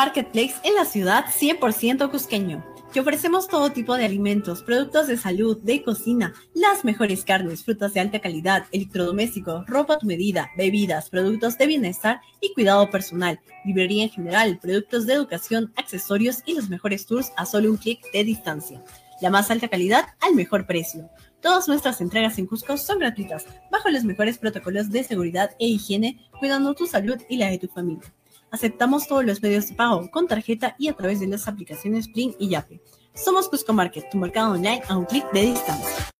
Marketplace en la ciudad 100% cusqueño. Te ofrecemos todo tipo de alimentos, productos de salud, de cocina, las mejores carnes, frutas de alta calidad, electrodomésticos, ropa a tu medida, bebidas, productos de bienestar y cuidado personal, librería en general, productos de educación, accesorios y los mejores tours a solo un clic de distancia. La más alta calidad al mejor precio. Todas nuestras entregas en Cusco son gratuitas, bajo los mejores protocolos de seguridad e higiene, cuidando tu salud y la de tu familia. Aceptamos todos los medios de pago con tarjeta y a través de las aplicaciones Plin y Yape. Somos Cusco Market, tu mercado online a un clic de distancia.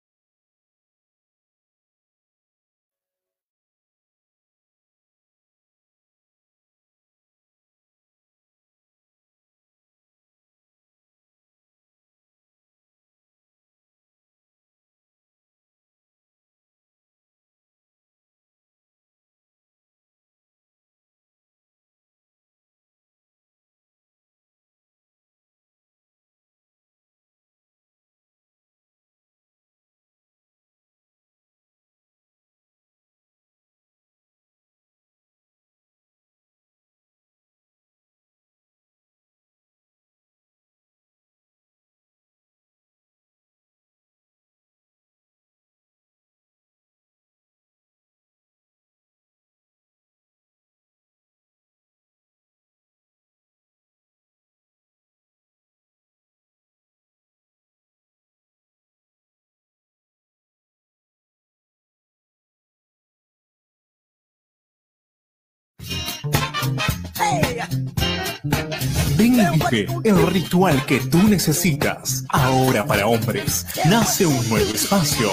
Hey! Ven y vive el ritual que tú necesitas. Ahora para hombres, nace un nuevo espacio.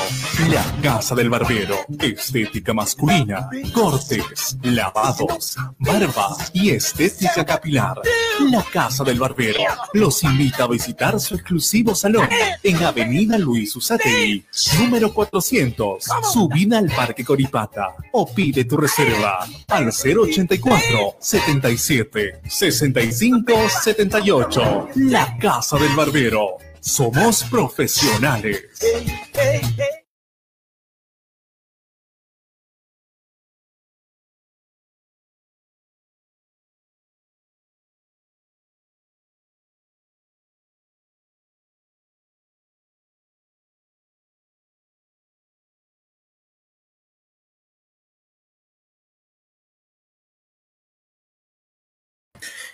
La Casa del Barbero. Estética masculina, cortes, lavados, barba y estética capilar. La Casa del Barbero los invita a visitar su exclusivo salón en Avenida Luis Usategui, número 400, subida al Parque Coripata. O pide tu reserva al 084 77 65 78. La Casa del Barbero. Somos profesionales.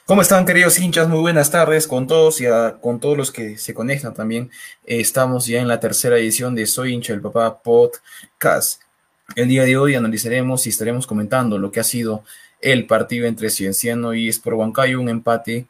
¿Cómo están, queridos hinchas? Muy buenas tardes con todos y con todos los que se conectan también. estamos ya en la tercera edición de Soy hincha del papá podcast. El día de hoy analizaremos y estaremos comentando lo que ha sido el partido entre Cienciano y Sport Huancayo, un empate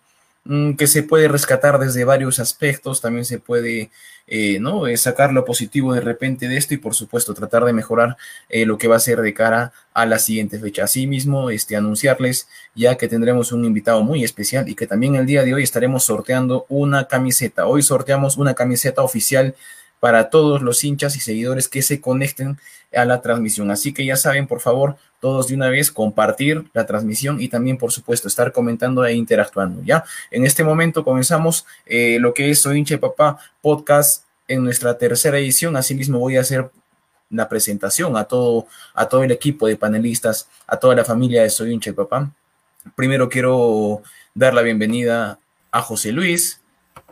que se puede rescatar desde varios aspectos, también se puede eh, ¿no? Eh, sacar lo positivo de repente de esto y por supuesto tratar de mejorar eh, lo que va a ser de cara a la siguiente fecha. Asimismo, este, anunciarles ya que tendremos un invitado muy especial y que también el día de hoy estaremos sorteando una camiseta. Hoy sorteamos una camiseta oficial para todos los hinchas y seguidores que se conecten a la transmisión. Así que ya saben, por favor, todos de una vez compartir la transmisión y también, por supuesto, estar comentando e interactuando. Ya en este momento comenzamos eh, lo que es Soy hincha papá podcast en nuestra tercera edición. Asimismo, voy a hacer la presentación a todo, a todo el equipo de panelistas, a toda la familia de Soy hincha papá. Primero quiero dar la bienvenida a José Luis,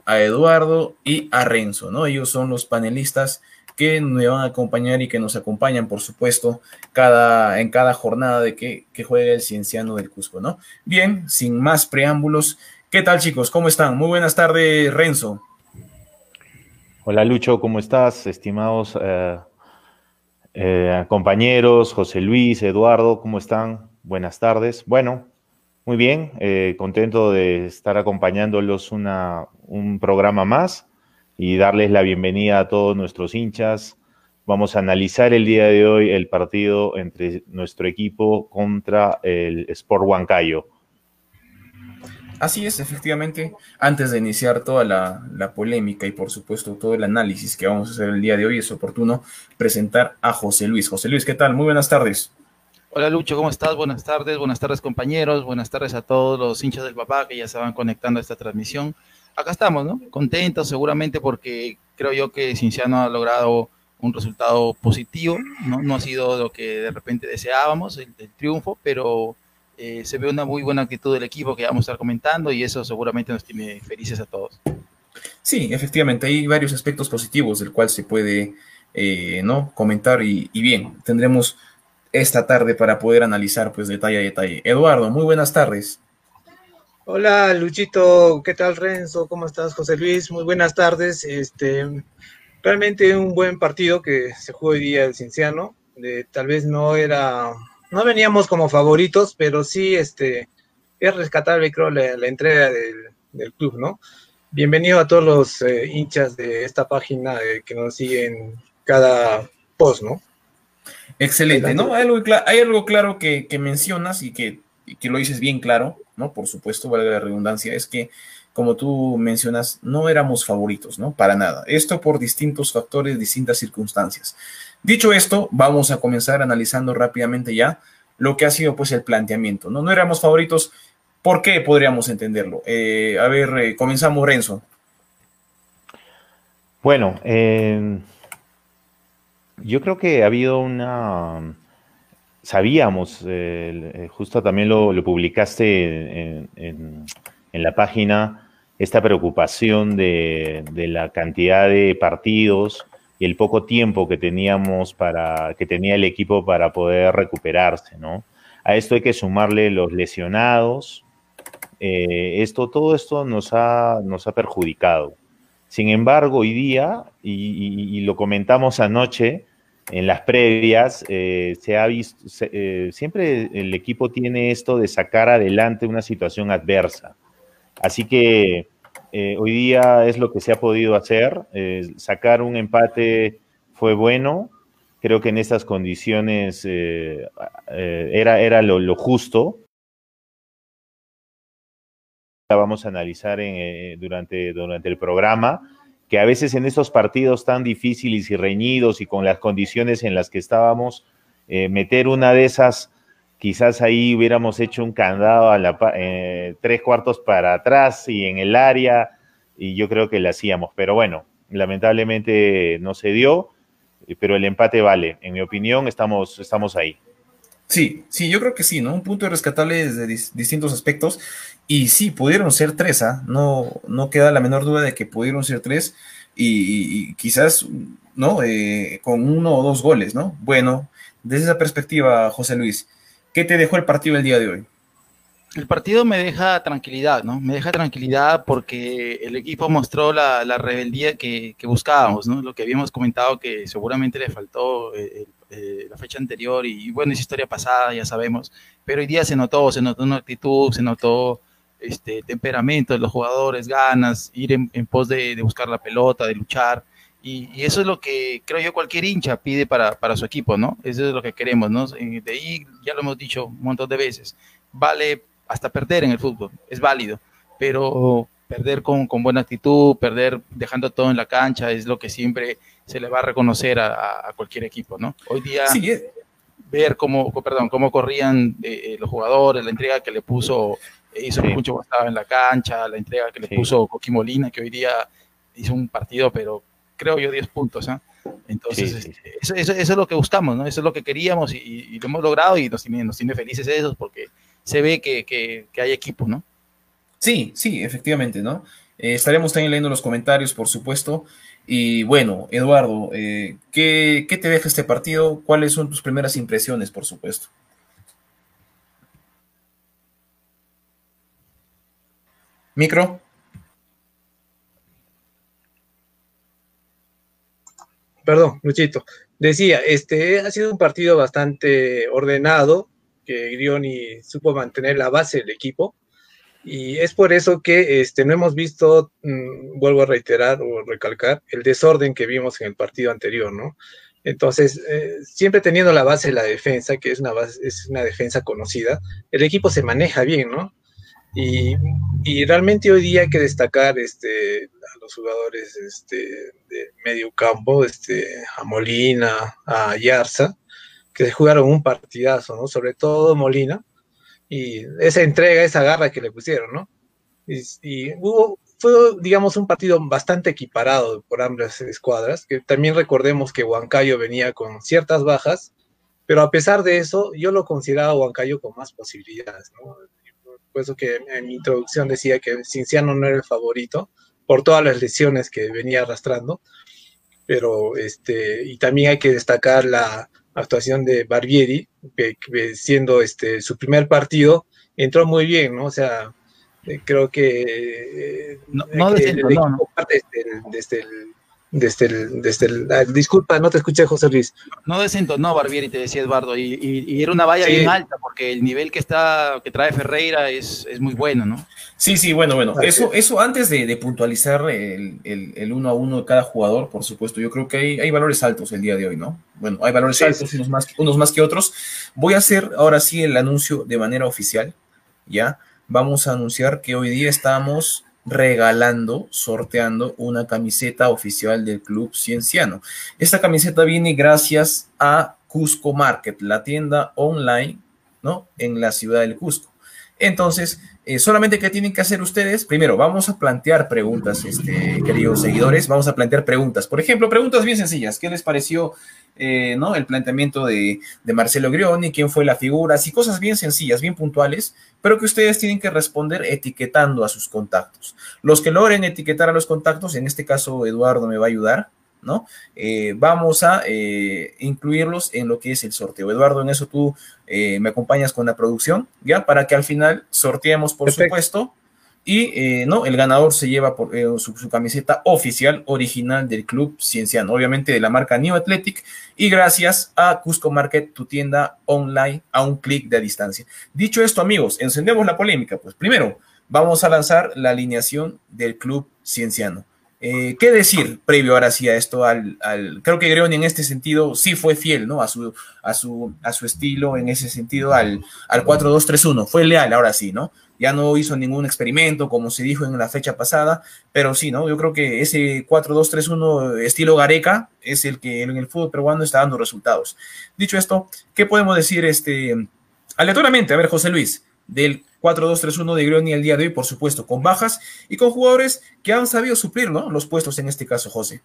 a Eduardo y a Renzo, ¿no? Ellos son los panelistas que me van a acompañar y que nos acompañan, por supuesto, cada, en cada jornada de que, que juegue el Cienciano del Cusco, ¿no? Bien, sin más preámbulos, ¿qué tal chicos? ¿Cómo están? Muy buenas tardes, Renzo. Hola Lucho, ¿cómo estás? Estimados eh, eh, compañeros, José Luis, Eduardo, ¿cómo están? Buenas tardes. Bueno, muy bien, eh, contento de estar acompañándolos una, un programa más y darles la bienvenida a todos nuestros hinchas. Vamos a analizar el día de hoy el partido entre nuestro equipo contra el Sport Huancayo. Así es, efectivamente, antes de iniciar toda la, la, polémica y por supuesto todo el análisis que vamos a hacer el día de hoy, es oportuno presentar a José Luis. José Luis, ¿qué tal? Muy buenas tardes. Hola Lucho, ¿cómo estás? Buenas tardes, buenas tardes compañeros, buenas tardes a todos los hinchas del papá que ya se van conectando a esta transmisión. Acá estamos, ¿no? Contentos seguramente porque creo yo que Cinciano ha logrado un resultado positivo, ¿no? No ha sido lo que de repente deseábamos, el, triunfo, pero eh, se ve una muy buena actitud del equipo que vamos a estar comentando y eso seguramente nos tiene felices a todos. Sí, efectivamente, hay varios aspectos positivos del cual se puede eh, ¿no? comentar y, y bien, tendremos esta tarde para poder analizar pues detalle a detalle. Eduardo, muy buenas tardes. Hola Luchito, ¿qué tal Renzo? ¿Cómo estás José Luis? Muy buenas tardes. Este, realmente un buen partido que se jugó hoy día el Cinciano. tal vez no era, no veníamos como favoritos, pero sí este, es rescatable creo la, entrega del, club, ¿no? Bienvenido a todos los eh, hinchas de esta página eh, que nos siguen cada post, ¿no? Excelente, ¿no? Hay algo, hay algo claro que, mencionas y que, que, lo dices bien claro, ¿no? Por supuesto, vale la redundancia, es que, como tú mencionas, no éramos favoritos, ¿no? Para nada. Esto por distintos factores, distintas circunstancias. Dicho esto, vamos a comenzar analizando rápidamente ya lo que ha sido, pues, el planteamiento, ¿no? No éramos favoritos, ¿por qué podríamos entenderlo? Eh, a ver, eh, comenzamos, Renzo. Bueno, eh yo creo que ha habido una... Sabíamos, eh, justo también lo, publicaste en, la página, esta preocupación de, la cantidad de partidos y el poco tiempo que teníamos para, que tenía el equipo para poder recuperarse, ¿no? A esto hay que sumarle los lesionados. Eh, esto, todo esto nos ha, nos ha perjudicado. Sin embargo, hoy día, y lo comentamos anoche, en las previas, eh, se ha visto, eh, siempre el equipo tiene esto de sacar adelante una situación adversa. Así que eh, hoy día es lo que se ha podido hacer. sacar un empate fue bueno. Creo que en estas condiciones era, era lo, justo. La vamos a analizar durante, durante el programa que a veces en estos partidos tan difíciles y reñidos y con las condiciones en las que estábamos, eh, meter una de esas, quizás ahí hubiéramos hecho un candado a la, eh, tres cuartos para atrás y en el área, y yo creo que lo hacíamos, pero bueno, lamentablemente no se dio, pero el empate vale, en mi opinión, estamos, estamos ahí. Sí, sí, yo creo que sí, ¿no? Un punto rescatable desde distintos aspectos. Y sí, pudieron ser tres, ¿ah? No, no queda la menor duda de que pudieron ser tres y, quizás, ¿no? Eh, con uno o dos goles, ¿no? Bueno, desde esa perspectiva, José Luis, ¿qué te dejó el partido el día de hoy? El partido me deja tranquilidad, ¿no? Me deja tranquilidad porque el equipo mostró la, rebeldía que, buscábamos, ¿no? Lo que habíamos comentado que seguramente le faltó eh, eh, la fecha anterior y, bueno, es historia pasada, ya sabemos, pero hoy día se notó, se notó una actitud, se notó este, temperamento de los jugadores, ganas, ir en, pos de, buscar la pelota, de luchar. Y, eso es lo que creo yo cualquier hincha pide para, para, su equipo, ¿no? Eso es lo que queremos, ¿no? De ahí ya lo hemos dicho un montón de veces. Vale hasta perder en el fútbol, es válido, pero perder con, con buena actitud, perder dejando todo en la cancha es lo que siempre se le va a reconocer a, a cualquier equipo, ¿no? Hoy día eh. ver cómo, perdón, cómo corrían eh, los jugadores, la entrega que le puso hizo mucho estaba en la cancha, la entrega que le puso Coqui Molina, que hoy día hizo un partido, pero creo yo 10 puntos. ¿eh? Entonces, este, eso, eso, es lo que buscamos, ¿no? Eso es lo que queríamos y, lo hemos logrado y nos tiene, nos tiene felices eso porque se ve que, que, que hay equipo, ¿no? Sí, sí, efectivamente, ¿no? Eh, estaremos también leyendo los comentarios, por supuesto. Y bueno, Eduardo, eh, ¿qué, ¿qué te deja este partido? ¿Cuáles son tus primeras impresiones, por supuesto? Micro. Perdón, Luchito. Decía, este ha sido un partido bastante ordenado, que Grioni supo mantener la base del equipo. Y es por eso que este, no hemos visto, mm, vuelvo a reiterar o recalcar, el desorden que vimos en el partido anterior, ¿no? Entonces, eh, siempre teniendo la base de la defensa, que es una, base, es una defensa conocida, el equipo se maneja bien, ¿no? Y, realmente hoy día hay que destacar este, a los jugadores este, de medio campo, este, a Molina, a Yarza, que jugaron un partidazo, ¿no? Sobre todo Molina, y esa entrega, esa garra que le pusieron, ¿no? Y, hubo, fue, digamos, un partido bastante equiparado por ambas escuadras, que también recordemos que Huancayo venía con ciertas bajas, pero a pesar de eso, yo lo consideraba Huancayo con más posibilidades, ¿no? por eso que en mi introducción decía que Cinciano no era el favorito por todas las lesiones que venía arrastrando, pero este, y también hay que destacar la actuación de Barbieri, que, siendo este su primer partido, entró muy bien, ¿no? O sea, eh, creo que, no, no, desde, el, no, desde, el, desde el, desde el, ah, disculpa, no te escuché, José Luis. No no Barbieri, te decía Eduardo, y, y, era una valla bien alta, porque el nivel que está, que trae Ferreira es, es muy bueno, ¿no? Sí, sí, bueno, bueno, eso, eso antes de, de puntualizar el, el, el, uno a uno de cada jugador, por supuesto, yo creo que hay, hay valores altos el día de hoy, ¿no? Bueno, hay valores altos, Unos, más, unos más que otros. Voy a hacer ahora sí el anuncio de manera oficial, ¿ya? Vamos a anunciar que hoy día estamos regalando, sorteando una camiseta oficial del Club Cienciano. Esta camiseta viene gracias a Cusco Market, la tienda online, ¿no? En la ciudad del Cusco. Entonces, eh, solamente que tienen que hacer ustedes, primero, vamos a plantear preguntas, este, queridos seguidores, vamos a plantear preguntas. Por ejemplo, preguntas bien sencillas. ¿Qué les pareció eh, ¿no? el planteamiento de, de, Marcelo Grioni? ¿Quién fue la figura? Así cosas bien sencillas, bien puntuales, pero que ustedes tienen que responder etiquetando a sus contactos. Los que logren etiquetar a los contactos, en este caso Eduardo me va a ayudar, ¿no? Eh, vamos a eh, incluirlos en lo que es el sorteo. Eduardo, en eso tú eh, me acompañas con la producción, ¿ya? Para que al final sorteemos, por supuesto, Y no, el ganador se lleva por, eh, su, camiseta oficial original del club cienciano, obviamente de la marca New Athletic, y gracias a Cusco Market, tu tienda online a un clic de distancia. Dicho esto, amigos, encendemos la polémica. Pues primero, vamos a lanzar la alineación del club cienciano. Eh, ¿Qué decir previo ahora sí a esto? Al, creo que Greoni en este sentido sí fue fiel, ¿no? A su, a su, a su estilo, en ese sentido, al, al 4-2-3-1. Fue leal ahora sí, ¿no? Ya no hizo ningún experimento, como se dijo en la fecha pasada, pero sí, ¿no? Yo creo que ese 4-2-3-1 estilo Gareca es el que en el fútbol peruano está dando resultados. Dicho esto, ¿qué podemos decir este, aleatoriamente? A ver, José Luis, del 4-2-3-1 de Grioni el día de hoy, por supuesto, con bajas y con jugadores que han sabido suplir los puestos en este caso, José.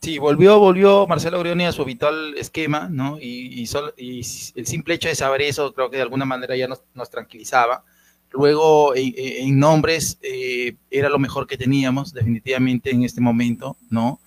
Sí, volvió, volvió Marcelo Grioni a su habitual esquema, ¿no? Y, y, el simple hecho de saber eso, creo que de alguna manera ya nos, tranquilizaba. Luego, en, nombres, eh, era lo mejor que teníamos, definitivamente en este momento, ¿no?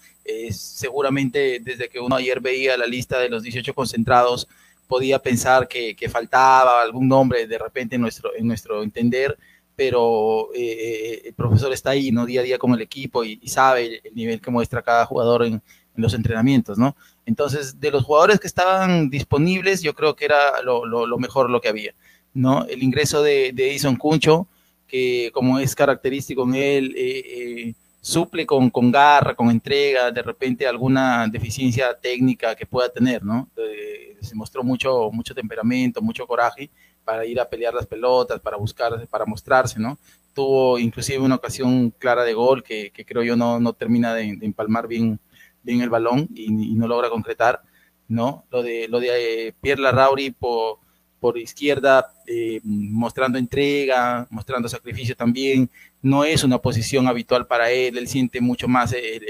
seguramente desde que uno ayer veía la lista de los 18 concentrados, podía pensar que, faltaba algún nombre de repente en nuestro, en nuestro entender, pero eh, el profesor está ahí, ¿no? Día a día con el equipo y, sabe el, nivel que muestra cada jugador en, los entrenamientos, ¿no? Entonces, de los jugadores que estaban disponibles, yo creo que era lo, mejor lo que había, ¿no? El ingreso de, de Edison Cuncho, que como es característico en él, eh, eh, suple con, con garra, con entrega, de repente alguna deficiencia técnica que pueda tener, ¿no? se mostró mucho, mucho temperamento, mucho coraje para ir a pelear las pelotas, para buscar, para mostrarse, ¿no? Tuvo inclusive una ocasión clara de gol que, que creo yo no, no termina de, empalmar bien, bien el balón y, no logra concretar, ¿no? Lo de, lo de eh, Pierre Larrauri por, por izquierda, eh, mostrando entrega, mostrando sacrificio también, no es una posición habitual para él, él siente mucho más el,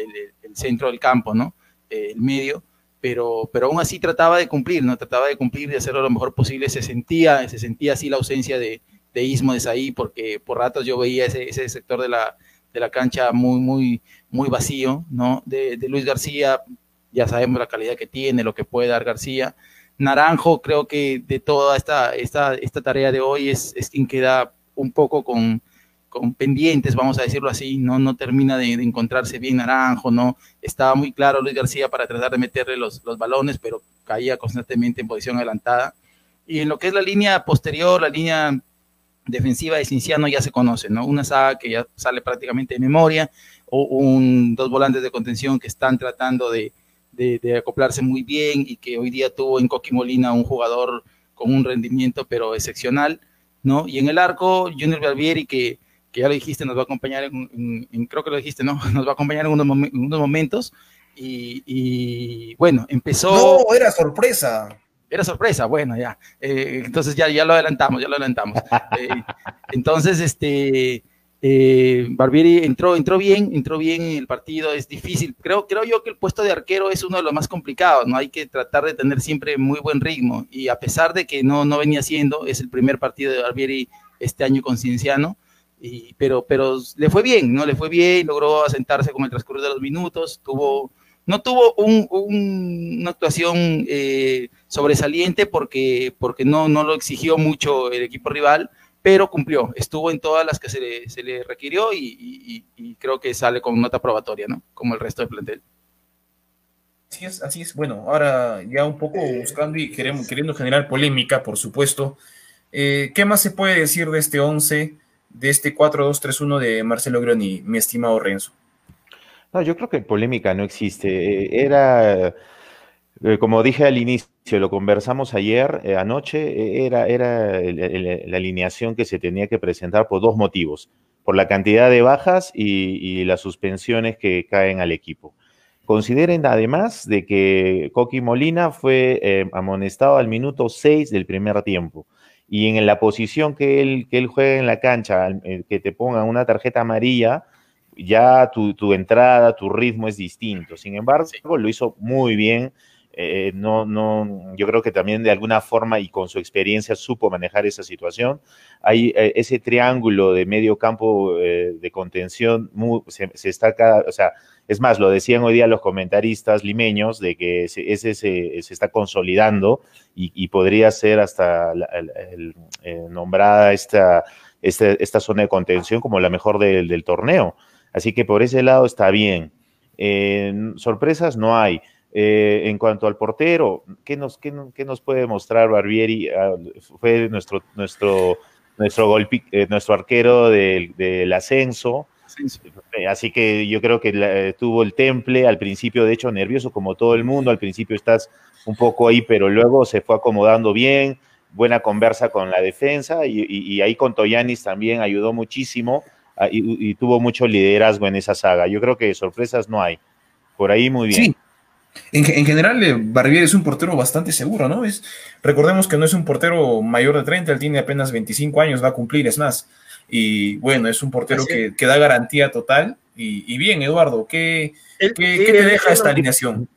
centro del campo, ¿no? el medio, pero, pero aún así trataba de cumplir, ¿no? Trataba de cumplir, de hacerlo lo mejor posible, se sentía, se sentía así la ausencia de, de Ismo de ahí, porque por ratos yo veía ese, ese sector de la, de la cancha muy, muy, muy vacío, ¿no? De, de Luis García, ya sabemos la calidad que tiene, lo que puede dar García, Naranjo, creo que de toda esta, esta, esta tarea de hoy es, es quien queda un poco con, pendientes, vamos a decirlo así, no, no termina de, encontrarse bien Naranjo, no estaba muy claro Luis García para tratar de meterle los, los, balones, pero caía constantemente en posición adelantada. Y en lo que es la línea posterior, la línea defensiva de Cinciano ya se conoce, ¿no? Una saga que ya sale prácticamente de memoria, o un, dos volantes de contención que están tratando de, de, acoplarse muy bien y que hoy día tuvo en Coquimolina un jugador con un rendimiento pero excepcional, ¿no? Y en el arco, Junior Barbieri, que, que ya lo dijiste, nos va a acompañar, en, creo que lo dijiste, ¿no? Nos va a acompañar en unos, momentos. Y, bueno, empezó... No, era sorpresa. Era sorpresa, bueno, ya. Eh, entonces ya, ya lo adelantamos, ya lo adelantamos. Eh, entonces, este eh, Barbieri entró, entró bien, entró bien en el partido, es difícil. Creo, creo yo que el puesto de arquero es uno de los más complicados, ¿no? Hay que tratar de tener siempre muy buen ritmo. Y a pesar de que no, no venía siendo, es el primer partido de Barbieri este año con Cienciano, y, pero, pero le fue bien, ¿no? Le fue bien, logró asentarse con el transcurso de los minutos, tuvo, no tuvo una actuación eh, sobresaliente porque, porque no, no lo exigió mucho el equipo rival, pero cumplió, estuvo en todas las que se le, se le requirió y, creo que sale con nota probatoria, ¿no? Como el resto del plantel. Así es, así es. Bueno, ahora ya un poco buscando y queremos, queriendo generar polémica, por supuesto. Eh, ¿Qué más se puede decir de este 11, de este 4-2-3-1 de Marcelo Groni, mi estimado Renzo? No, yo creo que polémica no existe. Eh, era eh, como dije al inicio, lo conversamos ayer, eh, anoche, era, era la alineación que se tenía que presentar por dos motivos, por la cantidad de bajas y, las suspensiones que caen al equipo. Consideren además de que Coqui Molina fue amonestado al minuto 6 del primer tiempo y en la posición que él, que él juega en la cancha, que te pongan una tarjeta amarilla, ya tu, tu entrada, tu ritmo es distinto. Sin embargo, lo hizo muy bien eh, no, no, yo creo que también de alguna forma y con su experiencia supo manejar esa situación. Hay eh, ese triángulo de medio campo eh, de contención, se, está cada, o sea, es más, lo decían hoy día los comentaristas limeños de que ese se, está consolidando y, podría ser hasta nombrada esta este, esta zona de contención como la mejor del, torneo. Así que por ese lado está bien. sorpresas no hay. Eh, en cuanto al portero, ¿qué nos, qué, nos puede mostrar Barbieri? Ah, fue nuestro, nuestro, nuestro, eh, nuestro arquero del, ascenso. Así que yo creo que tuvo el temple al principio, de hecho, nervioso como todo el mundo. Al principio estás un poco ahí, pero luego se fue acomodando bien. Buena conversa con la defensa y, ahí con Toyanis también ayudó muchísimo ah, y, tuvo mucho liderazgo en esa saga. Yo creo que sorpresas no hay. Por ahí muy bien. En, general, eh, Barbieri es un portero bastante seguro, ¿no? Es, recordemos que no es un portero mayor de 30, él tiene apenas 25 años, va a cumplir, es más. Y bueno, es un portero que, da garantía total. Y, bien, Eduardo, ¿qué, ¿qué, te deja esta alineación?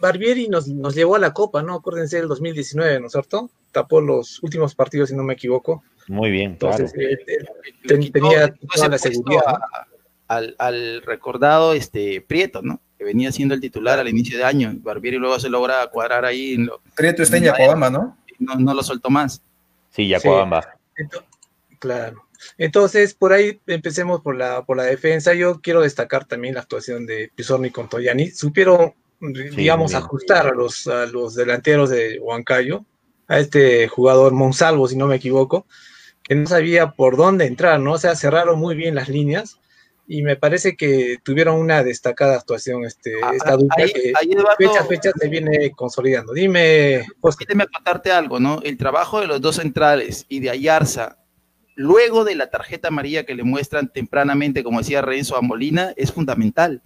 Barbieri nos, nos, llevó a la Copa, ¿no? Acuérdense del 2019, ¿no es cierto? Tapó los últimos partidos, si no me equivoco. Muy bien, Entonces, eh, eh, tenía toda la seguridad. al, al recordado este Prieto, ¿no? que venía siendo el titular al inicio de año. Barbieri luego se logra cuadrar ahí. En lo, Prieto está en Yacobamba, ¿no? ¿no? lo soltó más. Sí, Yacobamba. claro. Entonces, por ahí empecemos por la, por la defensa. Yo quiero destacar también la actuación de Pizorni con Toyani. Supieron, digamos, ajustar a los, a los delanteros de Huancayo, a este jugador Monsalvo, si no me equivoco, que no sabía por dónde entrar, ¿no? O sea, cerraron muy bien las líneas y me parece que tuvieron una destacada actuación este, ah, esta dupla que fecha a fecha se viene consolidando. Dime, Permíteme contarte algo, ¿no? El trabajo de los dos centrales y de Ayarza, luego de la tarjeta amarilla que le muestran tempranamente, como decía Renzo a Molina, es fundamental,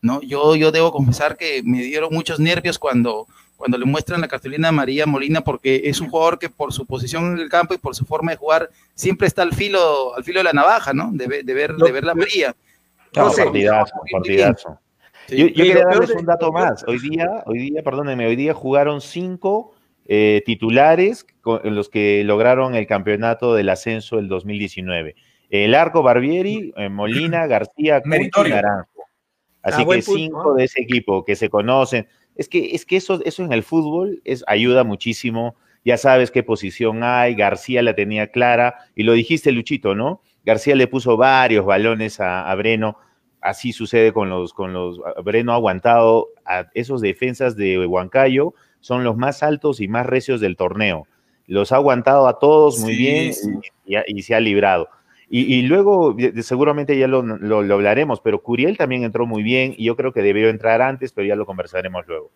¿no? Yo, yo debo confesar que me dieron muchos nervios cuando, cuando le muestran la cartulina amarilla a Molina, porque es un jugador que por su posición en el campo y por su forma de jugar siempre está al filo, al filo de la navaja, ¿no? De, ver, de ver la amarilla. Claro, partidazo, partidazo. yo, quería darles un dato más. Hoy día, hoy día, perdónenme, hoy día jugaron cinco eh, titulares en los que lograron el campeonato del ascenso del 2019. El Arco Barbieri, eh, Molina, García, y Naranjo. Así ah, que cinco de ese equipo que se conocen. Es que, es que eso, eso en el fútbol es, ayuda muchísimo. Ya sabes qué posición hay. García la tenía clara. Y lo dijiste, Luchito, ¿no? García le puso varios balones a, Breno. Así sucede con los, con los. Breno ha aguantado a esos defensas de Huancayo, son los más altos y más recios del torneo. Los ha aguantado a todos muy bien Y, se ha librado. Y, luego, seguramente ya lo, lo, hablaremos, pero Curiel también entró muy bien y yo creo que debió entrar antes, pero ya lo conversaremos luego.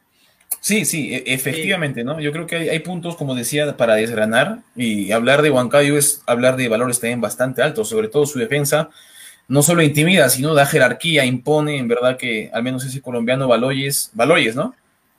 Sí, sí, e, efectivamente, ¿no? Yo creo que hay, puntos, como decía, para desgranar y hablar de Huancayo es hablar de valores también bastante altos, sobre todo su defensa no solo intimida, sino da jerarquía, impone, en verdad que al menos ese colombiano Baloyes, Baloyes, ¿no?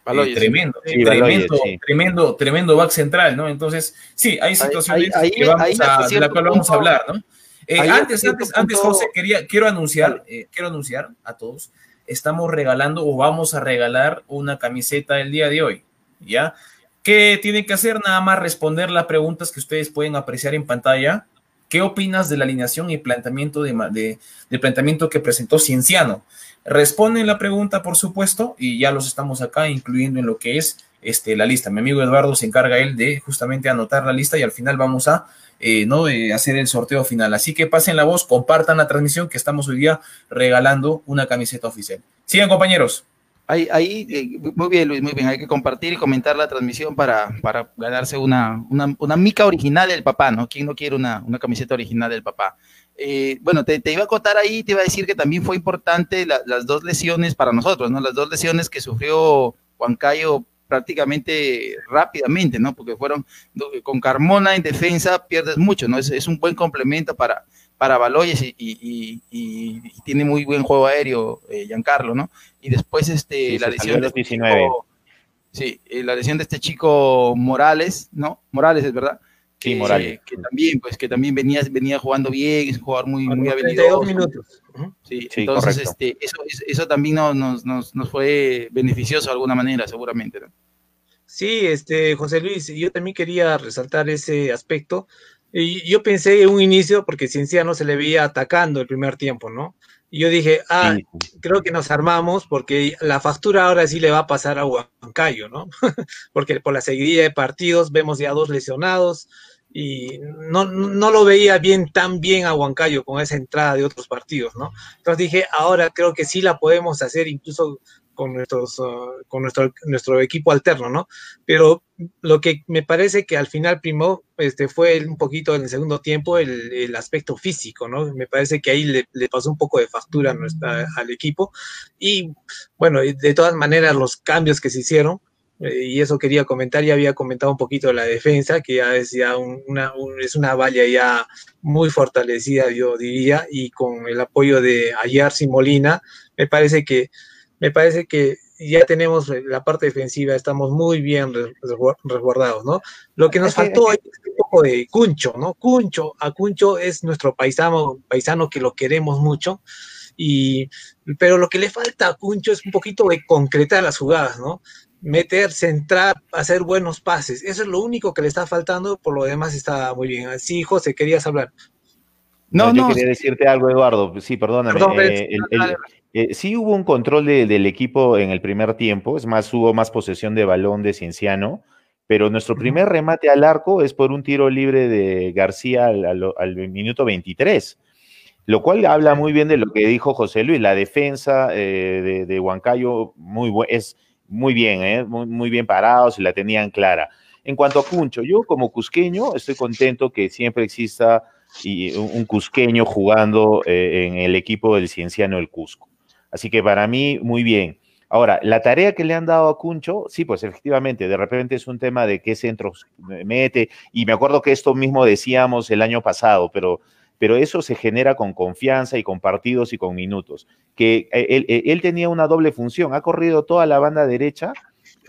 Baloyes, tremendo, tremendo, tremendo, tremendo back central, ¿no? Entonces, sí, hay situaciones que vamos a, de la cual vamos a hablar, ¿no? Eh, antes, antes, antes, José, quería, quiero anunciar, eh, quiero anunciar a todos estamos regalando o vamos a regalar una camiseta el día de hoy, ¿ya? ¿Qué tienen que hacer? Nada más responder las preguntas que ustedes pueden apreciar en pantalla. ¿Qué opinas de la alineación y planteamiento de, planteamiento que presentó Cienciano? Responden la pregunta, por supuesto, y ya los estamos acá incluyendo en lo que es este, la lista. Mi amigo Eduardo se encarga él de justamente anotar la lista y al final vamos a eh, ¿no? hacer el sorteo final. Así que pasen la voz, compartan la transmisión que estamos hoy día regalando una camiseta oficial. Sigan compañeros. Ahí, ahí eh, muy bien Luis, muy bien, hay que compartir y comentar la transmisión para, para ganarse una, una, mica original del papá, ¿no? ¿Quién no quiere una, camiseta original del papá? Eh, bueno, te, iba a contar ahí, te iba a decir que también fue importante las dos lesiones para nosotros, ¿no? Las dos lesiones que sufrió Juan Cayo prácticamente rápidamente, ¿no? Porque fueron con Carmona en defensa pierdes mucho, ¿no? Es, un buen complemento para, para Baloyes y, tiene muy buen juego aéreo eh, Giancarlo, ¿no? Y después este la lesión de este chico, sí, eh, la lesión de este chico Morales, ¿no? Morales es verdad. Sí, Morales. Que también, pues, que también venía, venía jugando bien, es un jugador muy, muy habilidoso. minutos. Sí, entonces este, eso, eso también nos, nos, nos, fue beneficioso de alguna manera, seguramente. ¿no? Sí, este, José Luis, yo también quería resaltar ese aspecto. Y yo pensé en un inicio, porque Cienciano se le veía atacando el primer tiempo, ¿no? Y yo dije, ah, creo que nos armamos porque la factura ahora sí le va a pasar a Huancayo, ¿no? porque por la seguidilla de partidos vemos ya dos lesionados, y no, no lo veía bien tan bien a Huancayo con esa entrada de otros partidos, ¿no? Entonces dije, ahora creo que sí la podemos hacer incluso con nuestros uh, con nuestro nuestro equipo alterno, ¿no? Pero lo que me parece que al final primó este fue un poquito en el segundo tiempo el, el aspecto físico, ¿no? Me parece que ahí le, le pasó un poco de factura a nuestra, al equipo y bueno, de todas maneras los cambios que se hicieron eh, y eso quería comentar, ya había comentado un poquito de la defensa, que ya es ya una, es una valla ya muy fortalecida, yo diría, y con el apoyo de Ayarsi Molina, me parece que me parece que ya tenemos la parte defensiva, estamos muy bien resguardados, ¿no? Lo que nos faltó es un poco de Cuncho, ¿no? Cuncho, a Cuncho es nuestro paisano, paisano que lo queremos mucho, y, pero lo que le falta a Cuncho es un poquito de concretar las jugadas, ¿no? meter, centrar, hacer buenos pases. Eso es lo único que le está faltando, por lo demás está muy bien. Sí, José, querías hablar. No, no, yo quería decirte algo, Eduardo. Sí, perdóname. Eh, eh, sí hubo un control del equipo en el primer tiempo, es más, hubo más posesión de balón de Cienciano, pero nuestro primer remate al arco es por un tiro libre de García al, minuto 23, lo cual habla muy bien de lo que dijo José Luis, la defensa eh, de, de, Huancayo muy es muy bien, ¿eh? muy, bien parados y la tenían clara. En cuanto a Cuncho, yo como cusqueño estoy contento que siempre exista un cusqueño jugando eh, en el equipo del Cienciano del Cusco. Así que para mí, muy bien. Ahora, la tarea que le han dado a Cuncho, sí, pues efectivamente, de repente es un tema de qué centros mete, y me acuerdo que esto mismo decíamos el año pasado, pero pero eso se genera con confianza y con partidos y con minutos. Que eh, eh, él, tenía una doble función, ha corrido toda la banda derecha,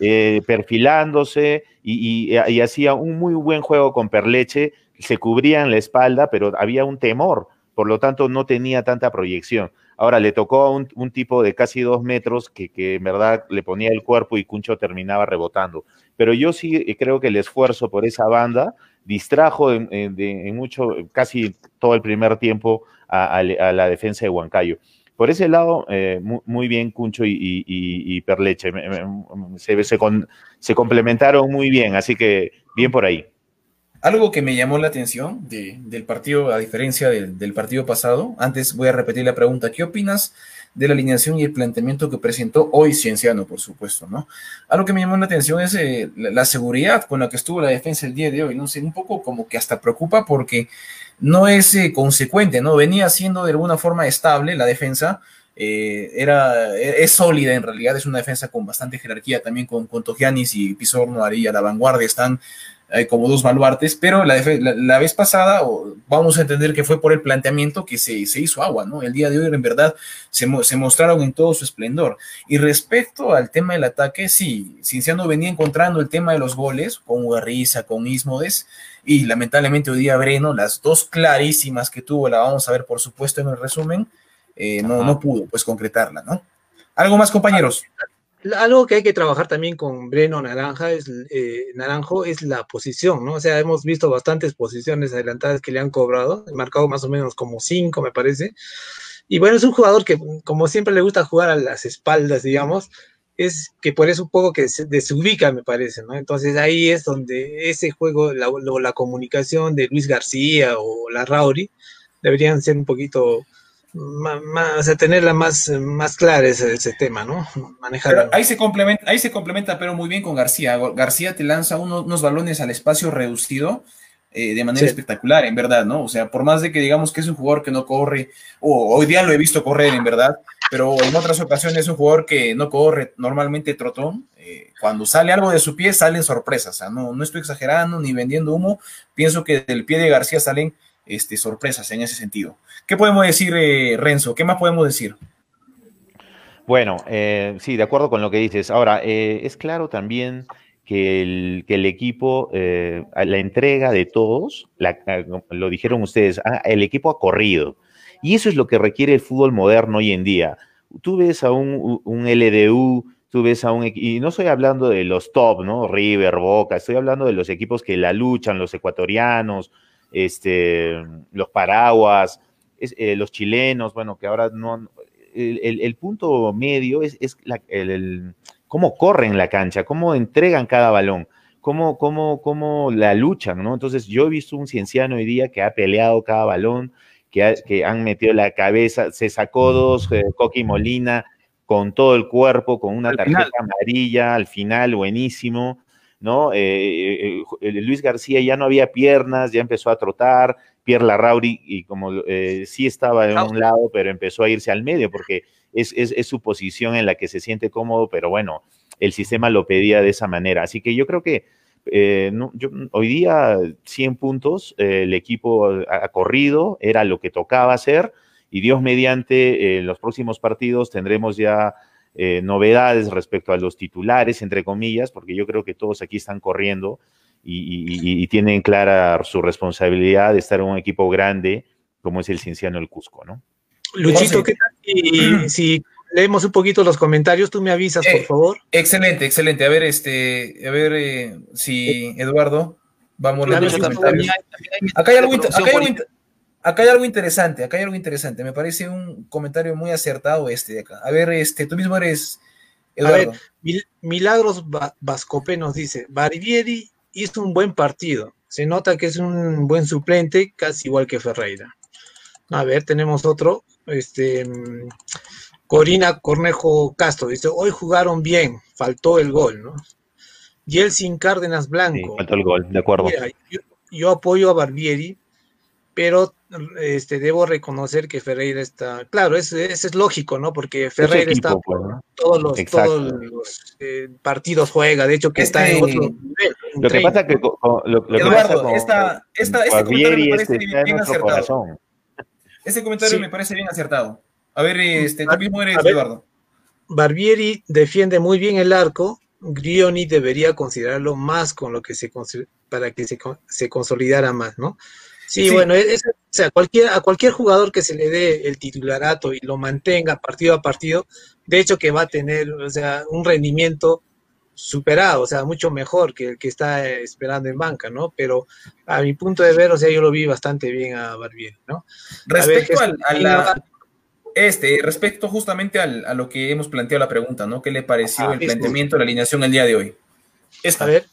eh, perfilándose y, hacía un muy buen juego con Perleche, se cubría en la espalda, pero había un temor, por lo tanto no tenía tanta proyección. Ahora le tocó a un, tipo de casi dos metros que, en verdad le ponía el cuerpo y Cuncho terminaba rebotando. Pero yo sí creo que el esfuerzo por esa banda distrajo en, mucho, casi todo el primer tiempo a, la defensa de Huancayo. Por ese lado, eh, muy, bien Cuncho y, Perleche, se, complementaron muy bien, así que bien por ahí. Algo que me llamó la atención del partido, a diferencia del partido pasado, antes voy a repetir la pregunta, ¿qué opinas de la alineación y el planteamiento que presentó hoy Cienciano, por supuesto, ¿no? Algo que me llamó la atención es eh, la, seguridad con la que estuvo la defensa el día de hoy, no sé, un poco como que hasta preocupa porque no es eh, consecuente, ¿no? Venía siendo de alguna forma estable la defensa, eh, era, es sólida en realidad, es una defensa con bastante jerarquía también con, con Togianis y Pizorno ahí a la vanguardia, están hay como dos baluartes, pero la, la, vez pasada vamos a entender que fue por el planteamiento que se, se hizo agua, ¿no? El día de hoy en verdad se, se, mostraron en todo su esplendor. Y respecto al tema del ataque, sí, Cinciano venía encontrando el tema de los goles con Ugarriza, con Ismodes, y lamentablemente hoy día Breno, las dos clarísimas que tuvo, la vamos a ver por supuesto en el resumen, eh, no, no pudo pues concretarla, ¿no? ¿Algo más compañeros? Algo que hay que trabajar también con Breno Naranja es, eh, Naranjo es la posición, ¿no? O sea, hemos visto bastantes posiciones adelantadas que le han cobrado, marcado más o menos como cinco, me parece. Y bueno, es un jugador que, como siempre le gusta jugar a las espaldas, digamos, es que por eso un poco que se desubica, me parece, ¿no? Entonces ahí es donde ese juego, la, la comunicación de Luis García o la Rauri, deberían ser un poquito más, o sea, tenerla más, más clara ese, ese tema, ¿no? Manejar. ahí se complementa, ahí se complementa, pero muy bien con García. García te lanza unos, balones al espacio reducido eh, de manera espectacular, en verdad, ¿no? O sea, por más de que digamos que es un jugador que no corre, o hoy día lo he visto correr, en verdad, pero en otras ocasiones es un jugador que no corre normalmente trotón. Eh, cuando sale algo de su pie, salen sorpresas. O sea, no, no estoy exagerando ni vendiendo humo. Pienso que del pie de García salen este, sorpresas en ese sentido. ¿Qué podemos decir, eh, Renzo? ¿Qué más podemos decir? Bueno, eh, sí, de acuerdo con lo que dices. Ahora, eh, es claro también que el, que el equipo, la entrega de todos, lo dijeron ustedes, ah, el equipo ha corrido. Y eso es lo que requiere el fútbol moderno hoy en día. Tú ves a un, un LDU, tú ves a un y no estoy hablando de los top, ¿no? River, Boca, estoy hablando de los equipos que la luchan, los ecuatorianos, este, los paraguas, eh, los chilenos, bueno, que ahora no, el, punto medio es, el, cómo corren la cancha, cómo entregan cada balón. cómo, cómo, cómo la luchan, ¿no? Entonces yo he visto un cienciano hoy día que ha peleado cada balón, que, que han metido la cabeza, se sacó dos, eh, Coqui Molina, con todo el cuerpo, con una tarjeta amarilla, al final, buenísimo, ¿no? Eh, eh, Luis García ya no había piernas, ya empezó a trotar, Pierre Larrauri, y como sí estaba en un lado, pero empezó a irse al medio, porque es, es, su posición en la que se siente cómodo, pero bueno, el sistema lo pedía de esa manera. Así que yo creo que eh, hoy día 100 puntos, eh, el equipo ha, corrido, era lo que tocaba hacer y Dios mediante, en los próximos partidos tendremos ya eh, novedades respecto a los titulares, entre comillas, porque yo creo que todos aquí están corriendo y, tienen clara su responsabilidad de estar en un equipo grande como es el Cienciano del Cusco, ¿no? Luchito, ¿qué tal si leemos un poquito los comentarios, tú me avisas, por eh, favor. Excelente, excelente. A ver, este, a ver eh, si Eduardo, vamos a los comentarios. Acá hay, algo, acá, hay algo, interesante, acá hay algo interesante. Me parece un comentario muy acertado este de acá. A ver, este, tú mismo eres Eduardo. A ver, Milagros Vascope nos dice, Barbieri hizo un buen partido. Se nota que es un buen suplente, casi igual que Ferreira. A ver, tenemos otro. Este, Corina Cornejo Castro dice, hoy jugaron bien, faltó el gol, ¿no? Yelsin Cárdenas Blanco. faltó el gol, de acuerdo. yo, apoyo a Barbieri, pero este, debo reconocer que Ferreira está, claro, eso es, lógico, ¿no? Porque Ferreira está pues, todos los, todos los eh, partidos juega, de hecho que está en otro nivel. Lo que pasa que lo, que Eduardo, esta, esta, este comentario me parece bien, acertado. Este comentario me parece bien acertado. A ver, este, tú mismo eres Eduardo. Barbieri defiende muy bien el arco. Grioni debería considerarlo más con lo que se para que se, se consolidara más, ¿no? Sí, bueno, es, o sea, cualquier, a cualquier jugador que se le dé el titularato y lo mantenga partido a partido, de hecho que va a tener, o sea, un rendimiento superado, o sea, mucho mejor que el que está esperando en banca, ¿no? Pero a mi punto de ver, o sea, yo lo vi bastante bien a Barbieri, ¿no? Respecto a, la, este, respecto justamente a lo que hemos planteado la pregunta, ¿no? ¿Qué le pareció el planteamiento de la alineación el día de hoy? A ver,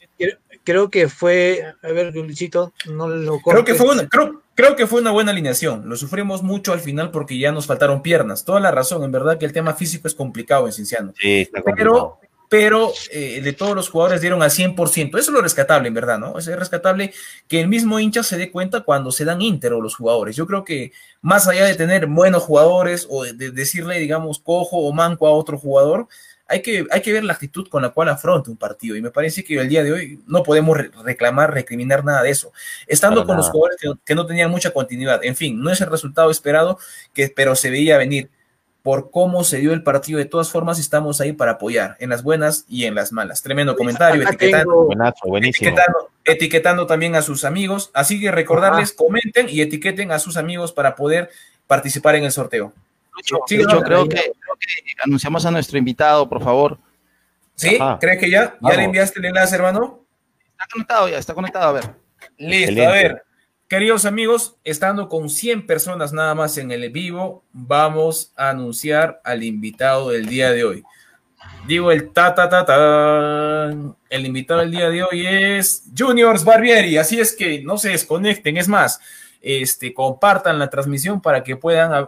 creo que fue, a ver, Luchito, no lo creo que fue una, creo, creo, que fue una buena alineación. Lo sufrimos mucho al final porque ya nos faltaron piernas. Toda la razón, en verdad que el tema físico es complicado en Cinciano. Sí, está complicado. Pero pero eh, de todos los jugadores dieron al 100%. Eso es lo rescatable, en verdad, ¿no? Es rescatable que el mismo hincha se dé cuenta cuando se dan íntegro los jugadores. Yo creo que más allá de tener buenos jugadores o de decirle, digamos, cojo o manco a otro jugador, hay que, hay que ver la actitud con la cual afronta un partido. Y me parece que el día de hoy no podemos reclamar, recriminar nada de eso. Estando con los jugadores que, que, no tenían mucha continuidad. En fin, no es el resultado esperado, que, pero se veía venir por cómo se dio el partido. De todas formas, estamos ahí para apoyar en las buenas y en las malas. Tremendo comentario, etiquetando, etiquetando, también a sus amigos. Así que recordarles, comenten y etiqueten a sus amigos para poder participar en el sorteo. Yo creo, que, anunciamos a nuestro invitado, por favor. ¿Sí? ¿Crees que ya? ¿Ya le enviaste el enlace, hermano? Está conectado ya, está conectado, a ver. Listo, a ver. Queridos amigos, estando con 100 personas nada más en el vivo, vamos a anunciar al invitado del día de hoy. Digo el ta ta ta ta. El invitado del día de hoy es Juniors Barbieri, así es que no se desconecten, es más, este compartan la transmisión para que puedan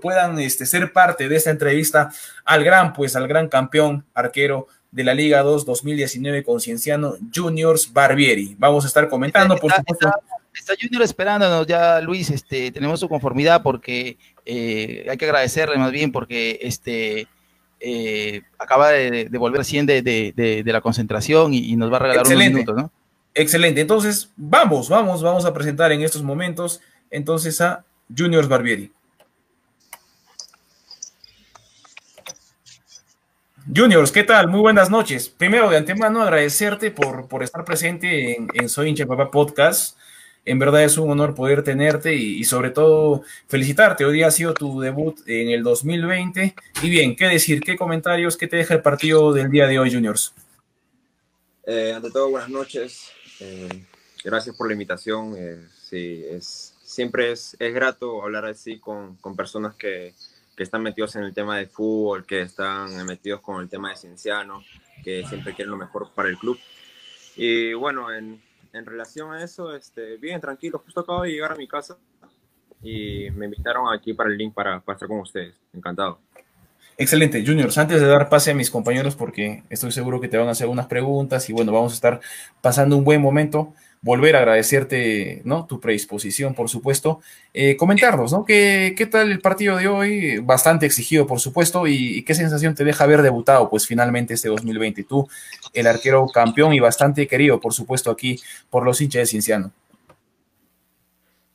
puedan este, ser parte de esta entrevista al gran pues al gran campeón arquero de la Liga 2 2019 con Cienciano Juniors Barbieri. Vamos a estar comentando, por supuesto. Está Junior esperándonos ya, Luis, este, tenemos su conformidad porque eh, hay que agradecerle más bien porque este eh, acaba de, volver recién de, de, la concentración y, nos va a regalar unos minutos, ¿no? Excelente, entonces vamos, vamos, vamos a presentar en estos momentos entonces a Juniors Barbieri. Juniors, ¿qué tal? Muy buenas noches. Primero, de antemano, agradecerte por, por estar presente en, en Soy Hincha Papá Podcast. En verdad es un honor poder tenerte y, sobre todo felicitarte. Hoy día ha sido tu debut en el 2020. Y bien, ¿qué decir? ¿Qué comentarios? ¿Qué te deja el partido del día de hoy, Juniors? Eh, ante todo, buenas noches. Eh, gracias por la invitación. Eh, sí, es, siempre es, es, grato hablar así con, con personas que, que, están metidos en el tema de fútbol, que están metidos con el tema de cienciano, que siempre quieren lo mejor para el club. Y bueno, en, en relación a eso, este, bien, tranquilo, justo acabo de llegar a mi casa y me invitaron aquí para el link para, para estar con ustedes. Encantado. Excelente, Juniors. Antes de dar pase a mis compañeros, porque estoy seguro que te van a hacer unas preguntas y bueno, vamos a estar pasando un buen momento. Volver a agradecerte, ¿no? Tu predisposición, por supuesto. Eh, comentarnos, ¿no? ¿Qué, ¿Qué, tal el partido de hoy? Bastante exigido, por supuesto. Y, qué sensación te deja haber debutado, pues finalmente este 2020? Tú, el arquero campeón y bastante querido, por supuesto, aquí por los hinchas de Cinciano.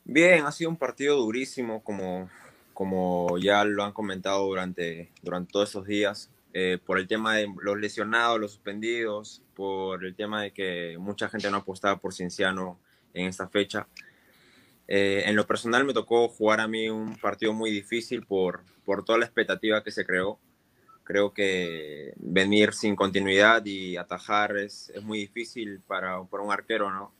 Bien, ha sido un partido durísimo, como, como ya lo han comentado durante, durante todos esos días, eh, por el tema de los lesionados, los suspendidos, por el tema de que mucha gente no apostaba por Cienciano en esta fecha. Eh, en lo personal me tocó jugar a mí un partido muy difícil por, por toda la expectativa que se creó. Creo que venir sin continuidad y atajar es, es muy difícil para, para, un arquero, ¿no?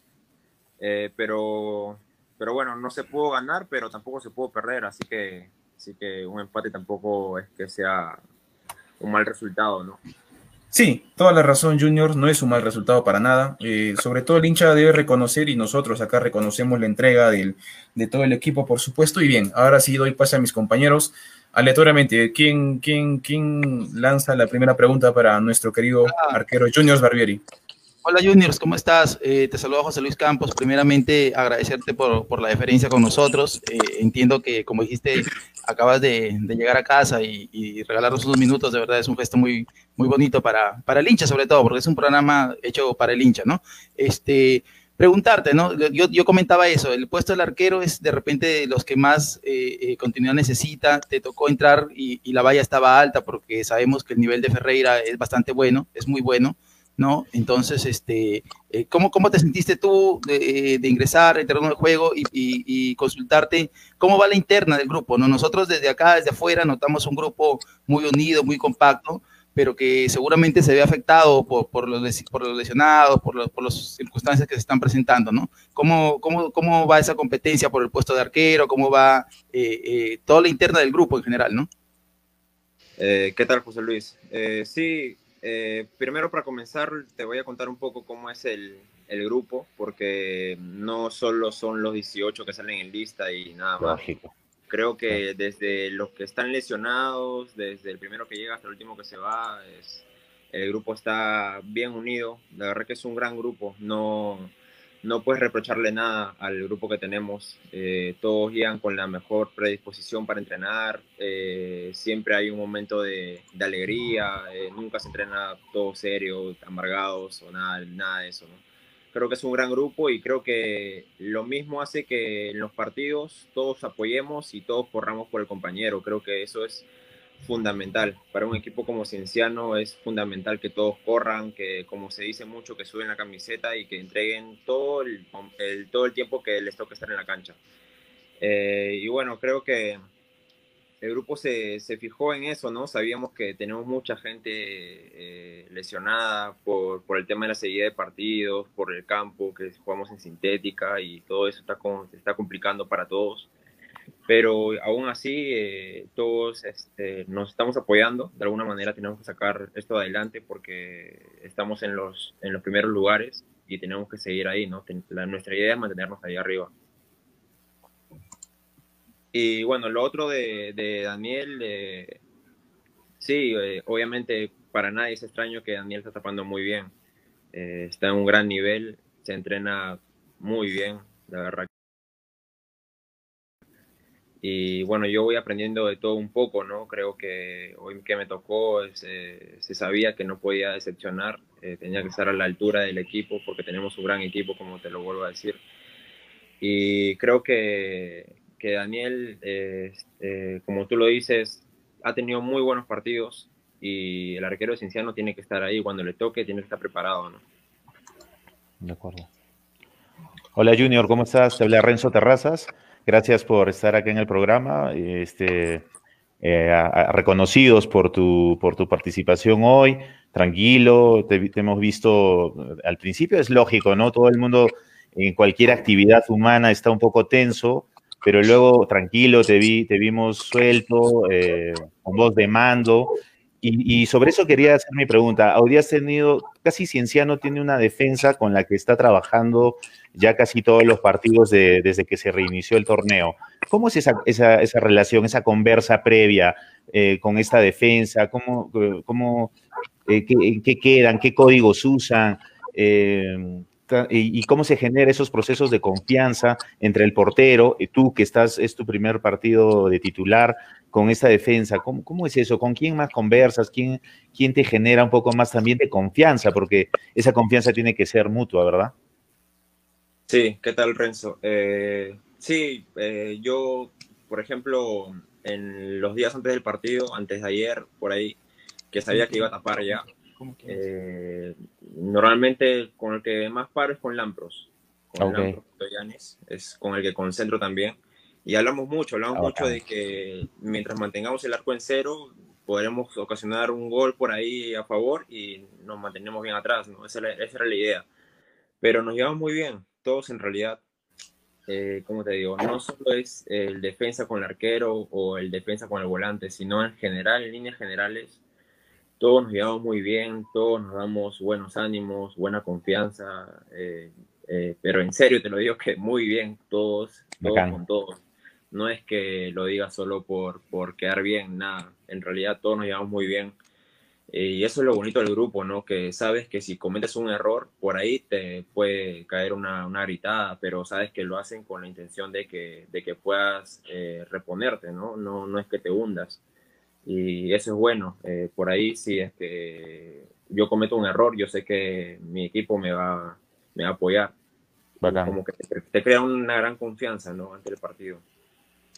Eh, pero pero bueno, no se pudo ganar, pero tampoco se pudo perder, así que, así que un empate tampoco es que sea un mal resultado, ¿no? Sí, toda la razón, Junior, no es un mal resultado para nada. Eh, sobre todo el hincha debe reconocer y nosotros acá reconocemos la entrega del, de todo el equipo, por supuesto. Y bien, ahora sí doy pase a mis compañeros. Aleatoriamente, ¿quién, quién, quién lanza la primera pregunta para nuestro querido ah. arquero Junior Barbieri? Hola Juniors, ¿cómo estás? Eh, te saludo José Luis Campos. Primeramente, agradecerte por, por la deferencia con nosotros. Eh, entiendo que, como dijiste, acabas de, llegar a casa y, regalarnos unos minutos. De verdad, es un gesto muy, muy bonito para, para el hincha, sobre todo, porque es un programa hecho para el hincha, ¿no? Este, preguntarte, ¿no? Yo, yo comentaba eso, el puesto del arquero es de repente los que más eh, eh, continuidad necesita, te tocó entrar y, la valla estaba alta porque sabemos que el nivel de Ferreira es bastante bueno, es muy bueno, ¿no? Entonces, este, eh, ¿cómo, ¿cómo te sentiste tú de, de ingresar al terreno de juego y, y, consultarte cómo va la interna del grupo? ¿no? Nosotros desde acá, desde afuera, notamos un grupo muy unido, muy compacto, pero que seguramente se ve afectado por, por, los, por los lesionados, por, los, por las circunstancias que se están presentando, ¿no? ¿Cómo, cómo, cómo va esa competencia por el puesto de arquero? ¿Cómo va eh, eh, toda la interna del grupo en general, no? Eh, ¿Qué tal, José Luis? sí, eh, primero para comenzar te voy a contar un poco cómo es el, el, grupo, porque no solo son los 18 que salen en lista y nada más. Lógico. Creo que desde los que están lesionados, desde el primero que llega hasta el último que se va, es, el grupo está bien unido. La verdad que es un gran grupo. No, no puedes reprocharle nada al grupo que tenemos. Eh, todos llegan con la mejor predisposición para entrenar. Eh, siempre hay un momento de, alegría. Eh, nunca se entrena todo serio, amargados o nada, nada de eso. ¿no? Creo que es un gran grupo y creo que lo mismo hace que en los partidos todos apoyemos y todos corramos por el compañero. Creo que eso es fundamental. Para un equipo como Cienciano es fundamental que todos corran, que como se dice mucho, que suben la camiseta y que entreguen todo el, todo el tiempo que les toca estar en la cancha. Eh, y bueno, creo que el grupo se, se, fijó en eso, ¿no? Sabíamos que tenemos mucha gente eh, lesionada por, por, el tema de la seguida de partidos, por el campo, que jugamos en sintética y todo eso está, con, está complicando para todos pero aún así eh, todos este, nos estamos apoyando, de alguna manera tenemos que sacar esto adelante porque estamos en los, en los primeros lugares y tenemos que seguir ahí, ¿no? Nuestra idea es mantenernos ahí arriba. Y bueno, lo otro de, de Daniel, eh, sí, eh, obviamente para nadie es extraño que Daniel está tapando muy bien, eh, está en un gran nivel, se entrena muy bien, la verdad y bueno, yo voy aprendiendo de todo un poco, ¿no? Creo que hoy que me tocó eh, se sabía que no podía decepcionar, eh, tenía que estar a la altura del equipo porque tenemos un gran equipo, como te lo vuelvo a decir. Y creo que, que Daniel, eh, como tú lo dices, ha tenido muy buenos partidos y el arquero de Cinciano tiene que estar ahí cuando le toque, tiene que estar preparado, ¿no? De acuerdo. Hola Junior, ¿cómo estás? Te habla Renzo Terrazas. Gracias por estar aquí en el programa, este, eh, a, a, reconocidos por tu, por tu participación hoy. Tranquilo, te, te, hemos visto al principio, es lógico, ¿no? Todo el mundo en cualquier actividad humana está un poco tenso, pero luego tranquilo, te, vi, te vimos suelto, eh, con voz de mando. Y, sobre eso quería hacer mi pregunta. Has tenido, casi Cienciano tiene una defensa con la que está trabajando ya casi todos los partidos desde que se reinició el torneo. ¿Cómo es esa, esa, relación, esa conversa previa eh, con esta defensa? ¿Cómo, cómo eh, qué, quedan? ¿Qué códigos usan? Eh, y, cómo se generan esos procesos de confianza entre el portero, tú que estás, es tu primer partido de titular, con esta defensa? ¿Cómo, cómo es eso? ¿Con quién más conversas? ¿Quién, ¿Quién te genera un poco más también de confianza? Porque esa confianza tiene que ser mutua, ¿verdad? Sí, ¿qué tal, Renzo? Eh, sí, eh, yo, por ejemplo, en los días antes del partido, antes de ayer, por ahí, que sabía que iba a tapar ya, eh, normalmente con el que más paro es con Lampros. Con Lampros es con el que concentro también. Y hablamos mucho, hablamos mucho de que mientras mantengamos el arco en cero, podremos ocasionar un gol por ahí a favor y nos mantenemos bien atrás, ¿no? Esa, era, la idea. Pero nos llevamos muy bien, todos en realidad. Eh, como te digo, no solo es el defensa con el arquero o el defensa con el volante, sino en general, en líneas generales, todos nos llevamos muy bien, todos nos damos buenos ánimos, buena confianza, eh, eh, pero en serio te lo digo que muy bien, todos, todos con todos. No es que lo diga solo por, por quedar bien, nada. En realidad todos nos llevamos muy bien. Eh, y eso es lo bonito del grupo, ¿no? Que sabes que si cometes un error, por ahí te puede caer una, una gritada, pero sabes que lo hacen con la intención de que, de que puedas reponerte, ¿no? ¿no? No es que te hundas y eso es bueno. Eh, por ahí si es que yo cometo un error, yo sé que mi equipo me va, me va a apoyar. Como que te, crea una gran confianza ¿no? ante el partido.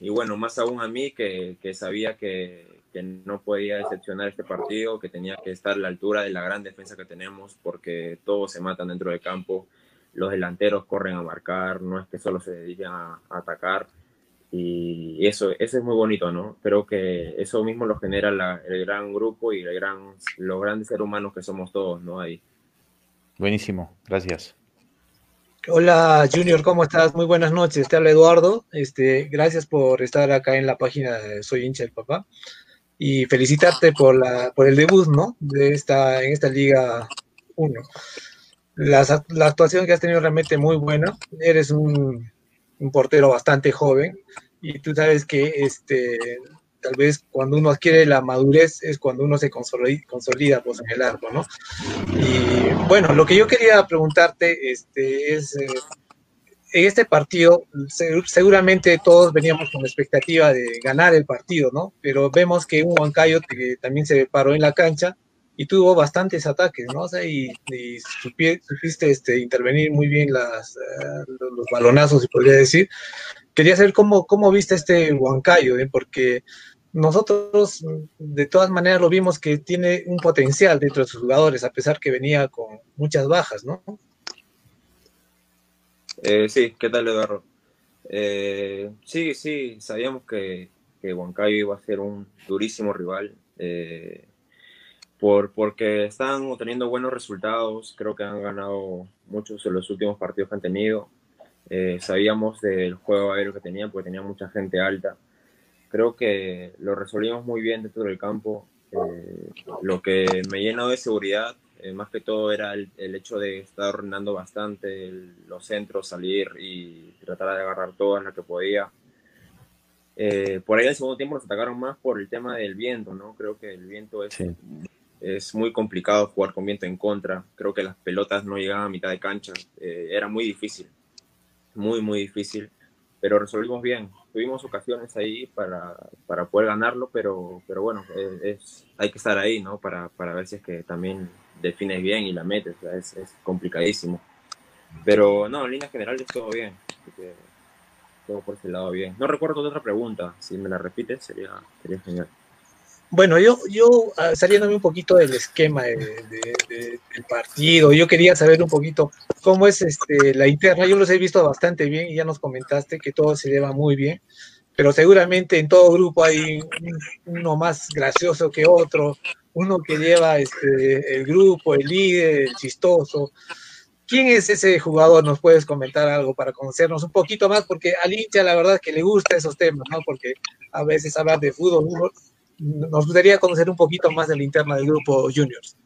Y bueno, más aún a mí que, que sabía que, que, no podía decepcionar este partido, que tenía que estar a la altura de la gran defensa que tenemos, porque todos se matan dentro del campo, los delanteros corren a marcar, no es que solo se dediquen a atacar y eso, eso es muy bonito, ¿no? Creo que eso mismo lo genera el gran grupo y el gran, los grandes seres humanos que somos todos, ¿no? Ahí. Buenísimo, gracias. Hola Junior, ¿cómo estás? Muy buenas noches, te habla Eduardo. Este, gracias por estar acá en la página de Soy hincha del papá y felicitarte por, la, por el debut, ¿no? De esta, en esta Liga 1. La, la actuación que has tenido realmente muy buena. Eres un un portero bastante joven y tú sabes que este, tal vez cuando uno adquiere la madurez es cuando uno se consolida, consolida pues, en el arco, ¿no? Y bueno, lo que yo quería preguntarte este, es, eh, en este partido seguramente todos veníamos con la expectativa de ganar el partido, ¿no? Pero vemos que un Huancayo que también se paró en la cancha y tuvo bastantes ataques, ¿no? O sea, y, supiste este, intervenir muy bien las, eh, los balonazos, si podría decir. Quería saber cómo, cómo viste este Huancayo, ¿eh? porque nosotros de todas maneras lo vimos que tiene un potencial dentro de sus jugadores, a pesar que venía con muchas bajas, ¿no? Eh, sí, ¿qué tal, Eduardo? Eh, sí, sí, sabíamos que, que Huancayo iba a ser un durísimo rival. Eh, por, porque están obteniendo buenos resultados, creo que han ganado muchos en los últimos partidos que han tenido. Eh, sabíamos del juego aéreo que tenían, porque tenían mucha gente alta. Creo que lo resolvimos muy bien dentro del campo. Eh, lo que me llenó de seguridad, eh, más que todo, era el, hecho de estar ordenando bastante los centros, salir y tratar de agarrar todas las que podía. por ahí en el segundo tiempo nos atacaron más por el tema del viento, ¿no? Creo que el viento es es muy complicado jugar con viento en contra. Creo que las pelotas no llegaban a mitad de cancha. Eh, era muy difícil. Muy, muy difícil. Pero resolvimos bien. Tuvimos ocasiones ahí para, para poder ganarlo, pero, pero bueno, es, hay que estar ahí, ¿no? Para, para ver si es que también defines bien y la metes. es, es, complicadísimo. Pero no, en líneas generales todo bien. todo por ese lado bien. No recuerdo otra pregunta. Si me la repites, sería, sería genial. Bueno, yo, yo ah, saliéndome un poquito del esquema del partido, yo quería saber un poquito cómo es este, la interna. Yo los he visto bastante bien y ya nos comentaste que todo se lleva muy bien, pero seguramente en todo grupo hay uno más gracioso que otro, uno que lleva este, el grupo, el líder, el chistoso. ¿Quién es ese jugador? ¿Nos puedes comentar algo para conocernos un poquito más? Porque al hincha la verdad que le gusta esos temas, ¿no? Porque a veces hablar de fútbol, nos gustaría conocer un poquito más de la interna del grupo Juniors.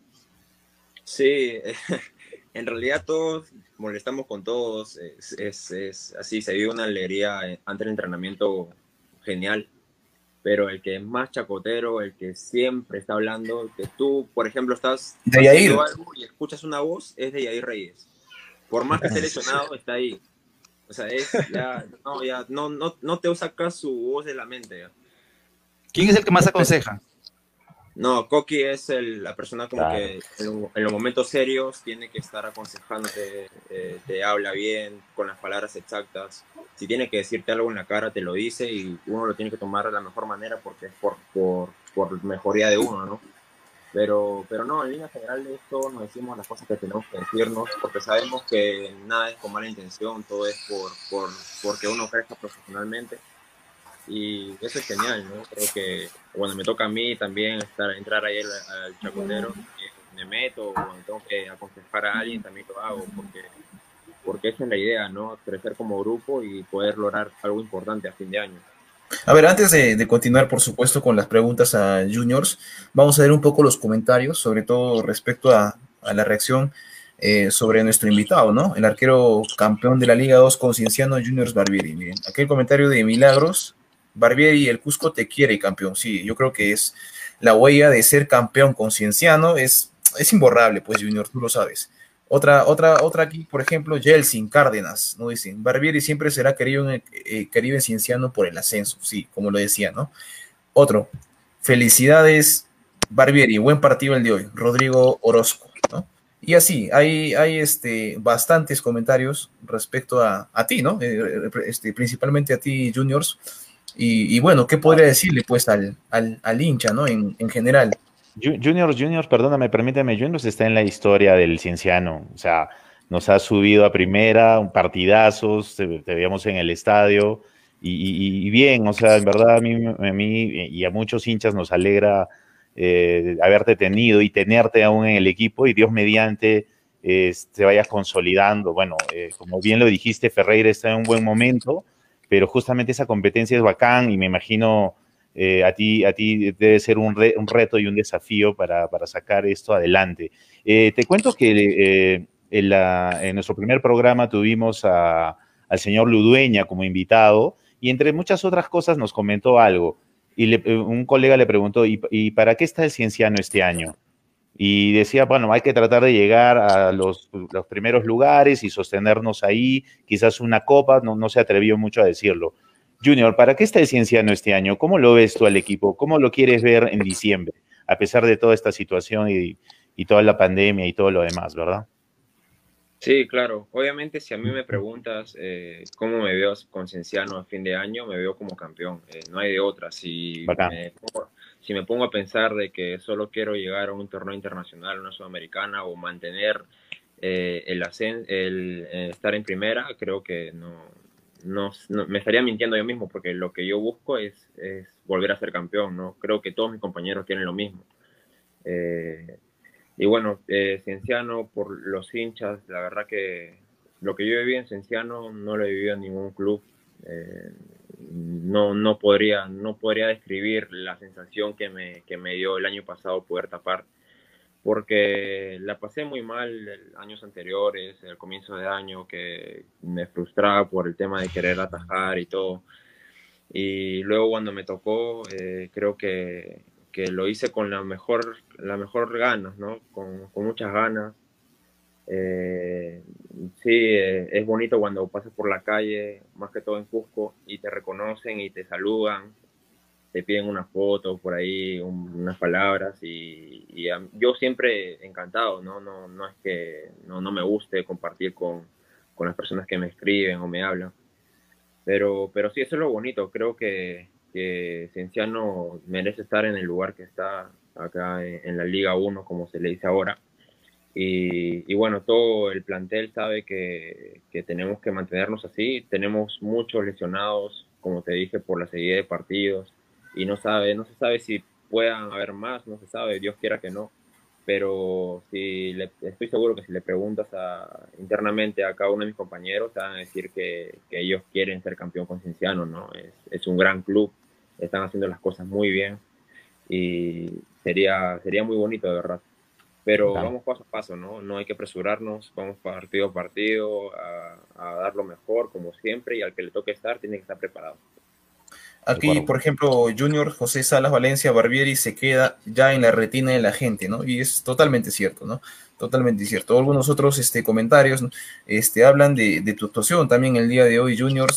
Sí, en realidad todos molestamos con todos, es, es, así, se vive una alegría ante el entrenamiento genial, pero el que es más chacotero, el que siempre está hablando, que tú, por ejemplo, estás de Yair. y escuchas una voz, es de Yair Reyes. Por más que esté lesionado, está ahí. O sea, es ya, no, ya, no, no, no te sacas su voz de la mente. Ya. ¿Quién es el que más aconseja? No, Coqui es el, la persona como que en, en, los momentos serios tiene que estar aconsejándote, eh, te habla bien, con las palabras exactas. Si tiene que decirte algo en la cara, te lo dice y uno lo tiene que tomar de la mejor manera porque es por, por, por mejoría de uno, ¿no? Pero, pero no, en línea general de esto nos decimos las cosas que tenemos que decirnos porque sabemos que nada es con mala intención, todo es por, por, porque uno crezca profesionalmente y eso es genial, ¿no? Creo que cuando me toca a mí también estar, entrar ahí al, al chacotero, eh, me meto, cuando tengo que aconsejar a alguien también lo hago, porque, porque esa es la idea, ¿no? Crecer como grupo y poder lograr algo importante a fin de año. A ver, antes de, de, continuar, por supuesto, con las preguntas a Juniors, vamos a ver un poco los comentarios, sobre todo respecto a, a la reacción eh, sobre nuestro invitado, ¿no? El arquero campeón de la Liga 2 Concienciano Juniors Barbieri. Miren, aquel comentario de Milagros Barbieri, el Cusco te quiere campeón. Sí, yo creo que es la huella de ser campeón concienciano, es, es imborrable, pues, Junior, tú lo sabes. Otra, otra, otra aquí, por ejemplo, Jelsin Cárdenas, ¿no? Dicen, Barbieri siempre será querido en, eh, querido en Cienciano por el ascenso, sí, como lo decía, ¿no? Otro, felicidades, Barbieri, buen partido el de hoy, Rodrigo Orozco, ¿no? Y así, hay, hay este, bastantes comentarios respecto a, a ti, ¿no? Eh, este, principalmente a ti, Juniors, y, bueno, ¿qué podría decirle pues al, al, al hincha, ¿no? En, en, general. Juniors, Juniors, perdóname, permíteme, Juniors está en la historia del cienciano, o sea, nos ha subido a primera, un partidazos, te, te veíamos en el estadio, y, bien, o sea, en verdad a mí, a mí y a muchos hinchas nos alegra eh, haberte tenido y tenerte aún en el equipo, y Dios mediante eh, te vayas consolidando. Bueno, eh, como bien lo dijiste, Ferreira está en un buen momento, pero justamente esa competencia es bacán y me imagino eh, a, ti, a ti debe ser un, re, un reto y un desafío para, para sacar esto adelante. Eh, te cuento que eh, en, nuestro primer programa tuvimos al señor Ludueña como invitado y entre muchas otras cosas nos comentó algo. Y le, un colega le preguntó, ¿y, ¿y para qué está el cienciano este año? Y decía, bueno, hay que tratar de llegar a los, los, primeros lugares y sostenernos ahí, quizás una copa, no, no se atrevió mucho a decirlo. Junior, ¿para qué está el Cienciano este año? ¿Cómo lo ves tú al equipo? ¿Cómo lo quieres ver en diciembre, a pesar de toda esta situación y, y toda la pandemia y todo lo demás, verdad? Sí, claro. Obviamente, si a mí me preguntas eh, cómo me veo con Cienciano a fin de año, me veo como campeón. Eh, no hay de otra. Si me, si me pongo a pensar de que solo quiero llegar a un torneo internacional, una sudamericana o mantener eh, el, ascen el, el, estar en primera, creo que no, no, me estaría mintiendo yo mismo porque lo que yo busco es, volver a ser campeón, ¿no? Creo que todos mis compañeros tienen lo mismo. Eh, y bueno, eh, Cienciano, por los hinchas, la verdad que lo que yo viví en Cienciano no lo he vivido en ningún club. No, no, podría, no podría describir la sensación que me, que me dio el año pasado poder tapar, porque la pasé muy mal años anteriores, el comienzo de año, que me frustraba por el tema de querer atajar y todo. Y luego cuando me tocó, eh, creo que, que, lo hice con la mejor, la mejor ganas, ¿no? Con, con muchas ganas. Eh, sí, eh, es bonito cuando pasas por la calle, más que todo en Cusco, y te reconocen y te saludan, te piden una foto por ahí, un, unas palabras, y, yo siempre encantado, ¿no? No, no es que no, no me guste compartir con, con, las personas que me escriben o me hablan, pero, pero sí, eso es lo bonito, creo que, que Cienciano merece estar en el lugar que está acá en, en la Liga 1, como se le dice ahora y, y, bueno, todo el plantel sabe que, que, tenemos que mantenernos así. Tenemos muchos lesionados, como te dije, por la seguida de partidos. Y no, sabe, no se sabe si puedan haber más, no se sabe, Dios quiera que no. Pero si le, estoy seguro que si le preguntas a, internamente a cada uno de mis compañeros, te van a decir que, que ellos quieren ser campeón concienciano, ¿no? Es, es un gran club, están haciendo las cosas muy bien y sería, sería muy bonito, de verdad. Pero vamos paso a paso, ¿no? No hay que apresurarnos, vamos partido a partido a, a dar lo mejor, como siempre, y al que le toque estar, tiene que estar preparado. Aquí, por ejemplo, Junior José Salas Valencia Barbieri se queda ya en la retina de la gente, ¿no? Y es totalmente cierto, ¿no? Totalmente cierto. Algunos otros este, comentarios este, hablan de, tu actuación también el día de hoy, Junior,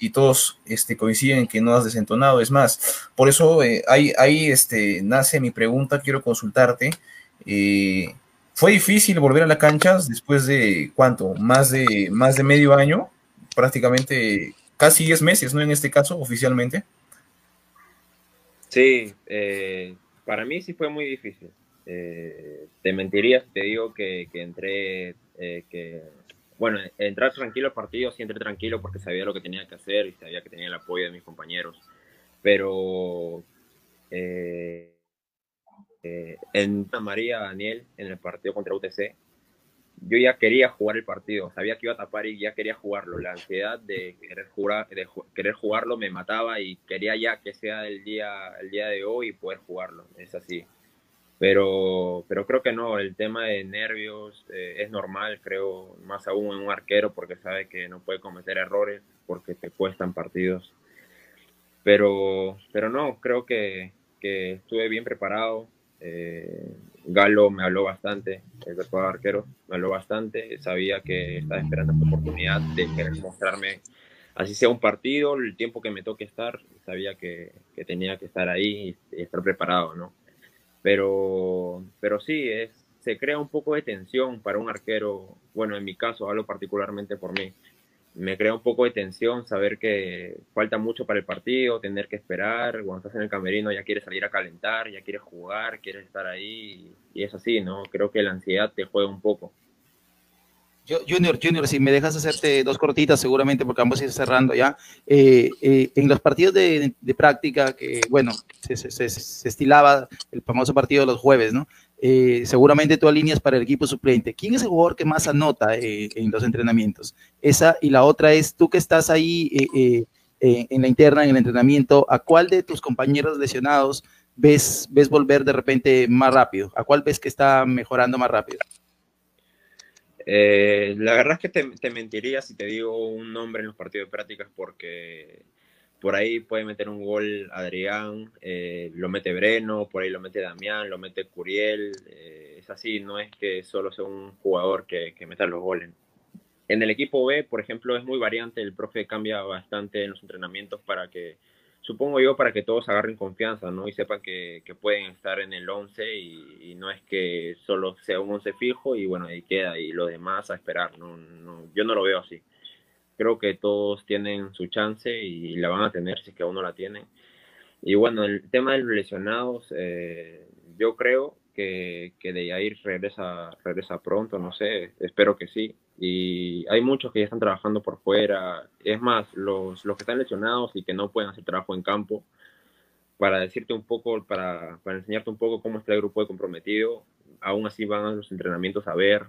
y, todos este, coinciden en que no has desentonado. Es más, por eso eh, ahí, ahí este, nace mi pregunta, quiero consultarte. Eh, ¿Fue difícil volver a la cancha después de cuánto? Más de, más de medio año, prácticamente casi 10 meses, ¿no? En este caso, oficialmente. Sí, eh, para mí sí fue muy difícil. Eh, te mentiría si te digo que, entré, eh, que, bueno, entrar tranquilo al partido, sí entré tranquilo porque sabía lo que tenía que hacer y sabía que tenía el apoyo de mis compañeros. Pero en María Daniel, en el partido contra UTC, yo ya quería jugar el partido, sabía que iba a tapar y ya quería jugarlo. La ansiedad de querer, jugar, jugarlo me mataba y quería ya que sea el día, el día de hoy poder jugarlo. Es así. Pero, pero creo que no, el tema de nervios eh, es normal, creo, más aún en un arquero porque sabe que no puede cometer errores porque te cuestan partidos. Pero, pero no, creo que, que estuve bien preparado. Eh, Galo me habló bastante, el cuerpo de arquero me habló bastante, sabía que estaba esperando esta oportunidad de querer mostrarme, así sea un partido, el tiempo que me toque estar, sabía que, que tenía que estar ahí y, estar preparado, ¿no? Pero, pero sí, es, se crea un poco de tensión para un arquero, bueno, en mi caso hablo particularmente por mí, me crea un poco de tensión saber que falta mucho para el partido, tener que esperar, cuando estás en el camerino ya quieres salir a calentar, ya quieres jugar, quieres estar ahí y es así, ¿no? Creo que la ansiedad te juega un poco. Junior, Junior, si me dejas hacerte dos cortitas seguramente porque vamos a ir cerrando ya. Eh, eh, en los partidos de, práctica, que bueno, se, se, estilaba el famoso partido de los jueves, ¿no? Eh, seguramente tú alineas para el equipo suplente. ¿Quién es el jugador que más anota eh, en los entrenamientos? Esa y la otra es tú que estás ahí eh, en la interna, en el entrenamiento, ¿a cuál de tus compañeros lesionados ves, ves volver de repente más rápido? ¿A cuál ves que está mejorando más rápido? la verdad es que te, te mentiría si te digo un nombre en los partidos de prácticas porque por ahí puede meter un gol Adrián, eh, lo mete Breno, por ahí lo mete Damián, lo mete Curiel. Eh, es así, no es que solo sea un jugador que, que meta los goles. En el equipo B, por ejemplo, es muy variante, el profe cambia bastante en los entrenamientos para que, supongo yo, para que todos agarren confianza, ¿no? Y sepan que, pueden estar en el 11 y, no es que solo sea un 11 fijo y bueno, ahí queda y lo demás a esperar, no, no, yo no lo veo así creo que todos tienen su chance y la van a tener si es que aún no la tienen. Y bueno, el tema de los lesionados, eh, yo creo que, que de ahí regresa, regresa pronto, no sé, espero que sí. Y hay muchos que ya están trabajando por fuera. Es más, los, los que están lesionados y que no pueden hacer trabajo en campo, para decirte un poco, para, para enseñarte un poco cómo está el grupo de comprometido, aún así van a los entrenamientos a ver,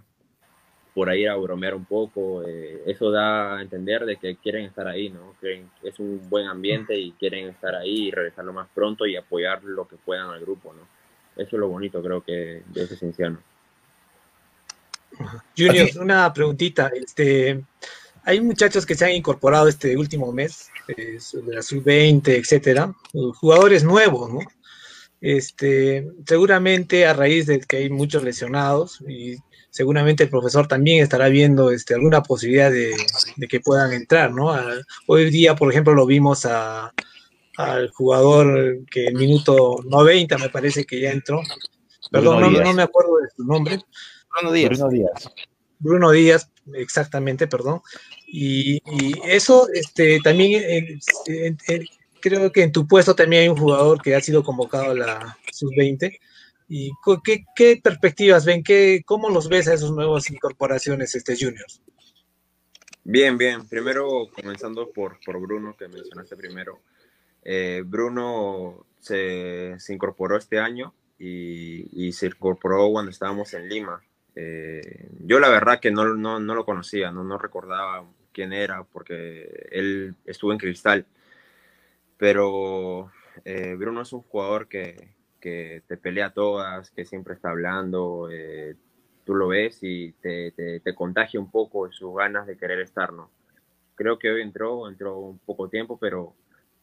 por ahí a bromear un poco. Eh, eso da a entender de que quieren estar ahí, ¿no? que es un buen ambiente y quieren estar ahí y regresar lo más pronto y apoyar lo que puedan al grupo, ¿no? Eso es lo bonito, creo que, de ese cienciano. Junior, una preguntita. Este, hay muchachos que se han incorporado este último mes, de la sub-20, etcétera, jugadores nuevos, ¿no? Este, seguramente a raíz de que hay muchos lesionados y seguramente el profesor también estará viendo este, alguna posibilidad de, que puedan entrar, ¿no? hoy día, por ejemplo, lo vimos a, al jugador que en minuto 90 me parece que ya entró. Perdón, no, me acuerdo de su nombre. Bruno Díaz. Bruno Díaz. Bruno Díaz, exactamente, perdón. Y, eso este, también creo que en tu puesto también hay un jugador que ha sido convocado a la sub-20 ¿Y qué, perspectivas ven? Qué, ¿Cómo los ves a esas nuevas incorporaciones, este Juniors? Bien, bien. Primero, comenzando por, por Bruno, que mencionaste primero. Eh, Bruno se, se, incorporó este año y, y, se incorporó cuando estábamos en Lima. Eh, yo la verdad que no, no, no lo conocía, no, no recordaba quién era porque él estuvo en Cristal. Pero eh, Bruno es un jugador que, que te pelea todas, que siempre está hablando, eh, tú lo ves y te, te, contagia un poco sus ganas de querer estar, ¿no? Creo que hoy entró, entró un poco tiempo, pero,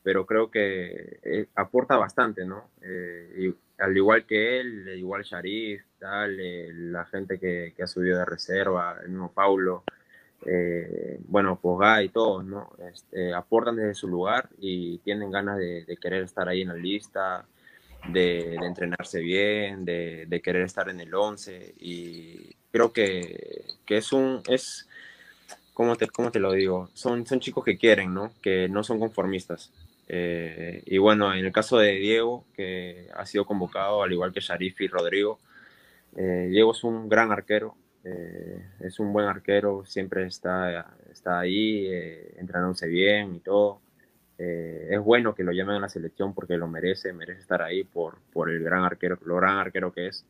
pero creo que eh, aporta bastante, ¿no? y, al igual que él, igual Sharif, tal, la gente que, ha subido de reserva, el mismo Paulo, eh, bueno, Pogá y todos, ¿no? Este, aportan desde su lugar y tienen ganas de, querer estar ahí en la lista, de, entrenarse bien, de, querer estar en el 11 y creo que, es un, es, ¿cómo te, cómo te lo digo? Son, son chicos que quieren, ¿no? Que no son conformistas. Eh, y bueno, en el caso de Diego, que ha sido convocado, al igual que Sharif y Rodrigo, eh, Diego es un gran arquero, eh, es un buen arquero, siempre está, está ahí, entrenándose bien y todo. Eh, es bueno que lo llamen a la selección porque lo merece, merece estar ahí por, por el gran arquero, lo gran arquero que es.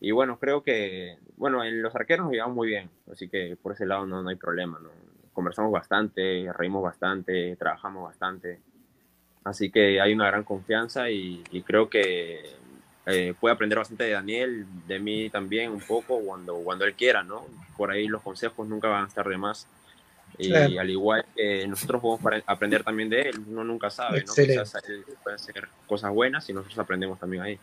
Y bueno, creo que, bueno, en los arqueros llevamos muy bien, así que por ese lado no, no hay problema, ¿no? Conversamos bastante, reímos bastante, trabajamos bastante, así que hay una gran confianza y creo que eh, puede aprender bastante de Daniel, de mí también un poco cuando, cuando él quiera, ¿no? Por ahí los consejos nunca van a estar de más. Y al igual que nosotros podemos aprender también de él, uno nunca sabe, ¿no? Quizás él puede hacer cosas buenas y nosotros aprendemos también ahí.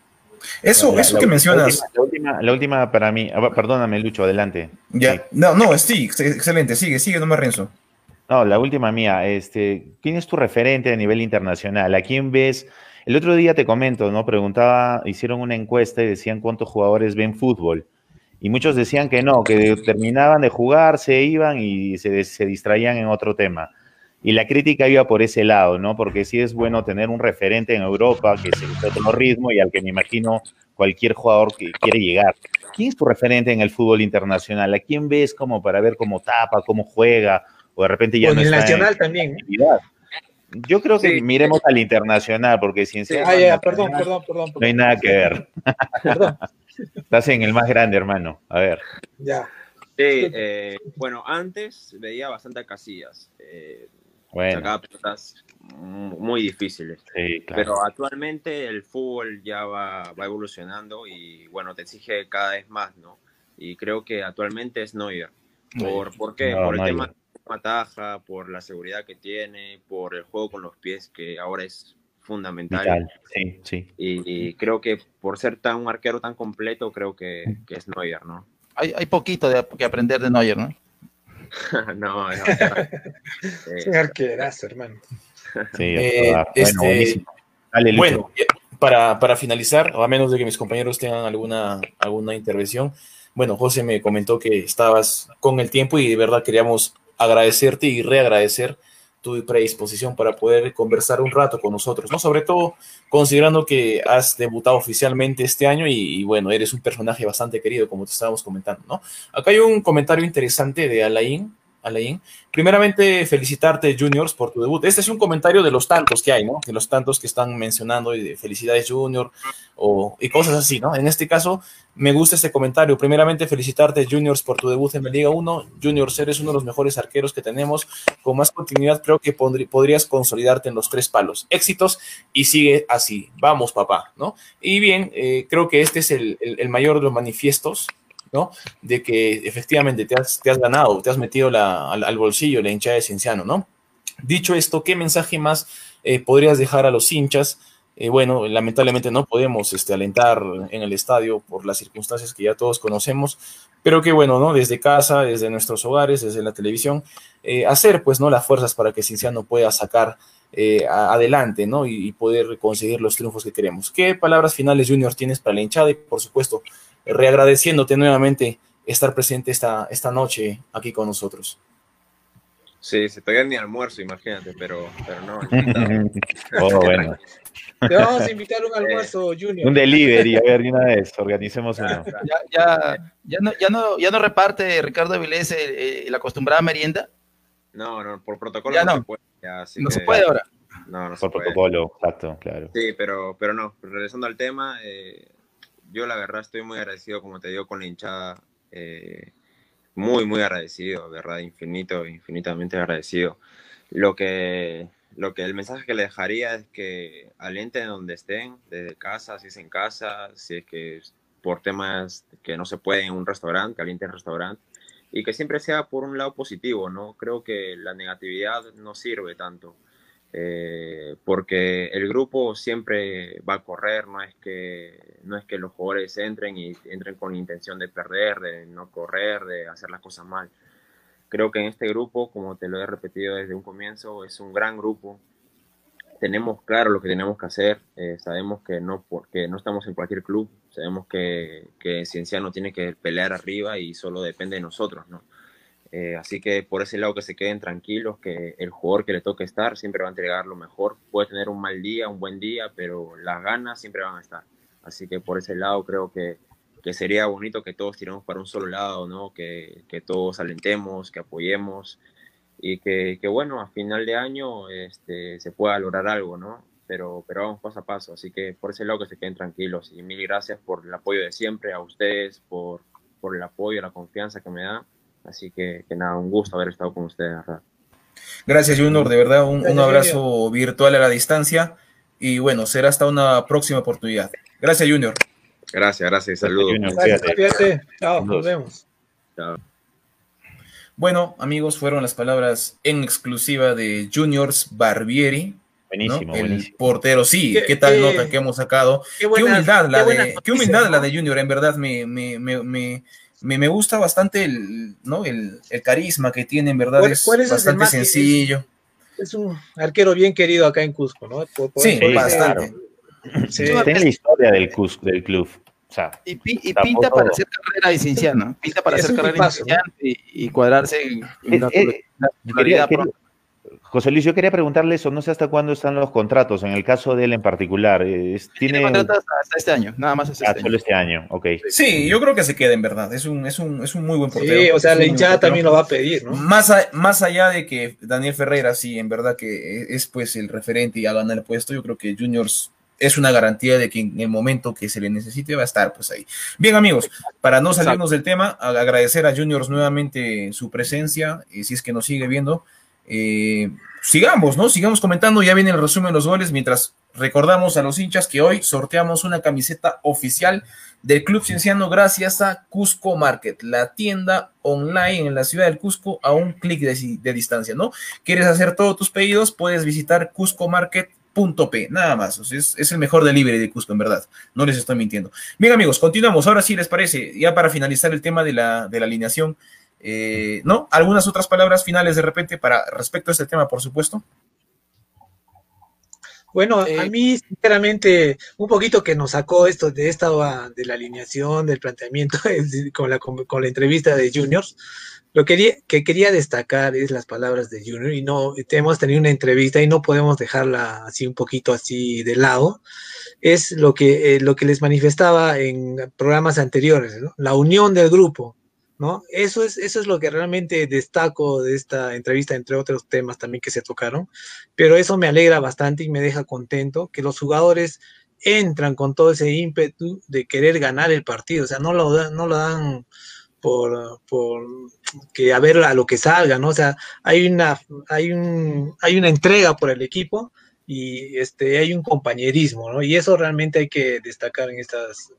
Eso, eso que mencionas. La última, la última, para mí, ah, perdóname, Lucho, adelante. Ya, no, no, sí, excelente, sigue, sigue, no me Renzo. No, la última mía, este, ¿quién es tu referente a nivel internacional? ¿A quién ves? El otro día te comento, ¿no? Preguntaba, hicieron una encuesta y decían cuántos jugadores ven fútbol. Y muchos decían que no, que terminaban de jugar, se iban y se, distraían en otro tema. Y la crítica iba por ese lado, ¿no? Porque sí es bueno tener un referente en Europa que se otro ritmo y al que me imagino cualquier jugador que quiere llegar. ¿Quién es tu referente en el fútbol internacional? ¿A quién ves como para ver cómo tapa, cómo juega? O de repente ya no el nacional también. Yo creo que miremos al internacional, porque sinceramente. Ah, perdón, perdón, perdón, No hay nada que ver. Perdón. Estás en el más grande, hermano. A ver. Ya. Sí, eh, bueno, antes veía bastante Casillas. Eh, bueno. Sacaba pelotas muy difíciles. Sí, claro. Pero actualmente el fútbol ya va, va, evolucionando y, bueno, te exige cada vez más, ¿no? Y creo que actualmente es Neuer. ¿Por, ¿por qué? por el tema ataja, por la seguridad que tiene, por el juego con los pies, que ahora es fundamental. Sí, sí. Y, creo que por ser tan un arquero tan completo, creo que, que es Neuer, ¿no? Hay, hay poquito de, que aprender de Neuer, ¿no? no, no. es arquerazo, hermano. Sí, eh, este, bueno, para, para, finalizar, a menos de que mis compañeros tengan alguna, alguna intervención, bueno, José me comentó que estabas con el tiempo y de verdad queríamos agradecerte y reagradecer tu predisposición para poder conversar un rato con nosotros, ¿no? Sobre todo considerando que has debutado oficialmente este año y, bueno, eres un personaje bastante querido, como te estábamos comentando, ¿no? Acá hay un comentario interesante de Alain, Alain. Primeramente, felicitarte, Juniors, por tu debut. Este es un comentario de los tantos que hay, ¿no? De los tantos que están mencionando y de felicidades, Junior, o, y cosas así, ¿no? En este caso, me gusta este comentario. Primeramente, felicitarte, Juniors, por tu debut en la Liga 1. Juniors, eres uno de los mejores arqueros que tenemos. Con más continuidad, creo que podrías consolidarte en los tres palos. Éxitos y sigue así. Vamos, papá, ¿no? Y bien, eh, creo que este es el, el mayor de los manifiestos ¿no? De que efectivamente te has, ganado, te has metido al, bolsillo la hinchada de Cienciano, ¿no? Dicho esto, ¿qué mensaje más eh, podrías dejar a los hinchas? Eh, bueno, lamentablemente no podemos este, alentar en el estadio por las circunstancias que ya todos conocemos, pero que bueno, ¿no? Desde casa, desde nuestros hogares, desde la televisión, eh, hacer pues, ¿no? Las fuerzas para que Cienciano pueda sacar adelante, ¿no? Y, y, poder conseguir los triunfos que queremos. ¿Qué palabras finales, Junior, tienes para la hinchada? Y por supuesto, reagradeciéndote nuevamente estar presente esta, esta noche aquí con nosotros. Sí, se te ni almuerzo, imagínate, pero, pero no. oh, bueno. Te vamos a invitar un almuerzo, Junior. Un delivery, a ver, una vez, organicemos uno. Ya, ya, ya, no, ya, no, ya no reparte Ricardo Avilés eh, la acostumbrada merienda. No, no, por protocolo ya no, se puede. no se puede ahora. No, no por protocolo, exacto, claro. Sí, pero, pero no, regresando al tema, eh, yo la verdad estoy muy agradecido, como te digo, con la hinchada. Eh, muy, muy agradecido, verdad, infinito, infinitamente agradecido. Lo que, lo que el mensaje que le dejaría es que alienten donde estén, desde casa, si es en casa, si es que por temas que no se puede en un restaurante, que alienten restaurante, y que siempre sea por un lado positivo, ¿no? Creo que la negatividad no sirve tanto. Eh, porque el grupo siempre va a correr, no es, que, no es que los jugadores entren y entren con intención de perder, de no correr, de hacer las cosas mal. Creo que en este grupo, como te lo he repetido desde un comienzo, es un gran grupo. Tenemos claro lo que tenemos que hacer, eh, sabemos que no, porque no estamos en cualquier club, sabemos que, que Cienciano tiene que pelear arriba y solo depende de nosotros, ¿no? Eh, así que por ese lado que se queden tranquilos, que el jugador que le toque estar siempre va a entregar lo mejor. Puede tener un mal día, un buen día, pero las ganas siempre van a estar. Así que por ese lado creo que, que sería bonito que todos tiremos para un solo lado, ¿no? que, que todos alentemos, que apoyemos y que, que, bueno, a final de año este, se pueda lograr algo, ¿no? Pero, pero vamos paso a paso. Así que por ese lado que se queden tranquilos. Y mil gracias por el apoyo de siempre, a ustedes, por, por el apoyo, la confianza que me dan Así que, nada, un gusto haber estado con ustedes. Gracias, Junior. De verdad, un, abrazo virtual a la distancia. Y bueno, será hasta una próxima oportunidad. Gracias, Junior. Gracias, gracias. Saludos. Chao, nos vemos. Chao. Bueno, amigos, fueron las palabras en exclusiva de Juniors Barbieri. Buenísimo, el portero, sí, qué, tal nota que hemos sacado. Qué, humildad, la de, qué humildad la de Junior, en verdad me, me, me, me, gusta bastante el, ¿no? el, carisma que tiene, en verdad es, bastante sencillo. Es, un arquero bien querido acá en Cusco, ¿no? sí, bastante. Tiene la historia del, Cusco, del club. y, pinta para hacer carrera de Cinciano, pinta para hacer carrera de y, cuadrarse en, la, eh, José Luis, yo quería preguntarle eso, no sé hasta cuándo están los contratos, en el caso de él en particular. ¿Tiene, contratos hasta este año, nada más hasta este, ah, este año. ok. Sí, yo creo que se queda en verdad, es un, es un, es un muy buen portero. Sí, o sea, la hinchada también lo va a pedir, ¿no? Más, más allá de que Daniel Ferreira, sí, en verdad que es pues el referente y a ganar el puesto, yo creo que Juniors es una garantía de que en el momento que se le necesite va a estar pues ahí. Bien amigos, para no salirnos del tema, agradecer a Juniors nuevamente su presencia, y si es que nos sigue viendo, eh, sigamos, ¿no? Sigamos comentando, ya viene el resumen de los goles, mientras recordamos a los hinchas que hoy sorteamos una camiseta oficial del Club Cienciano gracias a Cusco Market, la tienda online en la ciudad del Cusco a un clic de, distancia, ¿no? ¿Quieres hacer todos tus pedidos? Puedes visitar cuscomarket.p, nada más, es, es, el mejor delivery de Cusco, en verdad, no les estoy mintiendo. Bien amigos, continuamos, ahora sí les parece, ya para finalizar el tema de la, de la alineación, eh, ¿No? ¿Algunas otras palabras finales de repente para respecto a este tema, por supuesto? Bueno, a eh, mí, sinceramente, un poquito que nos sacó esto de esta de la alineación, del planteamiento con la, con la entrevista de Juniors, lo que quería destacar es las palabras de Junior y no hemos tenido una entrevista y no podemos dejarla así un poquito así de lado. Es lo que, eh, lo que les manifestaba en programas anteriores, la unión del grupo, ¿no? Eso es, eso es lo que realmente destaco de esta entrevista, entre otros temas también que se tocaron, pero eso me alegra bastante y me deja contento que los jugadores entran con todo ese ímpetu de querer ganar el partido, o sea, no lo, dan, no lo dan por, por que a ver a lo que salga, ¿no? O sea, hay una, hay un, hay una entrega por el equipo y este, hay un compañerismo, ¿no? Y eso realmente hay que destacar en estas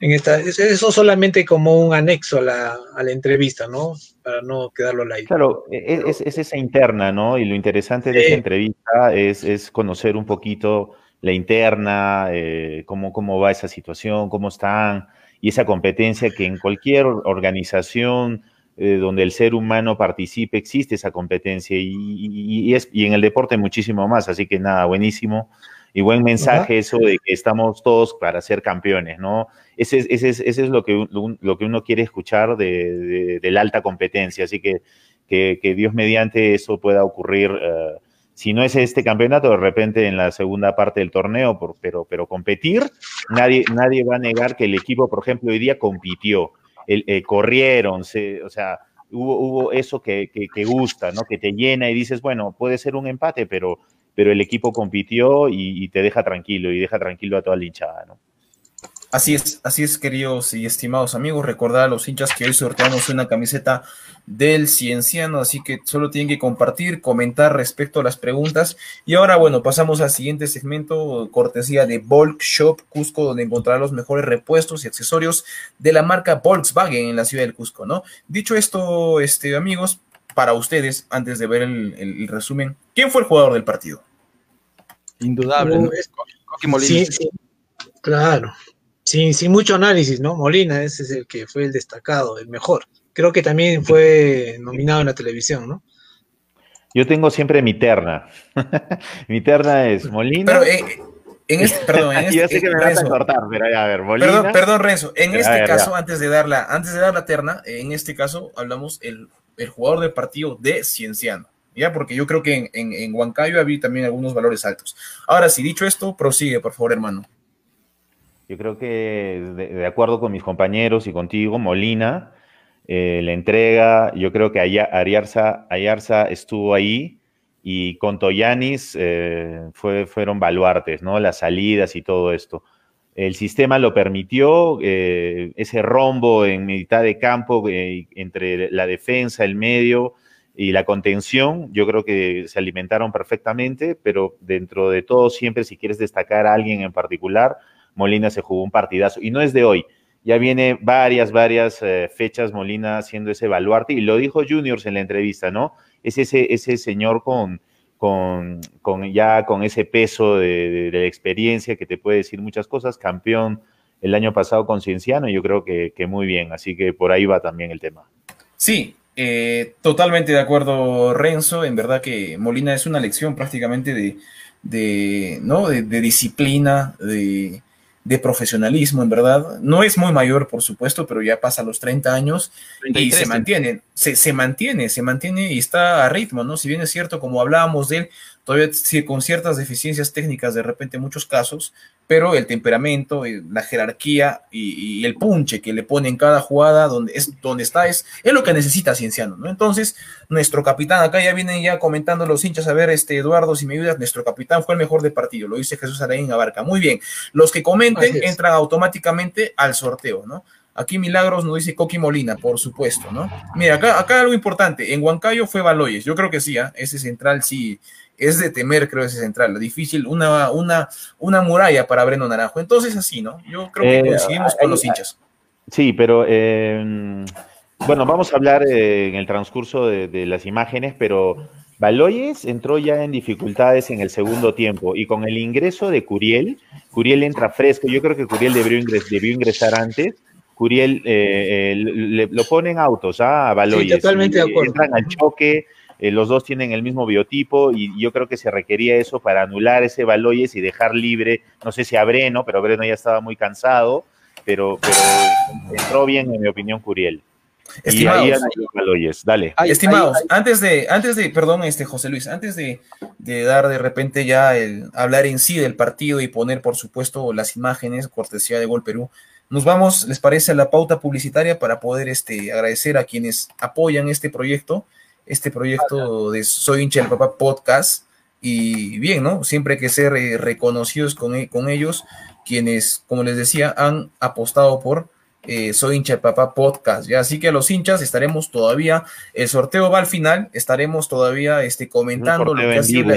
en esta, eso solamente como un anexo a la, a la entrevista, ¿no? Para no quedarlo ahí. Claro, e, e, es, es, esa interna, ¿no? Y lo interesante de esa entrevista es, es, conocer un poquito la interna, eh, cómo, cómo va esa situación, cómo están, y esa competencia que en cualquier organización eh, donde el ser humano participe existe esa competencia y, y, es, y en el deporte muchísimo más, así que nada, buenísimo. Y buen mensaje eso de que estamos todos para ser campeones, ¿no? Ese, ese, ese es lo que, lo que uno quiere escuchar de, de, la alta competencia. Así que, que, que, Dios mediante eso pueda ocurrir. Uh, si no es este campeonato, de repente en la segunda parte del torneo, por, pero, pero competir, nadie, nadie va a negar que el equipo, por ejemplo, hoy día compitió, el, eh, corrieron, se, o sea, hubo, hubo eso que, que, que, gusta, ¿no? Que te llena y dices, bueno, puede ser un empate, pero pero el equipo compitió y, te deja tranquilo y deja tranquilo a toda la hinchada, ¿no? Así es, así es, queridos y estimados amigos. Recordar a los hinchas que hoy sorteamos una camiseta del Cienciano, así que solo tienen que compartir, comentar respecto a las preguntas. Y ahora, bueno, pasamos al siguiente segmento, cortesía de Volk Shop Cusco, donde encontrará los mejores repuestos y accesorios de la marca Volkswagen en la ciudad del Cusco, ¿no? Dicho esto, este, amigos, para ustedes, antes de ver el, el resumen, ¿quién fue el jugador del partido? Indudable, ¿no? Coqui Molina. Sí, sí, claro sin, sin mucho análisis, ¿no? Molina, ese es el que fue el destacado, el mejor. Creo que también fue nominado en la televisión, ¿no? Yo tengo siempre mi terna. mi terna es Molina. Pero eh, en este, perdón, en este, Yo sé que me vas a cortar, pero ya, a ver, Molina. Perdón, perdón, Renzo. En este caso, antes de dar la, antes de dar la terna, en este caso hablamos el, el jugador del partido de Cienciano. ¿Ya? Porque yo creo que en, en, Huancayo había también algunos valores altos. Ahora, si dicho esto, prosigue, por favor, hermano. Yo creo que de, acuerdo con mis compañeros y contigo, Molina, eh, la entrega, yo creo que Ayarza, Ayarza estuvo ahí y con Toyanis eh, fue, fueron baluartes, ¿no? Las salidas y todo esto. El sistema lo permitió, eh, ese rombo en mitad de campo entre la defensa, el medio y la contención, yo creo que se alimentaron perfectamente, pero dentro de todo, siempre si quieres destacar a alguien en particular, Molina se jugó un partidazo y no es de hoy. Ya viene varias, varias eh, fechas Molina haciendo ese baluarte y lo dijo Juniors en la entrevista, ¿no? Es ese, ese señor con, con, ya con ese peso de, la experiencia que te puede decir muchas cosas, campeón el año pasado con Cienciano, yo creo que, muy bien, así que por ahí va también el tema. Sí, eh, totalmente de acuerdo, Renzo. En verdad que Molina es una lección prácticamente de ¿no? de disciplina, de, de profesionalismo, en verdad. No es muy mayor, por supuesto, pero ya pasa los 30 años y se mantiene, se, se, mantiene, se mantiene y está a ritmo, ¿no? Si bien es cierto, como hablábamos de él, todavía con ciertas deficiencias técnicas de repente en muchos casos, pero el temperamento, eh, la jerarquía y, el punche que le pone en cada jugada donde, es, donde está es, es lo que necesita Cienciano, ¿no? Entonces, nuestro capitán, acá ya vienen ya comentando los hinchas, a ver, este Eduardo, si me ayudas, nuestro capitán fue el mejor de partido, lo dice Jesús Araín Abarca. Muy bien, los que comenten entran automáticamente al sorteo, ¿no? Aquí Milagros nos dice Coqui Molina, por supuesto, ¿no? Mira, acá, acá algo importante, en Huancayo fue Baloyes, yo creo que sí, ¿ah? ese central sí, es de temer, creo, ese central. Difícil, una, una, una muralla para Breno Naranjo. Entonces, así, ¿no? Yo creo que eh, coincidimos con los hinchas. Sí, pero eh, bueno, vamos a hablar eh, en el transcurso de, las imágenes, pero Baloyes entró ya en dificultades en el segundo tiempo y con el ingreso de Curiel, Curiel entra fresco. Yo creo que Curiel debió, debió ingresar antes. Curiel le, lo pone en autos ¿ah? a Baloyes. Sí, totalmente de acuerdo. Entran al choque eh, los dos tienen el mismo biotipo y yo creo que se requería eso para anular ese Baloyes y dejar libre, no sé si a Breno, pero Breno ya estaba muy cansado, pero, entró bien, en mi opinión, Curiel. Estimados, Baloyes, dale. estimados, antes de, antes de, perdón, este José Luis, antes de, dar de repente ya el hablar en sí del partido y poner, por supuesto, las imágenes, cortesía de Gol Perú, nos vamos, ¿les parece a la pauta publicitaria para poder este, agradecer a quienes apoyan este proyecto? Este proyecto de Soy hincha del papá podcast. Y bien, ¿no? Siempre hay que ser eh, reconocidos con, e, con ellos, quienes, como les decía, han apostado por eh, Soy hincha del papá podcast. ¿ya? Así que a los hinchas estaremos todavía, el sorteo va al final, estaremos todavía este, comentando lo que ha sido.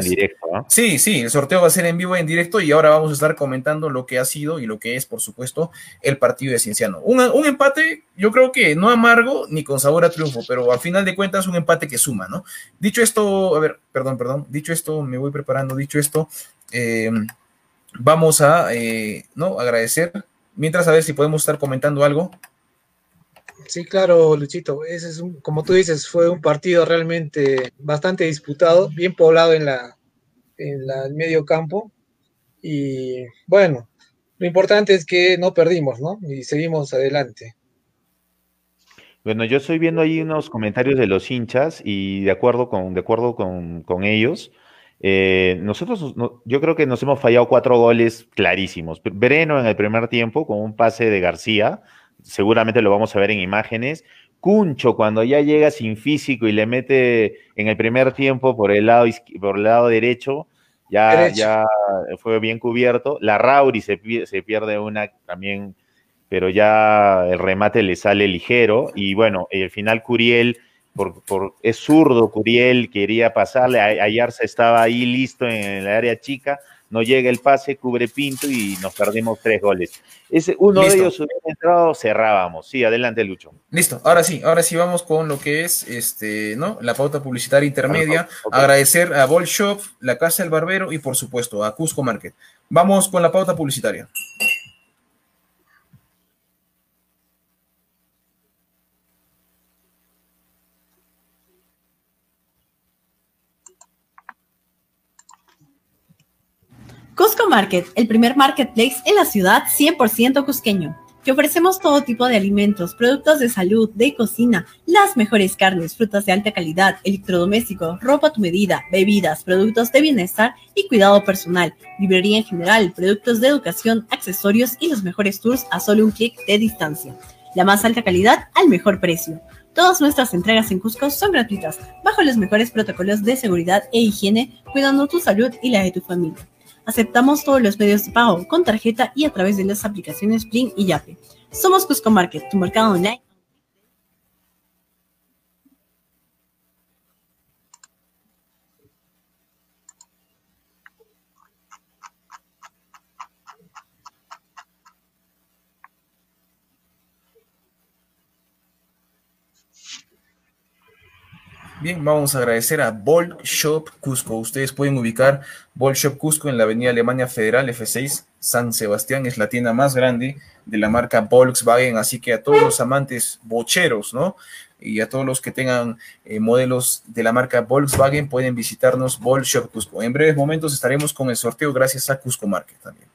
Sí, sí, el sorteo va a ser en vivo en directo y ahora vamos a estar comentando lo que ha sido y lo que es, por supuesto, el partido de Cienciano. Un, un empate, yo creo que no amargo ni con sabor a triunfo, pero al final de cuentas un empate que suma, ¿no? Dicho esto, a ver, perdón, perdón, dicho esto, me voy preparando, dicho esto, eh, vamos a, eh, ¿no? Agradecer Mientras, a ver si podemos estar comentando algo. Sí, claro, Luchito. Ese es un, como tú dices, fue un partido realmente bastante disputado, bien poblado en la en el medio campo. Y bueno, lo importante es que no perdimos, ¿no? Y seguimos adelante. Bueno, yo estoy viendo ahí unos comentarios de los hinchas y de acuerdo con, de acuerdo con, con ellos, eh, nosotros, yo creo que nos hemos fallado cuatro goles clarísimos. Breno en el primer tiempo con un pase de García, seguramente lo vamos a ver en imágenes. Cuncho cuando ya llega sin físico y le mete en el primer tiempo por el lado, por el lado derecho, ya, ya fue bien cubierto. La Rauri se, se pierde una también pero ya el remate le sale ligero y bueno, al final Curiel, por, por, es zurdo, Curiel quería pasarle, Ayarza estaba ahí listo en el área chica, no llega el pase, cubre Pinto y nos perdimos tres goles. Ese, uno de ellos hubiera entrado, cerrábamos. Sí, adelante, Lucho. Listo, ahora sí, ahora sí vamos con lo que es este, ¿no? La pauta publicitaria intermedia. Agradecer a Ball Shop, la Casa del Barbero y por supuesto a Cusco Market. Vamos con la pauta publicitaria. Cusco Market, el primer marketplace en la ciudad 100% cusqueño. Te ofrecemos todo tipo de alimentos, productos de salud, de cocina, las mejores carnes, frutas de alta calidad, electrodomésticos, ropa a tu medida, bebidas, productos de bienestar y cuidado personal, librería en general, productos de educación, accesorios y los mejores tours a solo un clic de distancia. La más alta calidad al mejor precio. Todas nuestras entregas en Cusco son gratuitas, bajo los mejores protocolos de seguridad e higiene, cuidando tu salud y la de tu familia. Aceptamos todos los medios de pago con tarjeta y a través de las aplicaciones Plin y Yape. Somos Cusco Market, tu mercado online Bien, vamos a agradecer a Ball Shop Cusco. Ustedes pueden ubicar Ball Shop Cusco en la avenida Alemania Federal F6, San Sebastián. Es la tienda más grande de la marca Volkswagen. Así que a todos los amantes bocheros, ¿no? Y a todos los que tengan eh, modelos de la marca Volkswagen pueden visitarnos Ball Shop Cusco. En breves momentos estaremos con el sorteo gracias a Cusco Market también.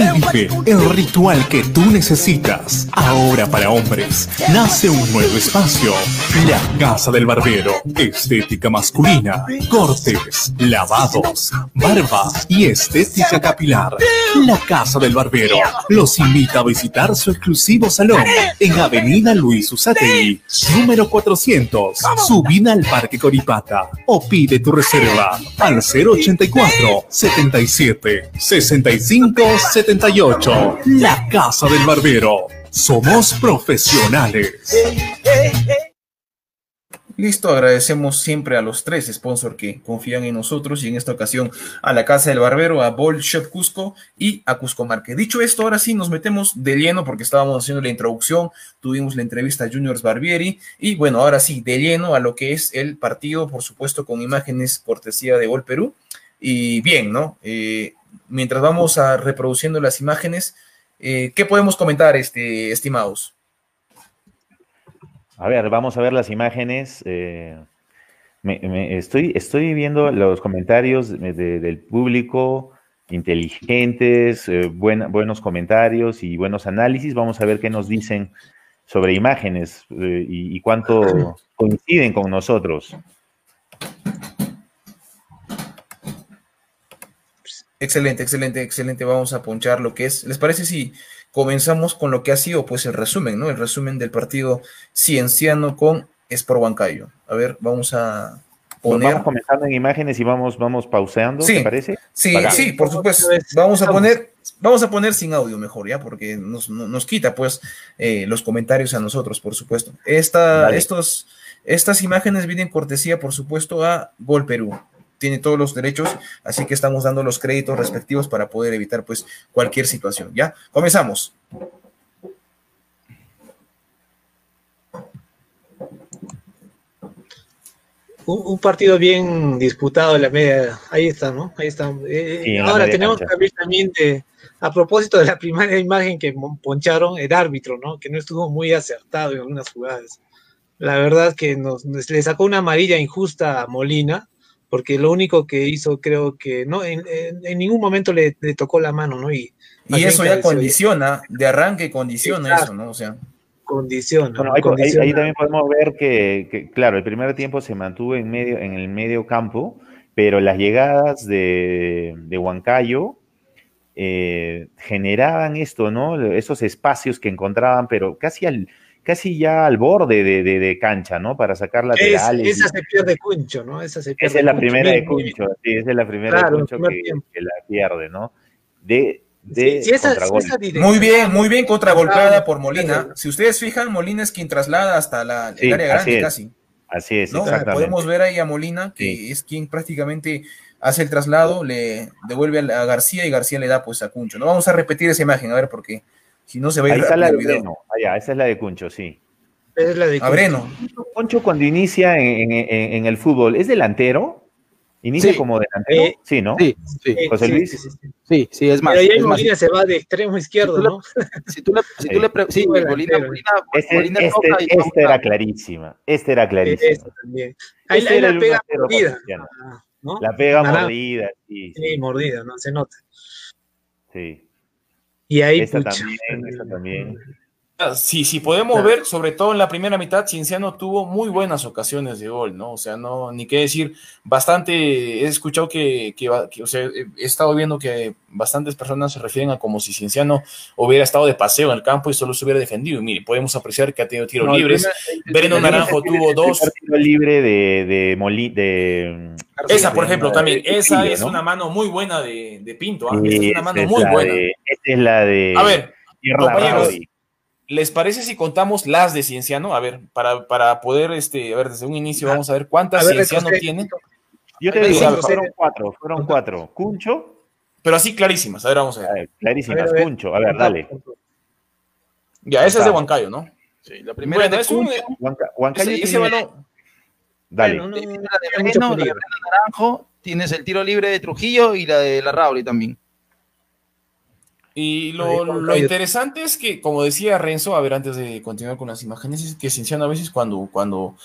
El ritual que tú necesitas. Ahora para hombres, nace un nuevo espacio. La Casa del Barbero. Estética masculina. Cortes, lavados, barba y estética capilar. La Casa del Barbero los invita a visitar su exclusivo salón en Avenida Luis Usategui, número 400. Subida al Parque Coripata o pide tu reserva al 084 77 65 78. La Casa del Barbero. Somos profesionales. Listo, agradecemos siempre a los tres sponsors que confían en nosotros y en esta ocasión a la Casa del Barbero, a Ball Shop Cusco y a Cusco Market. Dicho esto, ahora sí nos metemos de lleno porque estábamos haciendo la introducción, tuvimos la entrevista a Juniors Barbieri y bueno, ahora sí, de lleno a lo que es el partido, por supuesto con imágenes cortesía de Gol Perú. Y bien, ¿no? Eh, mientras vamos a reproduciendo las imágenes, eh, ¿qué podemos comentar, este, estimados? A ver, vamos a ver las imágenes. Eh, estoy, estoy viendo los comentarios del público, inteligentes, eh, buenos comentarios y buenos análisis. Vamos a ver qué nos dicen sobre imágenes y cuánto coinciden con nosotros. Excelente, excelente, excelente. Vamos a ponchar lo que es. ¿Les parece si comenzamos con lo que ha sido pues el resumen, ¿no? El resumen del partido cienciano con Sport Huancayo. A ver, vamos a poner. vamos comenzando en imágenes y vamos, vamos pauseando, ¿te parece? Sí, sí, por supuesto. Vamos a poner, vamos a poner sin audio mejor, ¿ya? Porque nos, nos quita, pues, eh, los comentarios a nosotros, por supuesto. Esta, estos, estas imágenes vienen cortesía, por supuesto, a Gol Perú tiene todos los derechos, así que estamos dando los créditos respectivos para poder evitar pues cualquier situación. ¿Ya? Comenzamos. Un, partido bien disputado en la media. Ahí está, ¿no? Ahí está. Eh, ahora tenemos que hablar también de, a propósito de la primera imagen que poncharon, el árbitro, ¿no? Que no estuvo muy acertado en algunas jugadas. La verdad que nos, le sacó una amarilla injusta a Molina, porque lo único que hizo creo que no en, ningún momento le, tocó la mano, ¿no? Y, y eso ya condiciona, de arranque condiciona eso, ¿no? O sea. condiciona. Bueno, ahí, ahí, también podemos ver que, que, claro, el primer tiempo se mantuvo en, medio, en el medio campo, pero las llegadas de, de Huancayo eh, generaban esto, ¿no? Esos espacios que encontraban, pero casi al, casi ya al borde de, de, de cancha, ¿no? Para sacar laterales. Es, esa se pierde Cuncho, ¿no? Esa, se pierde esa es la primera de Cuncho, sí, esa es la primera de Cuncho que, que, la pierde, ¿no? De, de sí, esa, muy bien, muy bien contragolpeada por Molina. Si ustedes fijan, Molina es quien traslada hasta la, el área grande casi. Así es, ¿no? Podemos ver ahí a Molina, que es quien prácticamente hace el traslado, le devuelve a García y García le da pues a Cuncho. No vamos a repetir esa imagen, a ver por qué. Si no se va a ir Ahí está la de Breno. Allá, esa es la de Cuncho, sí. Es la de Cuncho. Breno. Cuncho cuando inicia en, en, en, el fútbol, ¿es delantero? ¿Inicia sí. como delantero? Eh, sí, ¿no? Sí, sí. José Luis. Sí, sí, sí. sí, sí es más. Pero ahí es Molina se va de extremo izquierdo, si ¿no? Si tú le, si tú le, sí, Molina, Molina, este, Molina este, este, este era clarísima. Este era clarísima. Este también. Ahí, este ahí la pega mordida. ¿no? La pega Naranja. mordida, sí. Sí, mordida, ¿no? Se nota. Sí. Y ahí, esta pucha, también, esta también. Sí, sí, podemos claro. ver, sobre todo en la primera mitad, Cienciano tuvo muy buenas ocasiones de gol, ¿no? O sea, no, ni qué decir, bastante, he escuchado que, que, que, o sea, he estado viendo que bastantes personas se refieren a como si Cienciano hubiera estado de paseo en el campo y solo se hubiera defendido. Y mire, podemos apreciar que ha tenido tiros no, libres. Breno Naranjo tuvo dos. Tiro libre de, de, Moli, de Esa, por ejemplo, también, esa es una mano muy buena de, de Pinto, ¿eh? Sí, esa es una mano muy buena. De, esta es la de. A ver, compañeros. ¿Les parece si contamos las de Cienciano? A ver, para, para poder, este, a ver, desde un inicio vamos a ver cuántas a ver, Cienciano tiene. Yo te digo, ver, fueron cuatro, fueron cuatro. Cuncho. Pero así clarísimas, a ver, vamos a ver. A ver clarísimas, a ver, Cuncho, a ver, dale. Ya, esa es de Huancayo, ¿no? Sí, la primera bueno, es un... Huanca, Huancayo ese, ese balón... Dale. Bueno, no, la de Breno, la de Naranjo, tienes el tiro libre de Trujillo y la de la Rauli también. Y lo, lo, interesante es que, como decía Renzo, a ver, antes de continuar con las imágenes, es que Cienciano a veces cuando, cuando,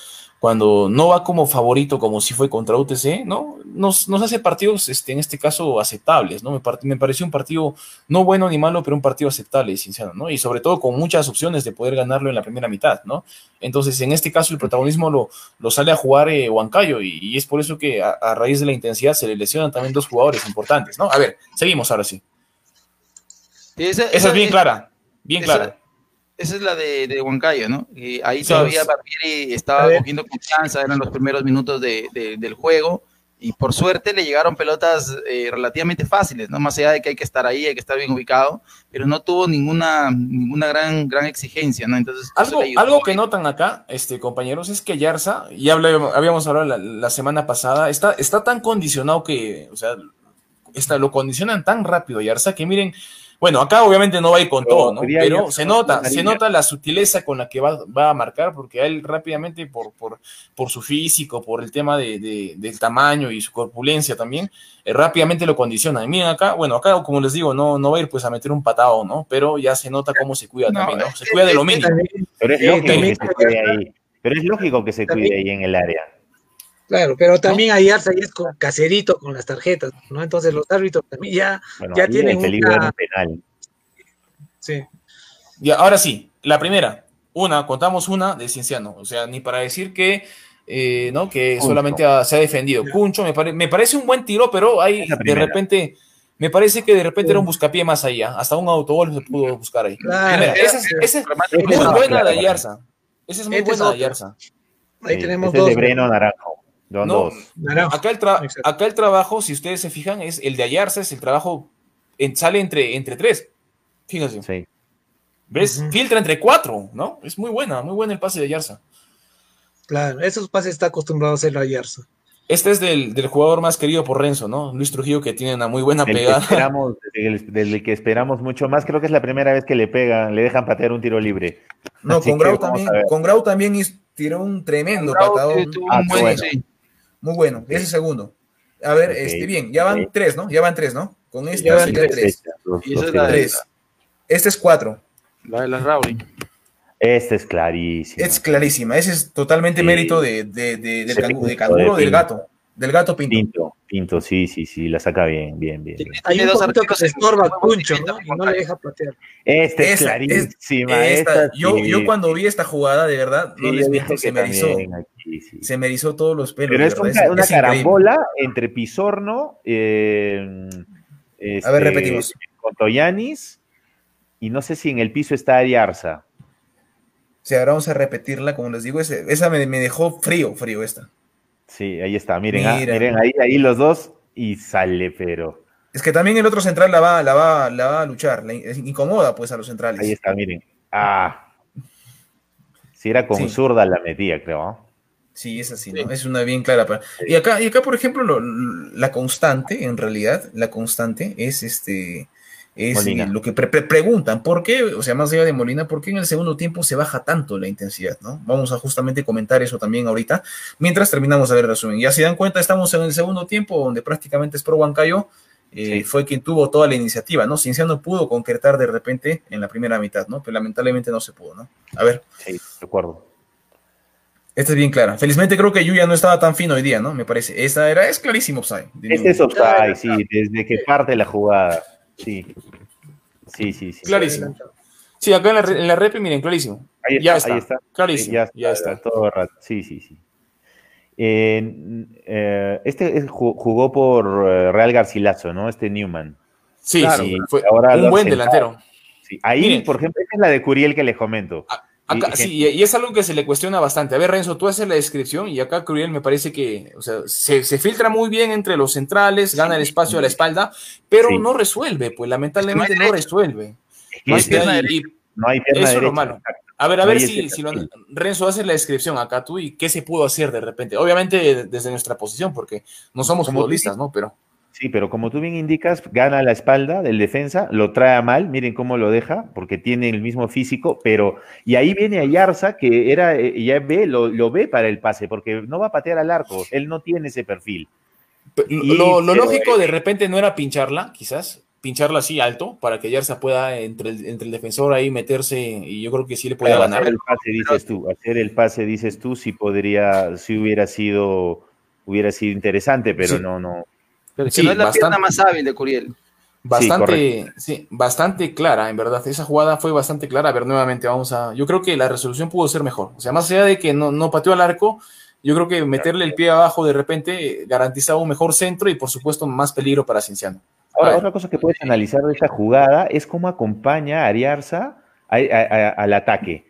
cuando no va como favorito, como si fue contra UTC, ¿no? Nos, nos hace partidos, este, en este caso, aceptables, ¿no? Me, me, pareció un partido no bueno ni malo, pero un partido aceptable, Cienciano, ¿no? Y sobre todo con muchas opciones de poder ganarlo en la primera mitad, ¿no? Entonces, en este caso, el protagonismo lo, lo sale a jugar eh, Huancayo, y, y, es por eso que a, a raíz de la intensidad se le lesionan también dos jugadores importantes, ¿no? A ver, seguimos ahora sí. Esa, esa, esa, es bien clara, bien clara. Esa es la de, de Huancayo, ¿no? Y ahí sí, todavía Barbieri estaba cogiendo confianza, eran los primeros minutos de, de, del juego, y por suerte le llegaron pelotas eh, relativamente fáciles, ¿no? Más allá de que hay que estar ahí, hay que estar bien ubicado, pero no tuvo ninguna, ninguna gran, gran exigencia, ¿no? Entonces, algo, algo que notan acá, este, compañeros, es que Yarza, ya habíamos hablado la, la, semana pasada, está, está tan condicionado que, o sea, está, lo condicionan tan rápido Yarza que miren, bueno, acá obviamente no va a ir con pero, todo, ¿no? Pero se nota, se nota la sutileza con la que va, va a marcar, porque a él rápidamente, por, por, por su físico, por el tema de, de, del tamaño y su corpulencia también, eh, rápidamente lo condiciona. Y miren acá, bueno, acá, como les digo, no, no va a ir pues a meter un patado, ¿no? Pero ya se nota cómo se cuida no, también, ¿no? Se cuida de lo mínimo. Pero es lógico que se cuide ahí. Pero es lógico que se cuide ahí en el área. Claro, pero también ¿no? hay Arza y es con caserito con las tarjetas, ¿no? Entonces los árbitros también ya, bueno, ya tienen una... penal. Sí. Y ahora sí, la primera, una, contamos una de Cienciano, o sea, ni para decir que, eh, ¿no? Que Cuncho. solamente ha, se ha defendido. Cuncho me, pare, me, parece un buen tiro, pero hay de repente, me parece que de repente sí. era un buscapié más allá, hasta un autogol se pudo buscar ahí. Claro, esa es, esa es muy buena de Ayarza. Esa es muy Este buena de Ayarza. Ahí tenemos dos. de Breno Naranjo. No, dos. Acá el, acá el trabajo, si ustedes se fijan, es el de Ayarza, es el trabajo, en- sale entre, entre tres. Fíjense. Sí. ¿Ves? Filtra entre cuatro, ¿no? Es muy buena, muy buena el pase de Ayarza. Claro, esos pases está acostumbrado a hacerlo Ayarza. Este es del, del jugador más querido por Renzo, ¿no? Luis Trujillo, que tiene una muy buena Del que, pegada. esperamos, del, del que esperamos mucho más, creo que es la primera vez que le pegan, le dejan patear un tiro libre. No, Así con Grau también, a con Grau también is- tiró un tremendo patadón. Ah, un buen- bueno. Muy bueno, ese segundo. A ver, Ok, este, bien, ya van tres, ¿no? Ya van tres, ¿no? Con este Ya van tres. Los- Y los esa es la de- Tres. Este es cuatro. La de la Rauli. Este es clarísimo. Es clarísima. Ese es totalmente Sí. mérito de, de, de- del canguro gato. Del gato Pinto. Pinto, Pinto, sí, sí, sí, la saca bien, bien, bien. bien. Hay un poquito que se estorba en- ¿no? Y no le deja patear. Esta es Esa, clarísima. Esta- esta yo, sí. yo cuando vi esta jugada, de verdad, no Sí, les miento, dije se me erizó. aquí, sí. Se me erizó todos los pelos. Pero es una, una es increíble. carambola entre Pizorno, eh, A ver, este, repetimos. Contoyanis, y no sé si en el piso está Ariarza. Sea, ahora vamos a repetirla, como les digo, ese- esa me, me dejó frío, frío esta. Sí, ahí está, miren, ah, miren ahí, ahí los dos y sale, pero Es que también el otro central la va, la va, la va a luchar, la incomoda pues a los centrales. ahí está, miren. Ah, si era con Sí. zurda la metía, creo. ¿ah? Sí, es así, ¿no? Es una bien clara. para- Y acá, y acá, por ejemplo, lo- la constante, en realidad, la constante es este. Es Molina. lo que pre- pre- preguntan, ¿por qué? O sea, más allá de Molina, ¿por qué en el segundo tiempo se baja tanto la intensidad? ¿no? Vamos a justamente comentar eso también ahorita, mientras terminamos de ver el resumen. Ya se dan cuenta, estamos en el segundo tiempo, donde prácticamente es Pro Huancayo, eh, Sí. fue quien tuvo toda la iniciativa, ¿no? Cienciano pudo concretar de repente en la primera mitad, ¿no? Pero lamentablemente no se pudo, ¿no? A ver, Sí, recuerdo. esta es bien clara. Felizmente creo que Yuya no estaba tan fino hoy día, ¿no? Me parece. Esa era, es clarísimo, offside. De Este es offside, sí, desde que parte la jugada. Sí. Sí, sí, sí. Clarísimo. Sí, acá en la, re- en la repe, miren, clarísimo. Ahí ya está, está. ahí está. Clarísimo. Sí, ya está, ya está. todo el rato. Sí, sí, sí. Eh, eh, este es- ju- jugó por eh, Real Garcilaso, ¿no? Este Newman. Sí, Claro, sí, fue ahora un buen sentado. delantero. Sí, Ahí, Miren. por ejemplo, esta es la de Curiel que les comento. Acá, Y- sí, y, es algo que se le cuestiona bastante. A ver, Renzo, tú haces la descripción y acá Curiel me parece que o sea, se, se filtra muy bien entre los centrales, gana el espacio a la espalda, pero Sí. no resuelve, pues lamentablemente Es que no no, resuelve. Es que No hay pierna derecha. no hay pierna eso es lo derecha. malo. A ver, a No ver si, si lo-. Renzo hace la descripción acá tú y qué se pudo hacer de repente. Obviamente desde nuestra posición, porque no somos futbolistas, ¿no? Pero Sí, pero como tú bien indicas, gana la espalda del defensa, lo trae a mal, miren cómo lo deja, porque tiene el mismo físico, pero y ahí viene Ayarza, que era, eh, ya ve, lo, lo ve para el pase, porque no va a patear al arco, él no tiene ese perfil. Y- lo, lo pero- lógico de repente no era pincharla, quizás, pincharla así alto, para que Yarza pueda entre el, entre el defensor ahí meterse y yo creo que sí le puede Hacer ganar. el pase, dices tú, hacer el pase, dices tú, si podría, si hubiera sido, hubiera sido interesante, pero Sí. no, no. Pero que Sí, no es la bastante. pierna más hábil de Curiel. Bastante, sí, bastante clara, en verdad. Esa jugada fue bastante clara. A ver, nuevamente vamos a. Yo creo que la resolución pudo ser mejor. O sea, más allá de que no, no pateó al arco, yo creo que meterle el pie abajo de repente garantizaba un mejor centro y, por supuesto, más peligro para Cienciano. Ahora, otra cosa que puedes analizar de esta jugada es cómo acompaña a Ariarza a- a- a- al ataque.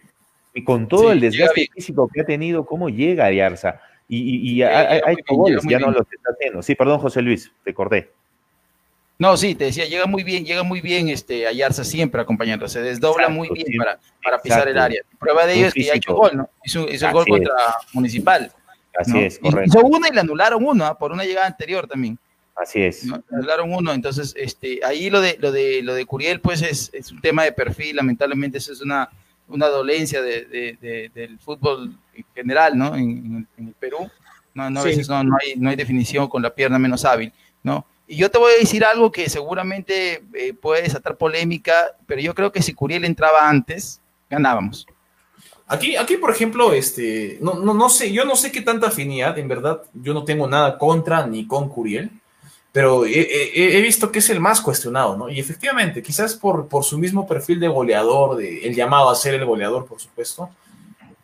Y con todo Sí, el desgaste físico que ha tenido, cómo llega Ariarza. Y, y, y ha, llega ha- ha muy hecho bien, llega goles, ya no bien. los está haciendo. Sí, perdón, José Luis, te corté. No, sí, te decía, llega muy bien, llega muy bien este Ayarza siempre acompañando, se desdobla Exacto, muy bien sí. para, para pisar el área. Prueba de ello es que ya ha hecho físico. gol, ¿no? Hizo, hizo gol es. contra Municipal. Así ¿no? es, correcto. Hizo una y le anularon uno, ¿ah? por una llegada anterior también. Así es. ¿no? Le anularon uno, entonces este, ahí lo de lo de lo de Curiel, pues es, es un tema de perfil, lamentablemente eso es una, una dolencia de, de- de- del fútbol en general, ¿no? En, el Perú. No, no, a Sí. veces no, no hay, no hay definición con la pierna menos hábil, ¿no? Y yo te voy a decir algo que seguramente eh, puede desatar polémica, pero yo creo que si Curiel entraba antes, ganábamos. Aquí, aquí, por ejemplo, este, no, no, no sé, yo no sé qué tanta afinidad, en verdad, yo no tengo nada contra ni con Curiel, pero he, he- he visto que es el más cuestionado, ¿no? Y efectivamente, quizás por, por su mismo perfil de goleador, de, el llamado a ser el goleador, por supuesto,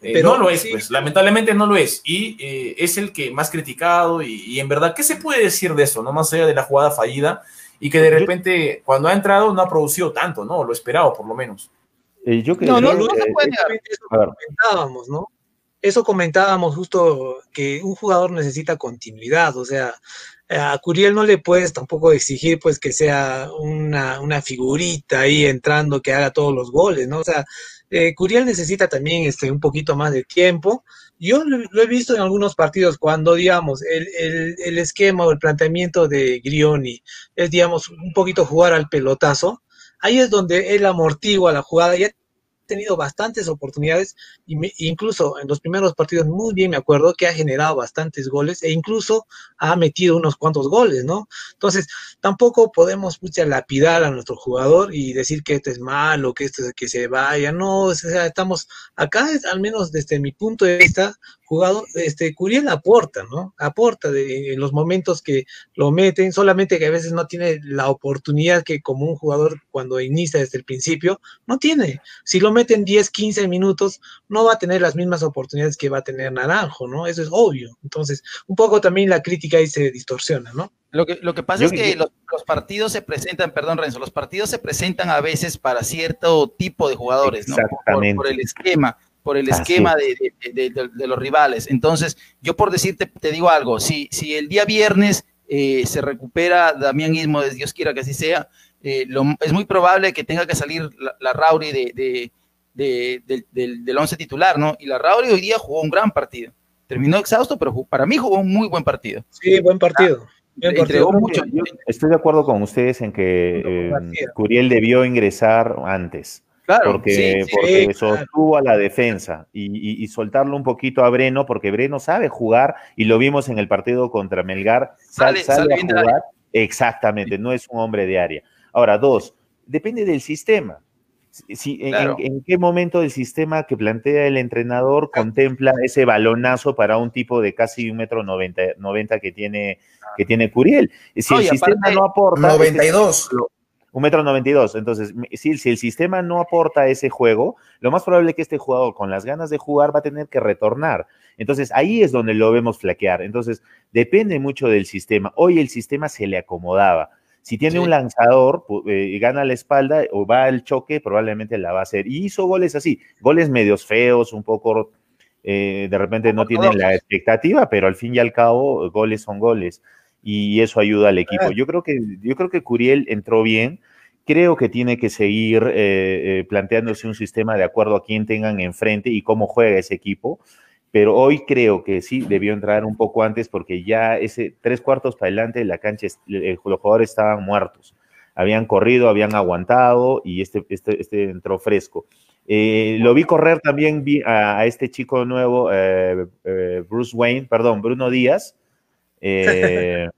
eh, Pero no lo es, sí. pues, lamentablemente no lo es, y eh, es el que más criticado, y, y en verdad, ¿qué se puede decir de eso, no? Más allá de la jugada fallida, y que de repente, cuando ha entrado, no ha producido tanto, ¿no? Lo esperado, por lo menos. Eh, yo creo No, no, yo, no se eh, puede. Eso comentábamos, ¿no? Eso comentábamos justo que un jugador necesita continuidad, o sea, a Curiel no le puedes tampoco exigir pues que sea una, una figurita ahí entrando que haga todos los goles, ¿no? O sea, eh, Curiel necesita también este, un poquito más de tiempo. Yo lo, he visto en algunos partidos cuando, digamos, el, el, el esquema o el planteamiento de Grioni es, digamos, un poquito jugar al pelotazo. Ahí es donde él amortigua la jugada. Ya tenido bastantes oportunidades, y incluso en los primeros partidos, muy bien me acuerdo que ha generado bastantes goles e incluso ha metido unos cuantos goles, ¿no? Entonces, tampoco podemos pucha, lapidar a nuestro jugador y decir que esto es malo, que esto es que se vaya, no, o sea, estamos acá, al menos desde mi punto de vista, jugador, este, Curiel aporta, ¿no? Aporta de, en los momentos que lo meten, solamente que a veces no tiene la oportunidad que como un jugador cuando inicia desde el principio, no tiene. Si lo meten 10, 15 minutos, no va a tener las mismas oportunidades que va a tener Naranjo, ¿no? Eso es obvio. Entonces, un poco también la crítica ahí se distorsiona, ¿no? Lo que, lo que pasa es que los, partidos se presentan, perdón Renzo, los partidos se presentan a veces para cierto tipo de jugadores, ¿no? por el esquema por el esquema de, los rivales. Entonces, yo por decirte, te digo algo, si, si el día viernes eh, se recupera Damián Ismo, Dios quiera que así sea, eh, es muy probable que tenga que salir la, Rauri de, del, once titular, ¿no? Y la Rauri hoy día jugó un gran partido. Terminó exhausto, pero para mí jugó un muy buen partido. Sí, buen partido. mucho. estoy de acuerdo con ustedes en que eh, Curiel debió ingresar antes porque, porque sostuvo a la defensa y, soltarlo un poquito a Breno, porque Breno sabe jugar y lo vimos en el partido contra Melgar. Sale, a jugar. Exactamente, no es un hombre de área. Ahora, dos, depende del sistema. Si, en, qué momento del sistema que plantea el entrenador contempla ese balonazo para un tipo de casi un metro noventa, que tiene que tiene Curiel? Si el sistema no aporta 92 un metro noventa y dos. Entonces, si, si, el sistema no aporta ese juego, lo más probable es que este jugador con las ganas de jugar va a tener que retornar. Entonces, ahí es donde lo vemos flaquear. Entonces, depende mucho del sistema. Hoy el sistema se le acomodaba. Si tiene un lanzador y eh, gana la espalda o va al choque, probablemente la va a hacer. Y hizo goles así, goles medios feos, un poco, eh, de repente no tienen la expectativa, pero al fin y al cabo, goles son goles y eso ayuda al equipo. Yo creo que, yo creo que Curiel entró bien. Creo que tiene que seguir eh, eh, planteándose un sistema de acuerdo a quién tengan enfrente y cómo juega ese equipo. Pero hoy creo que sí debió entrar un poco antes porque ya ese tres cuartos para adelante la cancha, los jugadores estaban muertos. Habían corrido, habían aguantado y este, este, este entró fresco. Eh, lo vi correr también vi a, este chico nuevo, Bruce Wayne, perdón, Bruno Díaz, eh,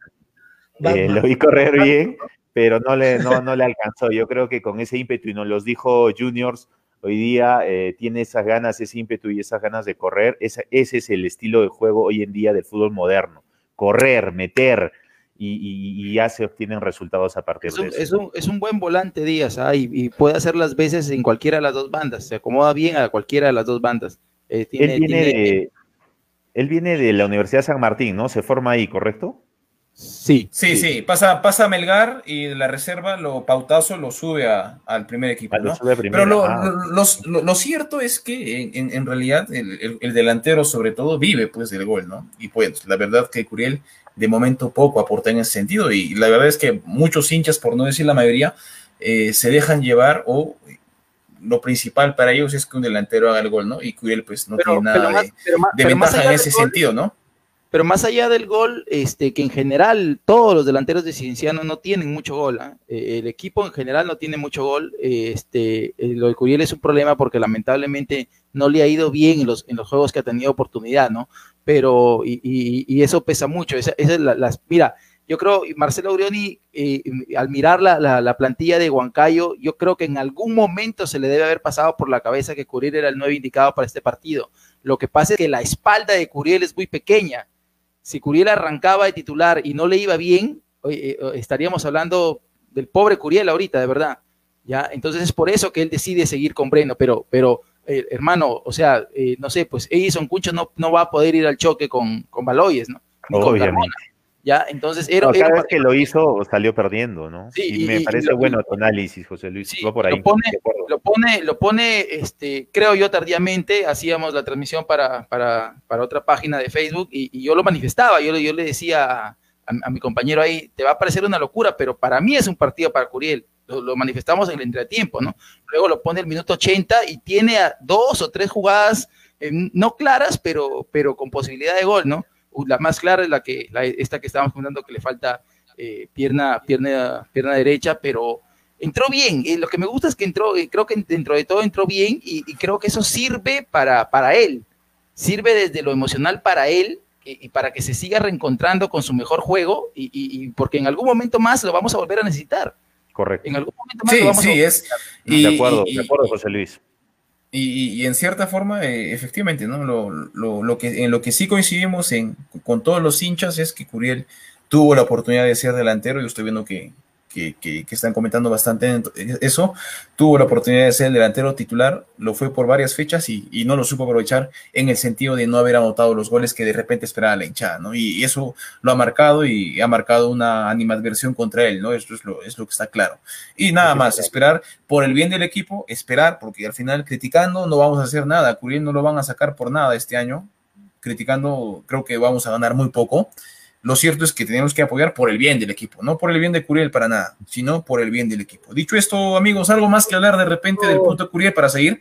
eh, lo vi correr bien, pero no le, no, no le alcanzó. Yo creo que con ese ímpetu, y nos los dijo Juniors, hoy día eh, tiene esas ganas, ese ímpetu y esas ganas de correr. ese es el estilo de juego hoy en día del fútbol moderno. Correr, meter, y, ya se obtienen resultados a partir de eso. Es un, buen volante Díaz ¿ah? y, puede hacer las veces en cualquiera de las dos bandas, se acomoda bien a cualquiera de las dos bandas. tiene, tiene, él viene de la Universidad de San Martín, ¿no? Se forma ahí, ¿correcto? Sí. Sí, sí, Pasa, pasa a Melgar y la reserva, lo pautazo, lo sube al primer equipo. ¿no? Pero ah. lo, cierto es que en, realidad el, delantero sobre todo vive pues del gol, ¿no? Y pues la verdad que Curiel de momento poco aporta en ese sentido y la verdad es que muchos hinchas, por no decir la mayoría, eh, se dejan llevar o lo principal para ellos es que un delantero haga el gol, ¿no? Y Curiel pues no tiene nada de, ventaja en ese sentido, ¿no? Pero más allá del gol, este, que en general todos los delanteros de Cienciano no tienen mucho gol. ¿ah? Eh, el equipo en general no tiene mucho gol. este, eh, lo de Curiel es un problema porque lamentablemente no le ha ido bien en los, en los juegos que ha tenido oportunidad, ¿no? Pero, y, eso pesa mucho. Esa, es la, las, mira, yo creo, Marcelo Aurioni, eh, al mirar la, plantilla de Huancayo, yo creo que en algún momento se le debe haber pasado por la cabeza que Curiel era el nuevo indicado para este partido. Lo que pasa es que la espalda de Curiel es muy pequeña. Si Curiel arrancaba de titular y no le iba bien, eh, estaríamos hablando del pobre Curiel ahorita, de verdad. ¿ya? Entonces es por eso que él decide seguir con Breno, pero, pero eh, hermano, o sea, no sé, pues Edison Cuncho no, no va a poder ir al choque con, con Baloyes, ¿no? ¿Ya? Entonces era... cada vez que lo hizo salió perdiendo, ¿no? Sí, y, me parece bueno tu análisis, José Luis, sí, por ahí. Lo pone, lo pone, lo pone, este, creo yo tardíamente, hacíamos la transmisión para, para, para otra página de Facebook y, yo lo manifestaba, yo, yo le decía a, mi compañero ahí, te va a parecer una locura, pero para mí es un partido para Curiel. Lo, manifestamos en el entretiempo, ¿no? Luego lo pone el minuto 80 y tiene a dos o tres jugadas eh, no claras, pero, pero con posibilidad de gol, ¿no? La más clara es la que, esta que estábamos comentando que le falta eh, pierna, pierna, pierna derecha, pero entró bien. Eh, lo que me gusta es que entró, eh, creo que dentro de todo entró bien y, creo que eso sirve para, para él. Sirve desde lo emocional para él y, para que se siga reencontrando con su mejor juego y, porque en algún momento más lo vamos a volver a necesitar. Correcto. En algún momento más lo vamos sí, a es. de acuerdo, de acuerdo, José Luis. Y, en cierta forma, eh, efectivamente, ¿no? Lo, lo, lo, que, en lo que sí coincidimos en, con todos los hinchas es que Curiel tuvo la oportunidad de ser delantero y estoy viendo que, que, están comentando bastante eso, tuvo la oportunidad de ser el delantero titular, lo fue por varias fechas y, no lo supo aprovechar en el sentido de no haber anotado los goles que de repente esperaba la hinchada, ¿no? Y, eso lo ha marcado y ha marcado una animadversión contra él, ¿no? Esto es lo, es lo que está claro. Y nada más, esperar por el bien del equipo, esperar, porque al final criticando no vamos a hacer nada, Curiel no lo van a sacar por nada este año, criticando creo que vamos a ganar muy poco. Lo cierto es que tenemos que apoyar por el bien del equipo, no por el bien de Curiel para nada, sino por el bien del equipo. Dicho esto, amigos, algo más que hablar de repente del punto de Curiel para seguir.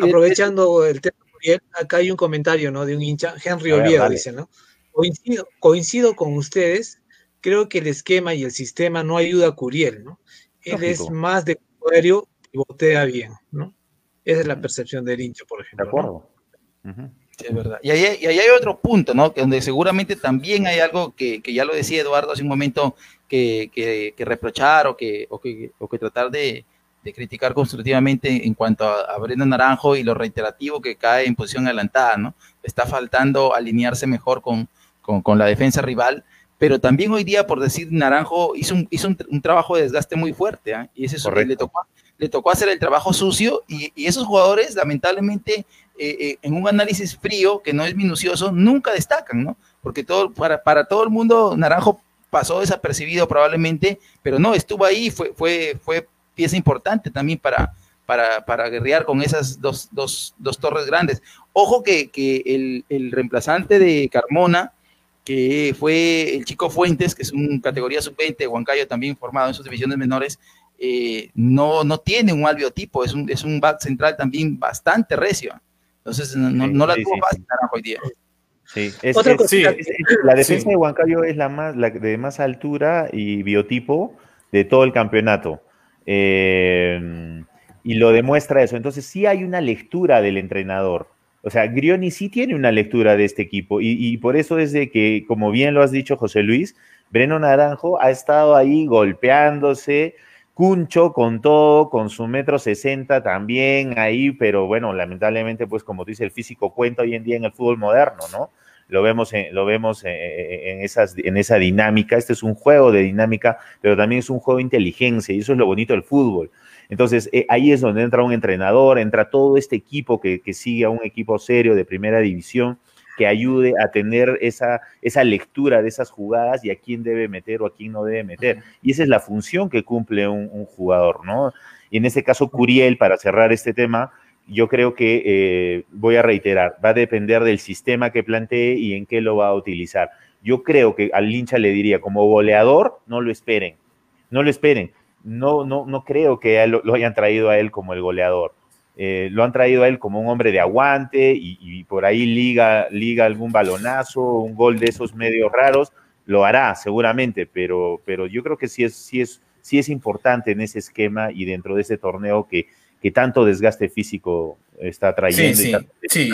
aprovechando el tema de Curiel, acá hay un comentario ¿no? de un hincha, Henry Oviedo, dice, ¿no? Coincido, coincido con ustedes, creo que el esquema y el sistema no ayuda a Curiel, ¿no? Él es más de aéreo y botea bien, ¿no? Esa es la percepción del hincha, por ejemplo. De acuerdo es verdad. Y ahí, y ahí, hay otro punto, ¿no? Que donde seguramente también hay algo que, que ya lo decía Eduardo hace un momento, que, que, reprochar o que, o que, o que tratar de, de, criticar constructivamente en cuanto a, a, Brenda Naranjo y lo reiterativo que cae en posición adelantada, ¿no? Está faltando alinearse mejor con, con, con la defensa rival, pero también hoy día, por decir, Naranjo hizo un, hizo un, trabajo de desgaste muy fuerte, ¿eh? Y ese es le tocó, le tocó hacer el trabajo sucio y, y esos jugadores lamentablemente eh, eh, en un análisis frío, que no es minucioso, nunca destacan, ¿no? Porque todo, para, para todo el mundo, Naranjo pasó desapercibido probablemente, pero no, estuvo ahí, fue, fue, fue pieza importante también para, para, para guerrear con esas dos, dos, dos torres grandes. Ojo que, que el, el, reemplazante de Carmona, que fue el chico Fuentes, que es un categoría sub-20, Huancayo también formado en sus divisiones menores, eh, no, no tiene un albiotipo, es un, es un back central también bastante recio. Entonces, no, la tuvo fácil hoy día. Sí, es, la defensa de Huancayo es la más la de más altura y biotipo de todo el campeonato. Eh, y lo demuestra eso. Entonces, sí hay una lectura del entrenador. O sea, Grioni sí tiene una lectura de este equipo. Y, y por eso es de que, como bien lo has dicho, José Luis, Breno Naranjo ha estado ahí golpeándose, Cuncho con todo, con su metro sesenta también ahí, pero bueno, lamentablemente, pues como dice, el físico cuenta hoy en día en el fútbol moderno, ¿no? Lo vemos, en, lo vemos en, esas, en esa dinámica. Este es un juego de dinámica, pero también es un juego de inteligencia y eso es lo bonito del fútbol. Entonces, eh, ahí es donde entra un entrenador, entra todo este equipo que, que sigue a un equipo serio de primera división que ayude a tener esa, esa lectura de esas jugadas y a quién debe meter o a quién no debe meter. Y esa es la función que cumple un, jugador, ¿no? Y en este caso, Curiel, para cerrar este tema, yo creo que, eh, voy a reiterar, va a depender del sistema que plantee y en qué lo va a utilizar. Yo creo que al hincha le diría, como goleador, no lo esperen, no lo esperen. No, no, no creo que lo hayan traído a él como el goleador. Eh, lo han traído a él como un hombre de aguante y, por ahí liga, liga algún balonazo, un gol de esos medios raros, lo hará seguramente, pero, pero yo creo que sí es, sí, es, sí es importante en ese esquema y dentro de ese torneo que, que tanto desgaste físico está trayendo. Sí, sí,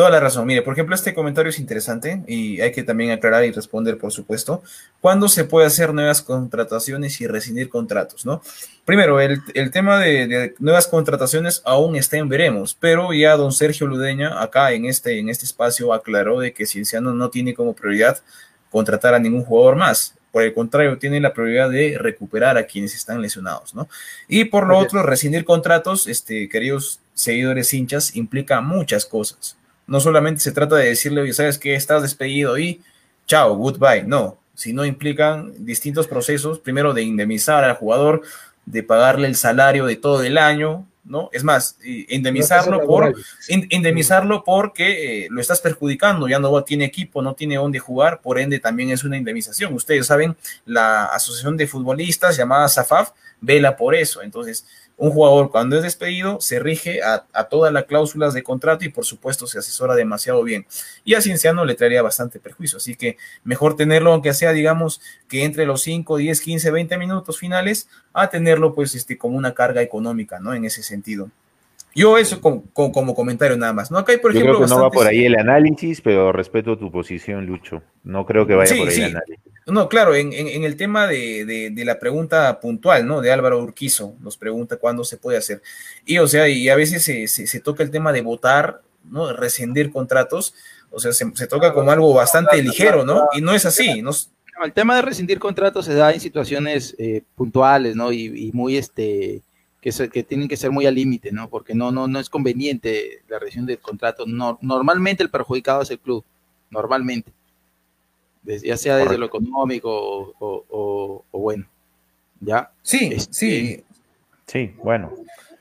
Toda la razón. Mire, por ejemplo, este comentario es interesante y hay que también aclarar y responder, por supuesto. ¿Cuándo se puede hacer nuevas contrataciones y rescindir contratos? ¿no? Primero, el, tema de, nuevas contrataciones aún está en veremos, pero ya don Sergio Ludeña acá en este, en este espacio aclaró de que Cienciano no tiene como prioridad contratar a ningún jugador más. Por el contrario, tiene la prioridad de recuperar a quienes están lesionados, ¿no? Y por lo otro, rescindir contratos, este, queridos seguidores hinchas, implica muchas cosas no solamente se trata de decirle, oye, ¿sabes qué? Estás despedido y chao, goodbye. No, sino implican distintos procesos, primero de indemnizar al jugador, de pagarle el salario de todo el año, ¿no? Es más, indemnizarlo por indemnizarlo porque eh, lo estás perjudicando, ya no tiene equipo, no tiene dónde jugar, por ende también es una indemnización. Ustedes saben, la Asociación de Futbolistas llamada SAFAF vela por eso. Entonces, un jugador cuando es despedido se rige a, todas las cláusulas de contrato y por supuesto se asesora demasiado bien. Y a Cienciano le traería bastante perjuicio. Así que mejor tenerlo, aunque sea, digamos, que entre los 5, 10, 15, 20 minutos finales, a tenerlo pues este, como una carga económica, ¿no? En ese sentido. Yo eso como, como, comentario nada más. ¿no? Acá hay, por Yo ejemplo, creo que no va por ahí el análisis, pero respeto tu posición, Lucho. No creo que vaya Sí, por ahí sí. el análisis. No, claro, en, en- en el tema de, de- de la pregunta puntual, ¿no? De Álvaro Urquizo, nos pregunta cuándo se puede hacer. Y, o sea, y a veces se, se- se toca el tema de votar, ¿no? Rescindir contratos, o sea, se, se toca como algo bastante ligero, ¿no? Y no es así, ¿no? No, El tema de rescindir contratos se da en situaciones eh, puntuales, ¿no? Y, y muy, este, que, se- que tienen que ser muy al límite, ¿no? Porque no, no, no es conveniente la rescisión del contrato. No- normalmente el perjudicado es el club, normalmente. Ya sea desde lo económico o, o- o- o bueno, ¿ya? Sí, Este, sí, Sí, bueno.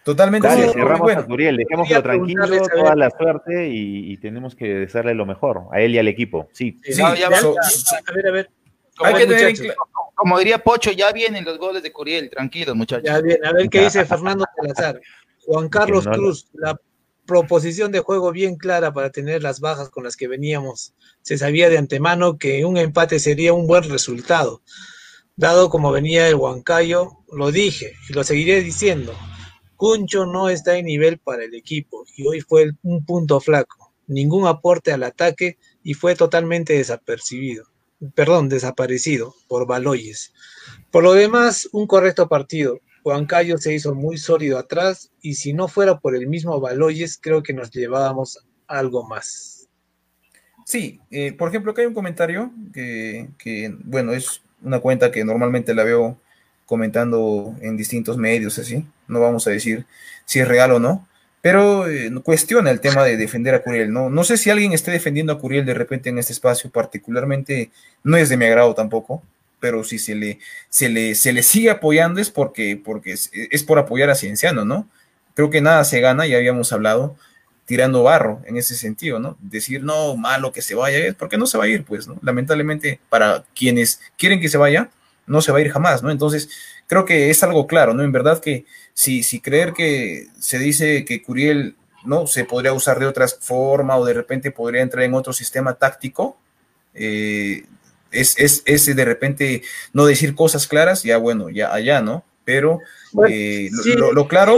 totalmente Dale, cerramos Bueno, a Turiel, dejémoslo tranquilo, toda la suerte y, y tenemos que desearle lo mejor a él y al equipo. Sí, sí, No, ya so- va- so- A ver, a ver. hay que tener Como diría Pocho, ya vienen los goles de Curiel, tranquilos muchachos. Ya bien, a ver qué dice Fernando Salazar. Juan Carlos no lo- Cruz, la proposición de juego bien clara para tener las bajas con las que veníamos. Se sabía de antemano que un empate sería un buen resultado. Dado como venía el Huancayo, lo dije y lo seguiré diciendo. Cuncho no está en nivel para el equipo y hoy fue un punto flaco. Ningún aporte al ataque y fue totalmente desapercibido. Perdón, desaparecido por Baloyes. Por lo demás, un correcto partido. Huancayo se hizo muy sólido atrás y si no fuera por el mismo Baloyes, creo que nos llevábamos algo más. Sí, eh, por ejemplo, acá hay un comentario que, que, bueno, es una cuenta que normalmente la veo comentando en distintos medios, así. No vamos a decir si es real o no, pero eh, cuestiona el tema de defender a Curiel, ¿no? No sé si alguien esté defendiendo a Curiel de repente en este espacio, particularmente, no es de mi agrado tampoco, pero si se le, se le, se le sigue apoyando es porque, porque es, es por apoyar a Cienciano, ¿no? Creo que nada se gana, ya habíamos hablado, tirando barro en ese sentido, ¿no? Decir, no, malo que se vaya, ¿por qué no se va a ir? Pues, ¿no? Lamentablemente, para quienes quieren que se vaya, no se va a ir jamás, ¿no? Entonces, creo que es algo claro, ¿no? En verdad que si, si creer que se dice que Curiel, ¿no? Se podría usar de otra forma o de repente podría entrar en otro sistema táctico, eh, es, es, es de repente no decir cosas claras, ya bueno, ya allá, ¿no? Pero Bueno, eh, lo- sí, lo, lo claro,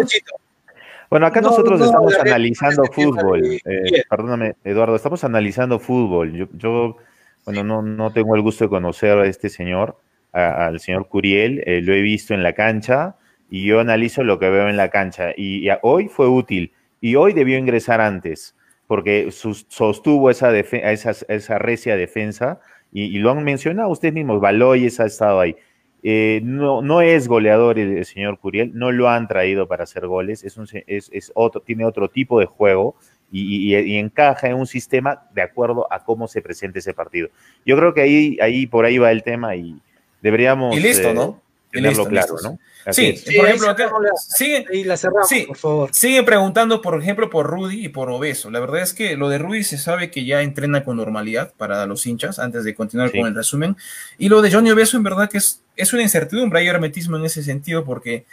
Bueno, acá No, nosotros no, estamos analizando fútbol. eh, perdóname, Eduardo, estamos analizando fútbol. Yo, yo bueno, no, no tengo el gusto de conocer a este señor, a- al señor Curiel. eh, lo he visto en la cancha y yo analizo lo que veo en la cancha. Y, hoy fue útil y hoy debió ingresar antes porque sostuvo esa, esa, esa recia defensa y, y lo han mencionado ustedes mismos. Baloyes ha estado ahí. Eh, no, no es goleador el, el señor Curiel, no lo han traído para hacer goles, es un, es, es otro, tiene otro tipo de juego y, y- y encaja en un sistema de acuerdo a cómo se presenta ese partido. Yo creo que ahí, ahí por ahí va el tema y deberíamos y listo, eh, ¿no? Tenerlo listo, claro, listo. ¿no? Así Sí, es. Por ejemplo, acá sigue, y la cerramos, Sí. por favor. Sigue preguntando, por ejemplo, por Rudy y por Obeso. La verdad es que lo de Rudy se sabe que ya entrena con normalidad para los hinchas, antes de continuar Sí. con el resumen. Y lo de Johnny Obeso, en verdad que es, es una incertidumbre, hay hermetismo en ese sentido, porque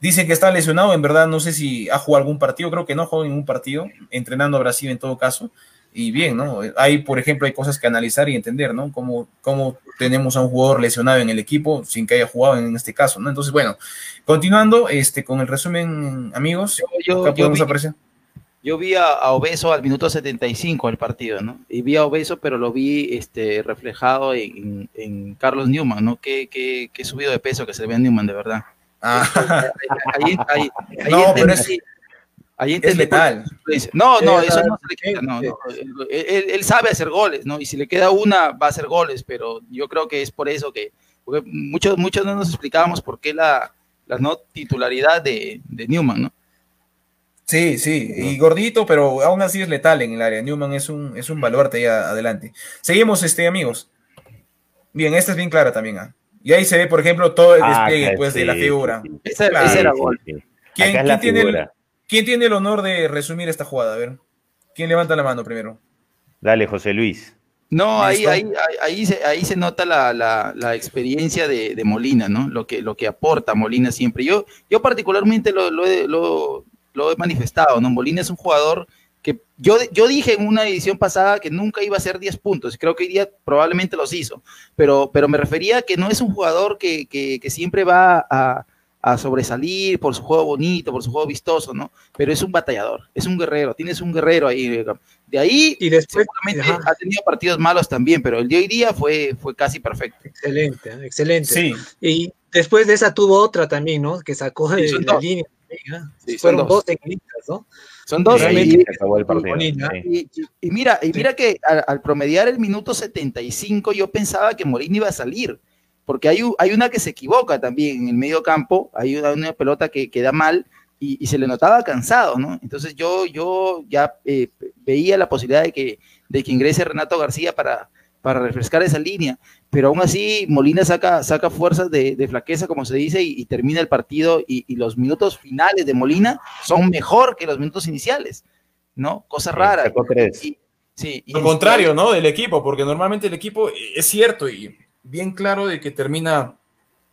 dicen que está lesionado, en verdad no sé si ha jugado algún partido, creo que no ha jugado ningún partido, entrenando a Brasil en todo caso. Y bien, ¿no? Hay, por ejemplo, hay cosas que analizar y entender, ¿no? Cómo, cómo tenemos a un jugador lesionado en el equipo sin que haya jugado en este caso, ¿no? Entonces, bueno, continuando este, con el resumen, amigos, Yo- yo- acá yo podemos vi- apreciar. Yo vi a, a Obeso al minuto 75 del partido, ¿no? Y vi a Obeso, pero lo vi este, reflejado en, en Carlos Newman, ¿no? Qué, qué, qué subido de peso que se le ve a Newman, de verdad. Ah, Ahí, ahí, ahí No, pero es- ahí es letal. No, no, Eh, eso no se le quita, no, no. Él, él- él sabe hacer goles, ¿no? Y si le queda una, va a hacer goles, pero yo creo que es por eso que, porque muchos, muchos no nos explicábamos por qué la, la no titularidad de, de Newman, ¿no? Sí, sí, y gordito, pero aún así es letal en el área. Newman es un, es un baluarte ahí adelante. Seguimos, este, amigos. Bien, esta es bien clara también. ¿ah? Y ahí se ve, por ejemplo, todo el Ah, despliegue pues, de la figura. Ese, Claro. ese era gol. ¿Quién, Acá es quién la tiene el. Quién tiene el honor de resumir esta jugada? A ver, ¿quién levanta la mano primero? Dale, José Luis. No, ahí, ahí, ahí, ahí se, ahí se nota la, la, la experiencia de, de Molina, ¿no? Lo que, lo que aporta Molina siempre. Yo, yo particularmente lo, lo he, lo- lo he manifestado, ¿no? Molina es un jugador que yo, yo dije en una edición pasada que nunca iba a hacer 10 puntos, y creo que hoy día probablemente los hizo, pero, pero me refería a que no es un jugador que, que- que siempre va a, a sobresalir por su juego bonito, por su juego vistoso, ¿no? Pero es un batallador, es un guerrero, tienes un guerrero ahí. De ahí, Y después, seguramente ajá. ha tenido partidos malos también, pero el de hoy día fue, fue casi perfecto. Excelente, ¿eh? excelente. Sí, Y después de esa tuvo otra también, ¿no? Que sacó de son la dos. línea. Sí, Fueron dos. ¿no? Son dos. Y sí. Mira, y mira que al, al promediar el minuto 75 yo pensaba que Molina iba a salir, porque hay, hay una que se equivoca también en el medio campo, hay una, una pelota que queda mal y, y se le notaba cansado, ¿no? Entonces yo, yo ya eh, veía la posibilidad de que, de que ingrese Renato García para, para refrescar esa línea, pero aún así Molina saca, saca fuerzas de, de flaqueza, como se dice, y, y termina el partido y, y los minutos finales de Molina son mejor que los minutos iniciales, ¿no? Cosa Sí, rara. sí, y Lo contrario, ¿no? Del equipo, porque normalmente el equipo eh, es cierto y bien claro de que termina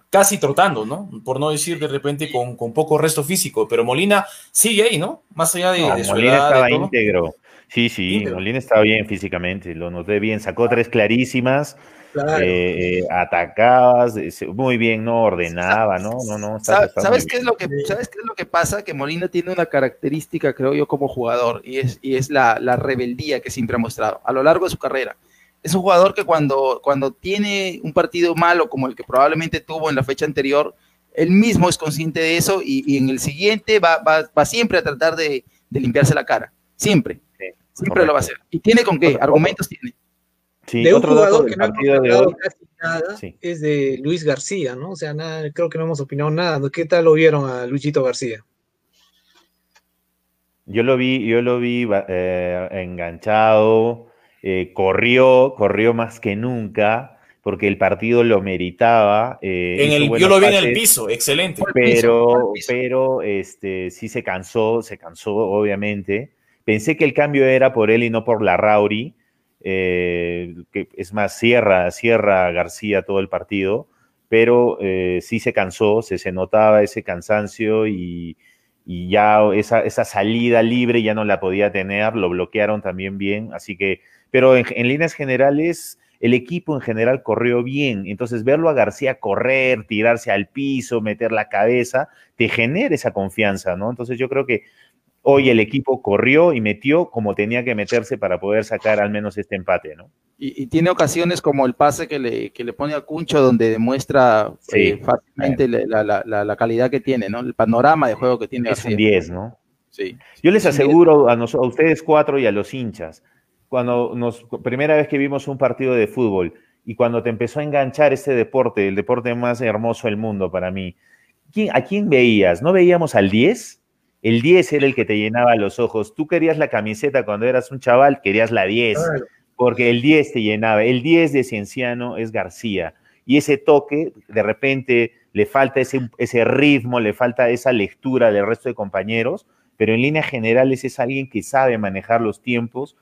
casi trotando, ¿no? Por no decir de repente con, con poco resto físico, pero Molina sigue ahí, ¿no? Más allá de, No, de su Molina edad, estaba íntegro. Sí, sí, Íntegro. Molina estaba bien físicamente, lo noté bien, sacó tres clarísimas, Claro. eh, eh, atacabas, eh, muy bien, no ordenaba, no, no, no. ¿Sabes qué, es lo que, ¿Sabes qué es lo que pasa? Que Molina tiene una característica, creo yo, como jugador, y es, y es la, la rebeldía que siempre ha mostrado a lo largo de su carrera. Es un jugador que cuando, cuando tiene un partido malo, como el que probablemente tuvo en la fecha anterior, él mismo es consciente de eso y, y en el siguiente va, va, va siempre a tratar de, de limpiarse la cara. Siempre. Sí, Siempre lo va a hacer. ¿Y tiene con qué? Argumentos tiene. Sí, de un otro jugador que no hemos de hablado casi nada Sí. es de Luis García, ¿no? O sea, nada, creo que no hemos opinado nada. ¿Qué tal lo vieron a Luisito García? Yo lo vi, yo lo vi eh, enganchado, eh, corrió, corrió más que nunca, porque el partido lo meritaba. eh, En el, yo lo vi en el piso, excelente. Pero, piso. pero este, sí se cansó, se cansó, obviamente. Pensé que el cambio era por él y no por la Rauri, eh, que es más, cierra, cierra García todo el partido, pero eh, sí se cansó, se, se notaba ese cansancio y, y ya esa, esa salida libre ya no la podía tener, lo bloquearon también bien, así que, pero en, en líneas generales, el equipo en general corrió bien, entonces verlo a García correr, tirarse al piso, meter la cabeza, te genera esa confianza, ¿no? Entonces yo creo que hoy el equipo corrió y metió como tenía que meterse para poder sacar al menos este empate, ¿no? Y, y tiene ocasiones como el pase que le, que le pone a Cuncho, donde demuestra Sí. eh, fácilmente la, la- la- la calidad que tiene, ¿no? El panorama de juego que tiene Es un García. 10, ¿no? Sí. Yo les Es un 10. aseguro a, nos- a ustedes cuatro y a los hinchas, cuando nos, primera vez que vimos un partido de fútbol y cuando te empezó a enganchar este deporte, el deporte más hermoso del mundo para mí, ¿quién- ¿a quién veías? ¿No veíamos al 10? El 10 era el que te llenaba los ojos. Tú querías la camiseta cuando eras un chaval, querías la 10, Claro. porque el 10 te llenaba. El 10 de Cienciano es García. Y ese toque, de repente, le falta ese, ese ritmo, le falta esa lectura del resto de compañeros, pero en líneas generales es alguien que sabe manejar los tiempos,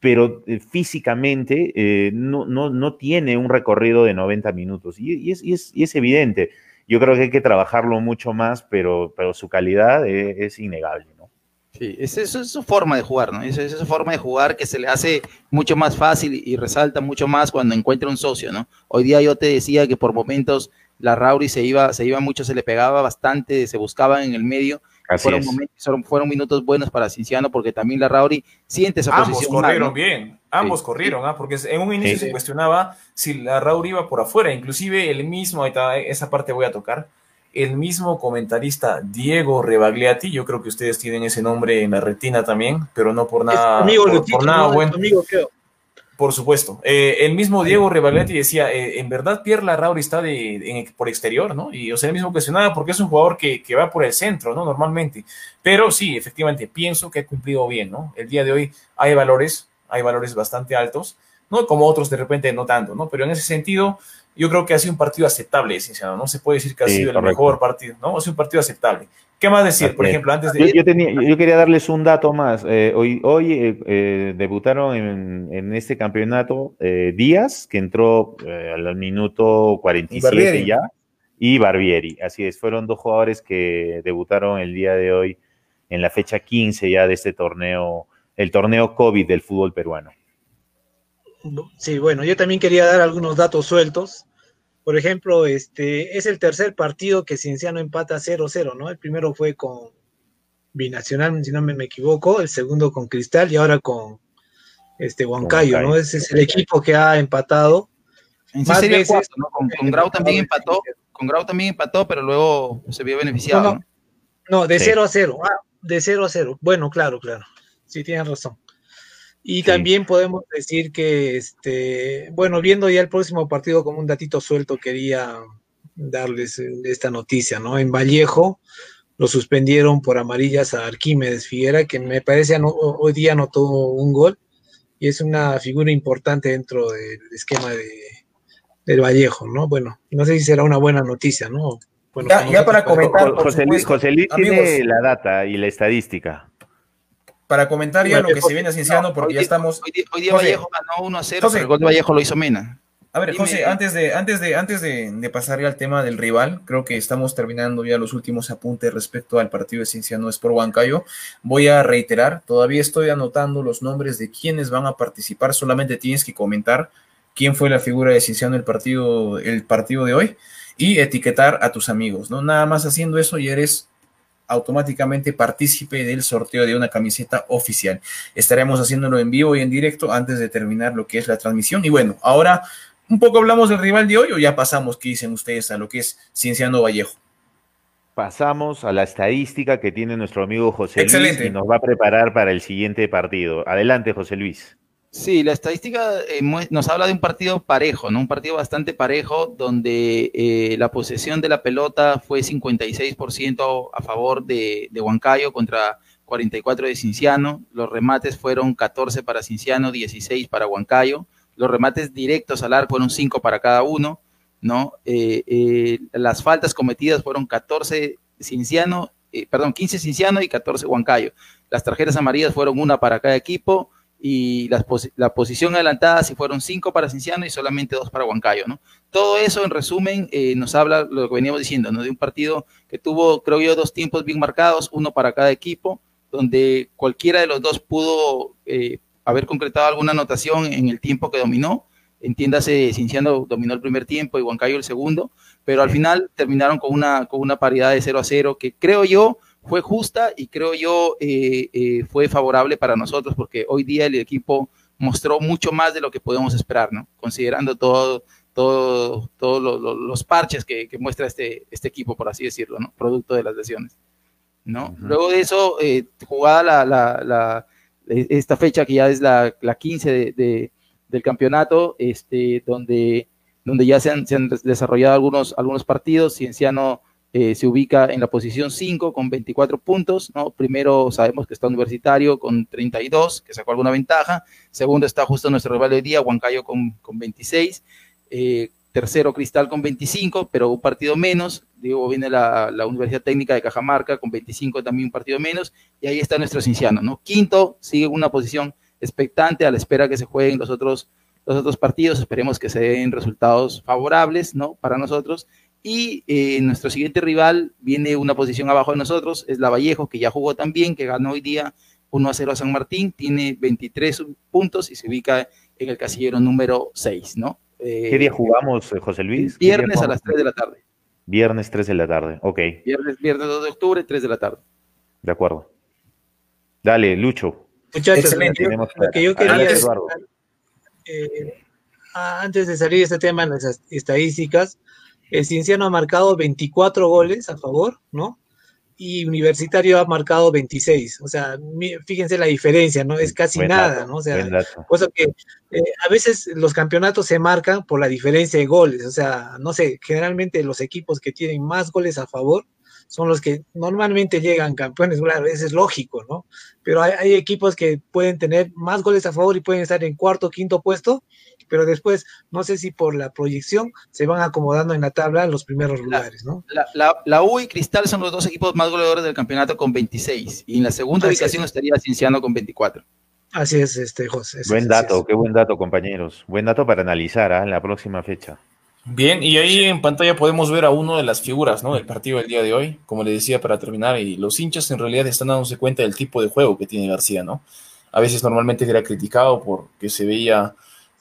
pero eh, físicamente eh, no, no, no tiene un recorrido de 90 minutos. Y, es, y es- y es evidente. Yo creo que hay que trabajarlo mucho más, pero, pero su calidad eh, es innegable, ¿no? Sí, esa es, su forma de jugar, ¿no? Esa es su forma de jugar que se le hace mucho más fácil y, y resalta mucho más cuando encuentra un socio, ¿no? Hoy día yo te decía que por momentos la Rauri se iba, se iba mucho, se le pegaba bastante, se buscaba en el medio. Así fueron, es. momentos- fueron, fueron minutos buenos para Cinciano porque también la Rauri siente esa Ambos posición. mal, corrieron ¿no? bien, ambos Sí. corrieron, ¿ah? porque en un inicio Sí. se cuestionaba si la Raúl iba por afuera, inclusive el mismo, ahí está, esa parte voy a tocar, el mismo comentarista Diego Rebagliati, yo creo que ustedes tienen ese nombre en la retina también, pero no por nada, amigo por, Luchito, por nada ¿no? Bueno. tu amigo, creo. Por supuesto. Eh, el mismo Diego Rebagliati decía, eh, en verdad Pierre Larrauri está de, en- por exterior, ¿no? Y o sea, él mismo cuestionaba porque es un jugador que, que va por el centro, ¿no? Normalmente. Pero sí, efectivamente, pienso que ha cumplido bien, ¿no? El día de hoy hay valores, hay valores bastante altos, ¿no? Como otros de repente no tanto, ¿no? Pero en ese sentido, yo creo que ha sido un partido aceptable, sinceramente. No se puede decir que ha Sí, sido el mejor partido, ¿no? Ha sido un partido aceptable. ¿Qué más decir? Por ejemplo, antes de... yo tenía, yo quería darles un dato más. Eh, hoy hoy eh, eh, debutaron en, en este campeonato eh, Díaz, que entró al minuto 47 Barbieri. ya, y Barbieri. Así es, fueron dos jugadores que debutaron el día de hoy en la fecha 15 ya de este torneo, el torneo COVID del fútbol peruano. Sí, bueno, yo también quería dar algunos datos sueltos. Por ejemplo, este es el tercer partido que Cienciano empata 0-0, ¿no? El primero fue con Binacional, si no me, equivoco, el segundo con Cristal y ahora con este Huancayo, ¿no? Ese es el equipo que ha empatado. más veces, Con, Grau también empató, con Grau también empató, pero luego se vio beneficiado. No, de 0 a 0, ah, de 0 a 0. Bueno, claro, claro. Sí, tienes razón. Y también podemos decir que, este, bueno, viendo ya el próximo partido como un datito suelto, quería darles eh, esta noticia, ¿no? En Vallejo lo suspendieron por amarillas a Arquímedes Figuera, que me parece hoy día anotó un gol y es una figura importante dentro del esquema de, del Vallejo, ¿no? Bueno, no sé si será una buena noticia, ¿no? Bueno, ya, para comentar. José, Luis, José Luis tiene la data y la estadística para comentar ya lo que se viene a porque ya estamos. Hoy, día Vallejo ganó 1 a 0, pero el gol de Vallejo lo hizo Mena. A ver, José, antes de, antes de, antes de, pasar ya al tema del rival, creo que estamos terminando ya los últimos apuntes respecto al partido de Cienciano por Huancayo. Voy a reiterar, todavía estoy anotando los nombres de quienes van a participar, solamente tienes que comentar quién fue la figura de Cienciano el partido, el partido de hoy y etiquetar a tus amigos, ¿no? Nada más haciendo eso y eres automáticamente partícipe del sorteo de una camiseta oficial. Estaremos haciéndolo en vivo y en directo antes de terminar lo que es la transmisión. Y bueno, ahora un poco hablamos del rival de hoy o ya pasamos, ¿qué dicen ustedes, a lo que es Cienciano Vallejo? Pasamos a la estadística que tiene nuestro amigo José Luis y nos va a preparar para el siguiente partido. Adelante, José Luis. Sí, la estadística eh, nos habla de un partido parejo, ¿no? Un partido bastante parejo donde eh, la posesión de la pelota fue 56% a favor de, de, Huancayo contra 44 de Cinciano. Los remates fueron 14 para Cinciano, 16 para Huancayo. Los remates directos al arco fueron 5 para cada uno, ¿no? Eh, las faltas cometidas fueron 14 Cinciano, perdón, 15 Cinciano y 14 Huancayo. Las tarjetas amarillas fueron una para cada equipo y la, posición adelantada si fueron cinco para Cinciano y solamente dos para Huancayo, ¿no? Todo eso, en resumen, eh, nos habla lo que veníamos diciendo, ¿no? De un partido que tuvo, creo yo, dos tiempos bien marcados, uno para cada equipo, donde cualquiera de los dos pudo eh, haber concretado alguna anotación en el tiempo que dominó. Entiéndase, Cinciano dominó el primer tiempo y Huancayo el segundo, pero al final terminaron con una, con una paridad de 0 a 0 que creo yo fue justa y creo yo eh, eh, fue favorable para nosotros porque hoy día el equipo mostró mucho más de lo que podemos esperar, ¿no? Considerando todo, todo, todos los parches que, muestra este, este equipo, por así decirlo, ¿no? Producto de las lesiones, ¿no? Luego de eso, eh, jugada la, esta fecha que ya es la, la 15 de, del campeonato, este, donde, donde ya se han, se han desarrollado algunos, algunos partidos, Cienciano eh, se ubica en la posición 5 con 24 puntos, ¿no? Primero sabemos que está Universitario con 32, que sacó alguna ventaja. Segundo está justo nuestro rival de día, Huancayo con, con 26. Eh, tercero Cristal con 25, pero un partido menos. Digo, viene la, la, Universidad Técnica de Cajamarca con 25, también un partido menos. Y ahí está nuestro Cinciano, ¿no? Quinto sigue una posición expectante a la espera que se jueguen los otros, los otros partidos. Esperemos que se den resultados favorables, ¿no? Para nosotros. Y eh, nuestro siguiente rival viene una posición abajo de nosotros, es la Vallejo, que ya jugó también, que ganó hoy día 1 a 0 a San Martín, tiene 23 puntos y se ubica en el casillero número 6, ¿no? ¿Qué día jugamos, eh, José Luis? Viernes a las 3 de la tarde. Viernes 3 de la tarde, ok. Viernes, viernes 2 de octubre, 3 de la tarde. De acuerdo. Dale, Lucho. Muchachos, Excelente. Lo que yo quería eh, antes de salir de este tema las estadísticas, el Cienciano ha marcado 24 goles a favor, ¿no? Y Universitario ha marcado 26. O sea, fíjense la diferencia, ¿no? Es casi nada, ¿no? O sea, cosa que eh, a veces los campeonatos se marcan por la diferencia de goles. O sea, no sé, generalmente los equipos que tienen más goles a favor son los que normalmente llegan campeones, a veces es lógico, ¿no? Pero hay, hay, equipos que pueden tener más goles a favor y pueden estar en cuarto, quinto puesto, pero después no sé si por la proyección se van acomodando en la tabla en los primeros lugares, ¿no? La, U y Cristal son los dos equipos más goleadores del campeonato con 26 y en la segunda ubicación estaría Cinciano con 24. Así es, este José. Buen dato, qué buen dato, compañeros. Buen dato para analizar ¿ah? en la próxima fecha. Bien, y ahí en pantalla podemos ver a uno de las figuras ¿no? del partido del día de hoy, como le decía para terminar, y los hinchas en realidad están dándose cuenta del tipo de juego que tiene García, ¿no? A veces normalmente era criticado porque se veía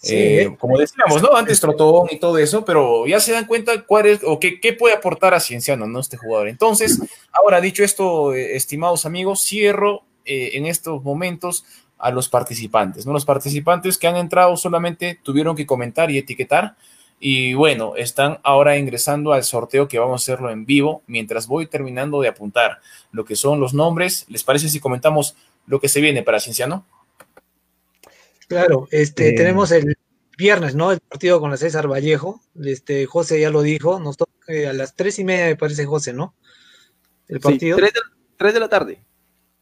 Eh, como decíamos, ¿no? Antes Trotón y todo eso, pero ya se dan cuenta cuál es o qué, qué puede aportar a Cienciano, ¿no? Este jugador. Entonces, ahora dicho esto, eh, estimados amigos, cierro eh, en estos momentos a los participantes, ¿no? Los participantes que han entrado solamente tuvieron que comentar y etiquetar. Y bueno, están ahora ingresando al sorteo que vamos a hacerlo en vivo mientras voy terminando de apuntar lo que son los nombres. ¿Les parece si comentamos lo que se viene para Cienciano? Claro, este, tenemos el viernes, ¿no? El partido con la César Vallejo. Este, José ya lo dijo, nos toca eh, a las tres y media, me parece, José, ¿no? El partido. Sí, tres, de, la tarde.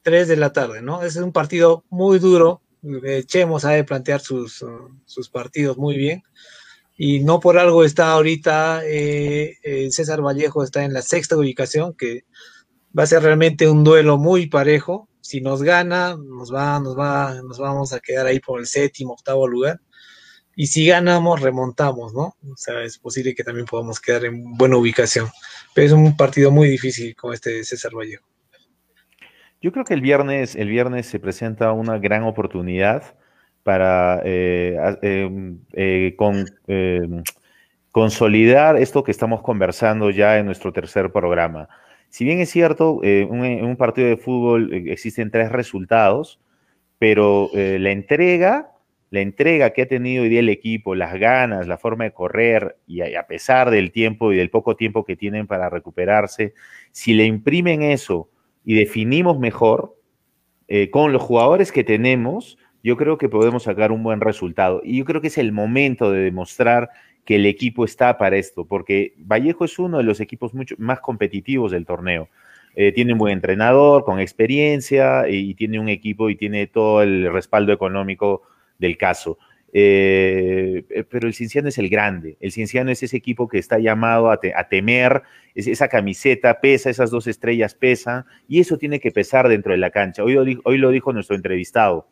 Tres de la tarde, ¿no? Ese es un partido muy duro. Eh, Chemo sabe plantear sus, sus partidos muy bien. Y no por algo está ahorita eh, César Vallejo está en la sexta ubicación, que va a ser realmente un duelo muy parejo si nos gana, nos va, nos va, nos vamos a quedar ahí por el séptimo, octavo lugar. Y si ganamos, remontamos, ¿no? O sea, es posible que también podamos quedar en buena ubicación. Pero es un partido muy difícil con este César Vallejo. Yo creo que el viernes, el viernes se presenta una gran oportunidad para eh, em, eh, em, consolidar esto que estamos conversando ya en nuestro tercer programa. Si bien es cierto, eh, en un partido de fútbol eh, existen tres resultados, pero eh, la entrega, la entrega que ha tenido hoy día el equipo, las ganas, la forma de correr, y a, pesar del tiempo y del poco tiempo que tienen para recuperarse, si le imprimen eso y definimos mejor con los jugadores que tenemos, yo creo que podemos sacar un buen resultado. Y yo creo que es el momento de demostrar que el equipo está para esto, porque Vallejo es uno de los equipos mucho más competitivos del torneo. Eh, tiene un buen entrenador, con experiencia, y, tiene un equipo y tiene todo el respaldo económico del caso. Eh, eh, pero el Cienciano es el grande. El Cienciano es ese equipo que está llamado a, temer. esa camiseta pesa, esas dos estrellas pesan, y eso tiene que pesar dentro de la cancha. Hoy hoy lo dijo nuestro entrevistado.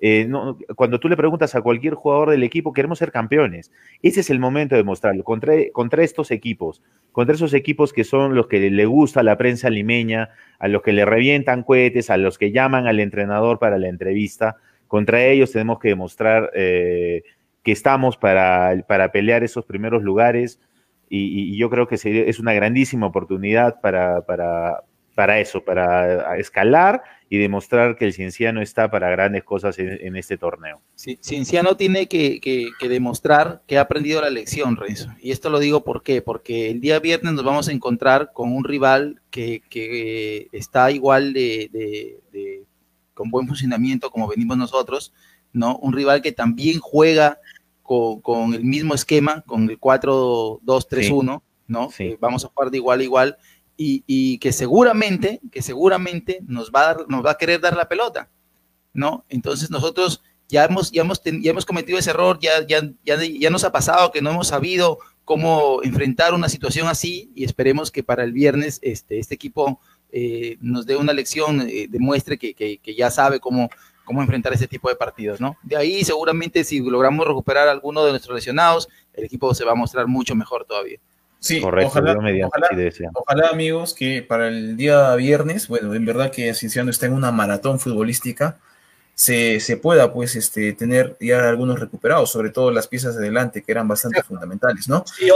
Eh, cuando tú le preguntas a cualquier jugador del equipo, queremos ser campeones. Ese es el momento de mostrarlo. Contra, estos equipos, contra esos equipos que son los que le gusta la prensa limeña, a los que le revientan cohetes, a los que llaman al entrenador para la entrevista, contra ellos tenemos que demostrar eh, que estamos para, para, pelear esos primeros lugares. Y, yo creo que es una grandísima oportunidad para, para, para eso, para escalar y demostrar que el Cienciano está para grandes cosas en, este torneo. Sí, Cienciano tiene que, demostrar que ha aprendido la lección, Renzo. Y esto lo digo ¿por qué? porque el día viernes nos vamos a encontrar con un rival que, está igual de, con buen funcionamiento como venimos nosotros, ¿no? Un rival que también juega con, el mismo esquema, con el 4-2-3-1, ¿no? Eh, vamos a jugar de igual a igual y, que seguramente, que seguramente nos va, a nos va a querer dar la pelota, ¿no? Entonces nosotros ya hemos, ya hemos, ya hemos cometido ese error, ya, ya, ya, ya nos ha pasado que no hemos sabido cómo enfrentar una situación así y esperemos que para el viernes este, este equipo eh, nos dé una lección, eh, demuestre que, que, que, ya sabe cómo, cómo enfrentar ese tipo de partidos, ¿no? De ahí seguramente si logramos recuperar alguno de nuestros lesionados, el equipo se va a mostrar mucho mejor todavía. Sí, ojalá, ojalá, amigos, que para el día viernes, bueno, en verdad que Cienciano está en una maratón futbolística, se, se, pueda pues este, tener ya algunos recuperados, sobre todo las piezas de adelante que eran bastante fundamentales, ¿no? Sí,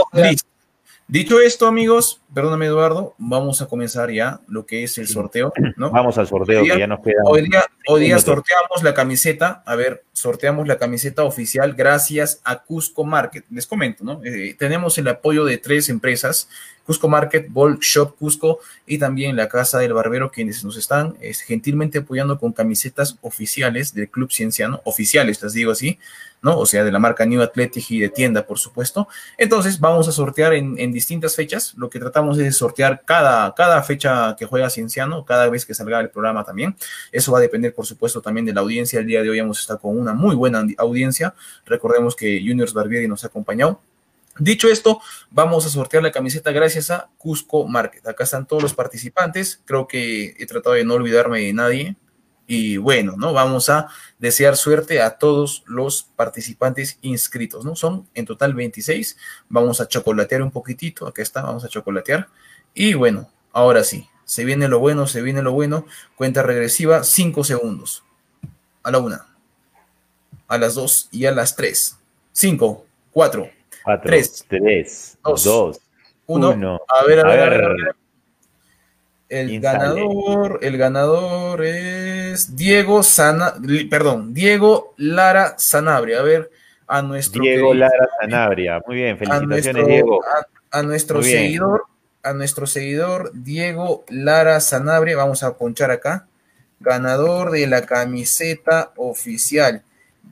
Dicho esto, amigos, perdóname Eduardo, vamos a comenzar ya lo que es el sorteo, ¿no? Vamos al sorteo, que ya nos queda. Hoy día, hoy día sorteamos la camiseta, a ver, sorteamos la camiseta oficial gracias a Cusco Market. Les comento, ¿no? Eh, tenemos el apoyo de tres empresas, Cusco Market, Ball Shop Cusco y también la Casa del Barbero, quienes nos están gentilmente apoyando con camisetas oficiales del Club Cienciano, oficiales, les digo así, ¿no? O sea, de la marca New Athletic y de tienda, por supuesto. Entonces, vamos a sortear en, distintas fechas. Lo que tratamos es sortear cada, cada fecha que juega Cienciano, cada vez que salga el programa también. Eso va a depender, por supuesto, también de la audiencia. El día de hoy hemos estado con una muy buena audiencia. Recordemos que Juniors Barbieri nos ha acompañado. Dicho esto, vamos a sortear la camiseta gracias a Cusco Market. Acá están todos los participantes. Creo que he tratado de no olvidarme de nadie. Y bueno, ¿no? Vamos a desear suerte a todos los participantes inscritos, ¿no? Son en total 26. Vamos a chocolatear un poquitito. Acá está, vamos a chocolatear. Y bueno, ahora sí, se viene lo bueno, se viene lo bueno. Cuenta regresiva, 5 segundos. A la una, a las dos y a las tres. 5, 4, 3, 3, 2, 1. A ver, a ver, a ver. A ver. El ganador, el ganador es Diego Sana, perdón, Diego Lara Sanabria. A ver, a nuestro Diego Lara Sanabria. Muy bien, felicitaciones, Diego. A, nuestro seguidor, a nuestro seguidor Diego Lara Sanabria, vamos a ponchar acá. Ganador de la camiseta oficial,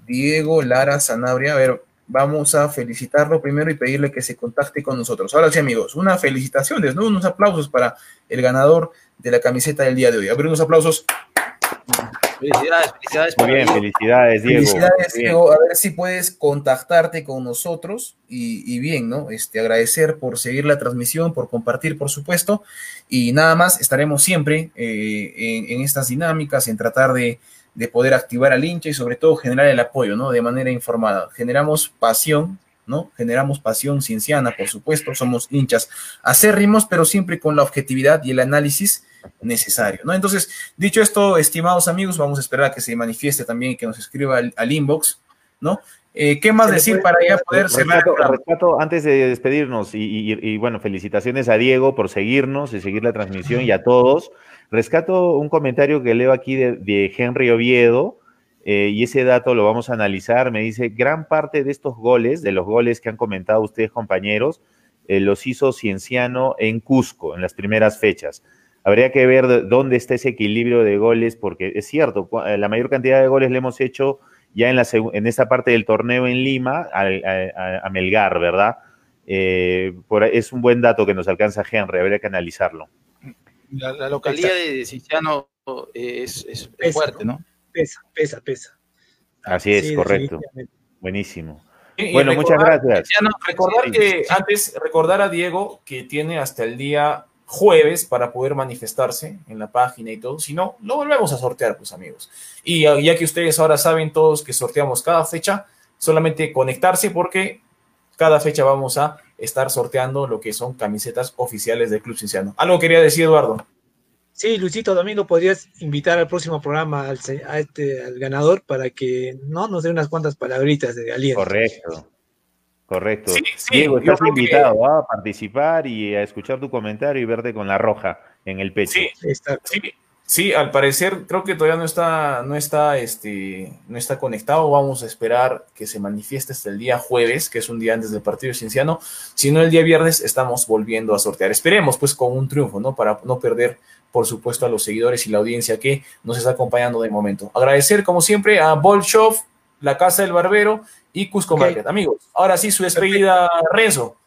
Diego Lara Sanabria. A ver, vamos a felicitarlo primero y pedirle que se contacte con nosotros. Ahora sí, amigos, unas felicitaciones, ¿no? Unos aplausos para el ganador de la camiseta del día de hoy. A ver, unos aplausos. Felicidades, felicidades. Muy bien, felicidades, Diego. Felicidades, Diego. A ver si puedes contactarte con nosotros y, bien, ¿no? Este, agradecer por seguir la transmisión, por compartir, por supuesto. Y nada más, estaremos siempre eh, en, en estas dinámicas, en tratar de de poder activar al hincha y sobre todo generar el apoyo, ¿no? De manera informada. Generamos pasión, ¿no? Generamos pasión cienciana, por supuesto, somos hinchas acérrimos, pero siempre con la objetividad y el análisis necesario, ¿no? Entonces, dicho esto, estimados amigos, vamos a esperar a que se manifieste también y que nos escriba al, inbox, ¿no? Eh, ¿Qué más decir para ya poder cerrar? Rescato, antes de despedirnos y, bueno, felicitaciones a Diego por seguirnos y seguir la transmisión y a todos. Rescato un comentario que leo aquí de, Henry Oviedo, eh, y ese dato lo vamos a analizar. Me dice, gran parte de estos goles, de los goles que han comentado ustedes, compañeros, eh, los hizo Cienciano en Cusco, en las primeras fechas. Habría que ver dónde está ese equilibrio de goles, porque es cierto, la mayor cantidad de goles le hemos hecho ya en, la, en esa parte del torneo en Lima a, Melgar, ¿verdad? es un buen dato que nos alcanza Henry, habría que analizarlo. La, localidad de Cinciano es, fuerte, ¿no? Pesa, pesa, pesa. Así es, correcto. Buenísimo. bueno, muchas gracias. recordar que antes, recordar a Diego que tiene hasta el día jueves para poder manifestarse en la página y todo. Si no, lo volvemos a sortear, pues amigos. Y ya que ustedes ahora saben todos que sorteamos cada fecha, solamente conectarse porque cada fecha vamos a estar sorteando lo que son camisetas oficiales del Club Cinciano. ¿Algo quería decir, Eduardo? Sí, Luisito Domingo, podrías invitar al próximo programa al, a este, al ganador para que no nos dé unas cuantas palabritas de aliento. Correcto. Correcto. Diego, estás invitado a participar y a escuchar tu comentario y verte con la roja en el pecho. Sí, sí, Sí, al parecer creo que todavía no está, no está, este, no está conectado. Vamos a esperar que se manifieste hasta el día jueves, que es un día antes del partido cienciano. Si no, el día viernes estamos volviendo a sortear. Esperemos, pues, con un triunfo, ¿no? Para no perder, por supuesto, a los seguidores y la audiencia que nos está acompañando de momento. Agradecer, como siempre, a Bolshov, la Casa del Barbero y Cusco Market. Amigos, ahora sí, su despedida, Renzo.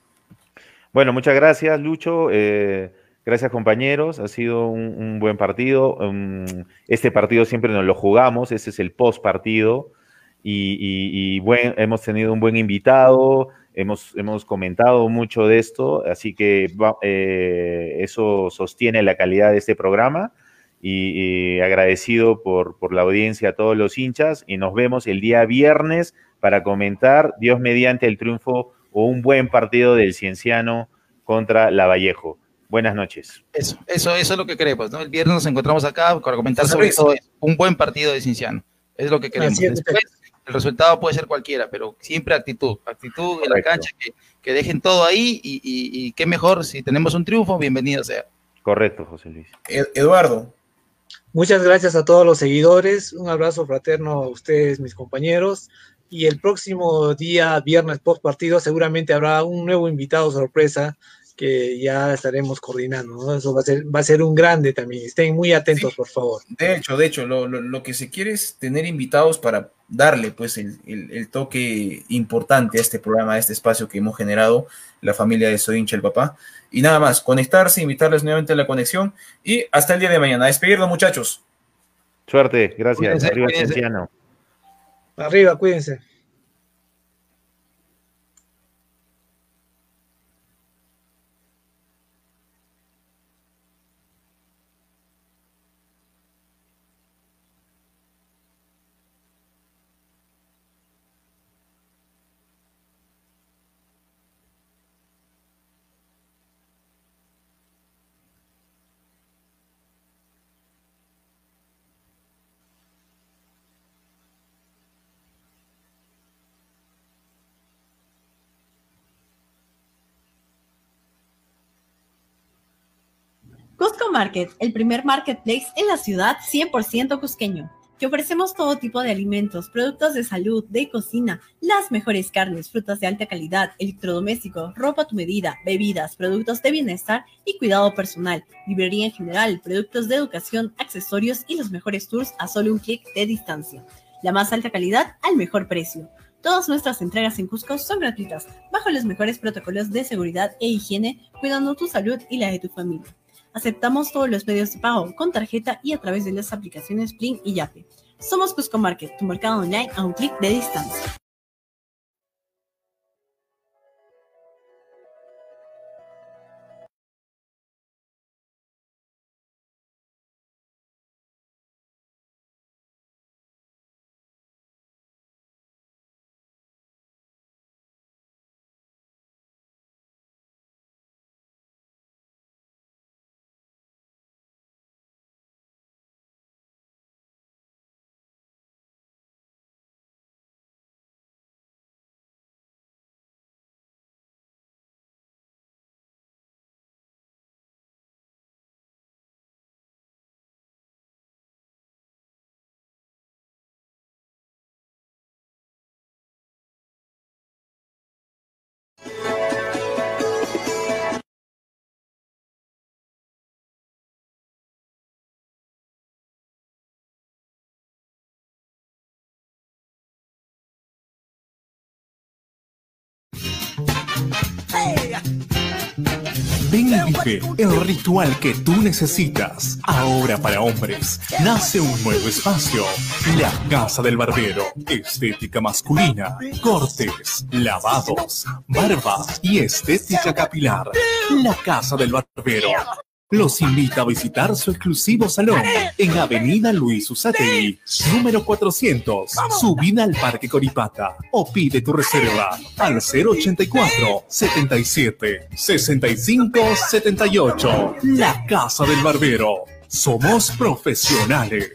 Bueno, muchas gracias, Lucho. Eh Gracias compañeros, ha sido un, buen partido. Um, este partido siempre nos lo jugamos, ese es el post partido y, hemos tenido un buen invitado, hemos, hemos comentado mucho de esto, así que eh, eso sostiene la calidad de este programa. Y, agradecido por, por la audiencia a todos los hinchas. Y nos vemos el día viernes para comentar, Dios mediante el triunfo o un buen partido del Cienciano contra la Vallejo. Buenas noches. Eso, eso, eso es lo que queremos, ¿no? El viernes nos encontramos acá para comentar sobre todo un buen partido de Cinciano. Es lo que queremos. Después, el resultado puede ser cualquiera, pero siempre actitud, actitud en la cancha, que, dejen todo ahí y, qué mejor si tenemos un triunfo, bienvenido sea. Correcto, José Luis. Eduardo. Muchas gracias a todos los seguidores, un abrazo fraterno a ustedes, mis compañeros, y el próximo día, viernes post partido, seguramente habrá un nuevo invitado sorpresa que ya estaremos coordinando, ¿no? Eso va a ser, va a ser un grande también. Estén muy atentos, por favor. De hecho, de hecho, lo, lo, que se quiere es tener invitados para darle pues el, el, toque importante a este programa, a este espacio que hemos generado, la familia de Soy hincha el papá. Y nada más, conectarse, invitarles nuevamente a la conexión y hasta el día de mañana. Despedirnos, muchachos. Suerte, gracias. Arriba, Arriba, cuídense. El primer marketplace en la ciudad 100% cusqueño. Te ofrecemos todo tipo de alimentos, productos de salud, de cocina, las mejores carnes, frutas de alta calidad, electrodomésticos, ropa a tu medida, bebidas, productos de bienestar y cuidado personal, librería en general, productos de educación, accesorios y los mejores tours a solo un clic de distancia. La más alta calidad al mejor precio. Todas nuestras entregas en Cusco son gratuitas, bajo los mejores protocolos de seguridad e higiene, cuidando tu salud y la de tu familia. Aceptamos todos los medios de pago con tarjeta y a través de las aplicaciones Plin y Yape. Somos Cusco Market, tu mercado online a un clic de distancia. Ven y vive el ritual que tú necesitas. Ahora para hombres, nace un nuevo espacio. La Casa del Barbero. Estética masculina, cortes, lavados, barba y estética capilar. La Casa del Barbero. Los invita a visitar su exclusivo salón en Avenida Luis Usategui, número 400, subida al Parque Coripata. O pide tu reserva al 084 77 65 78. La Casa del Barbero. Somos profesionales.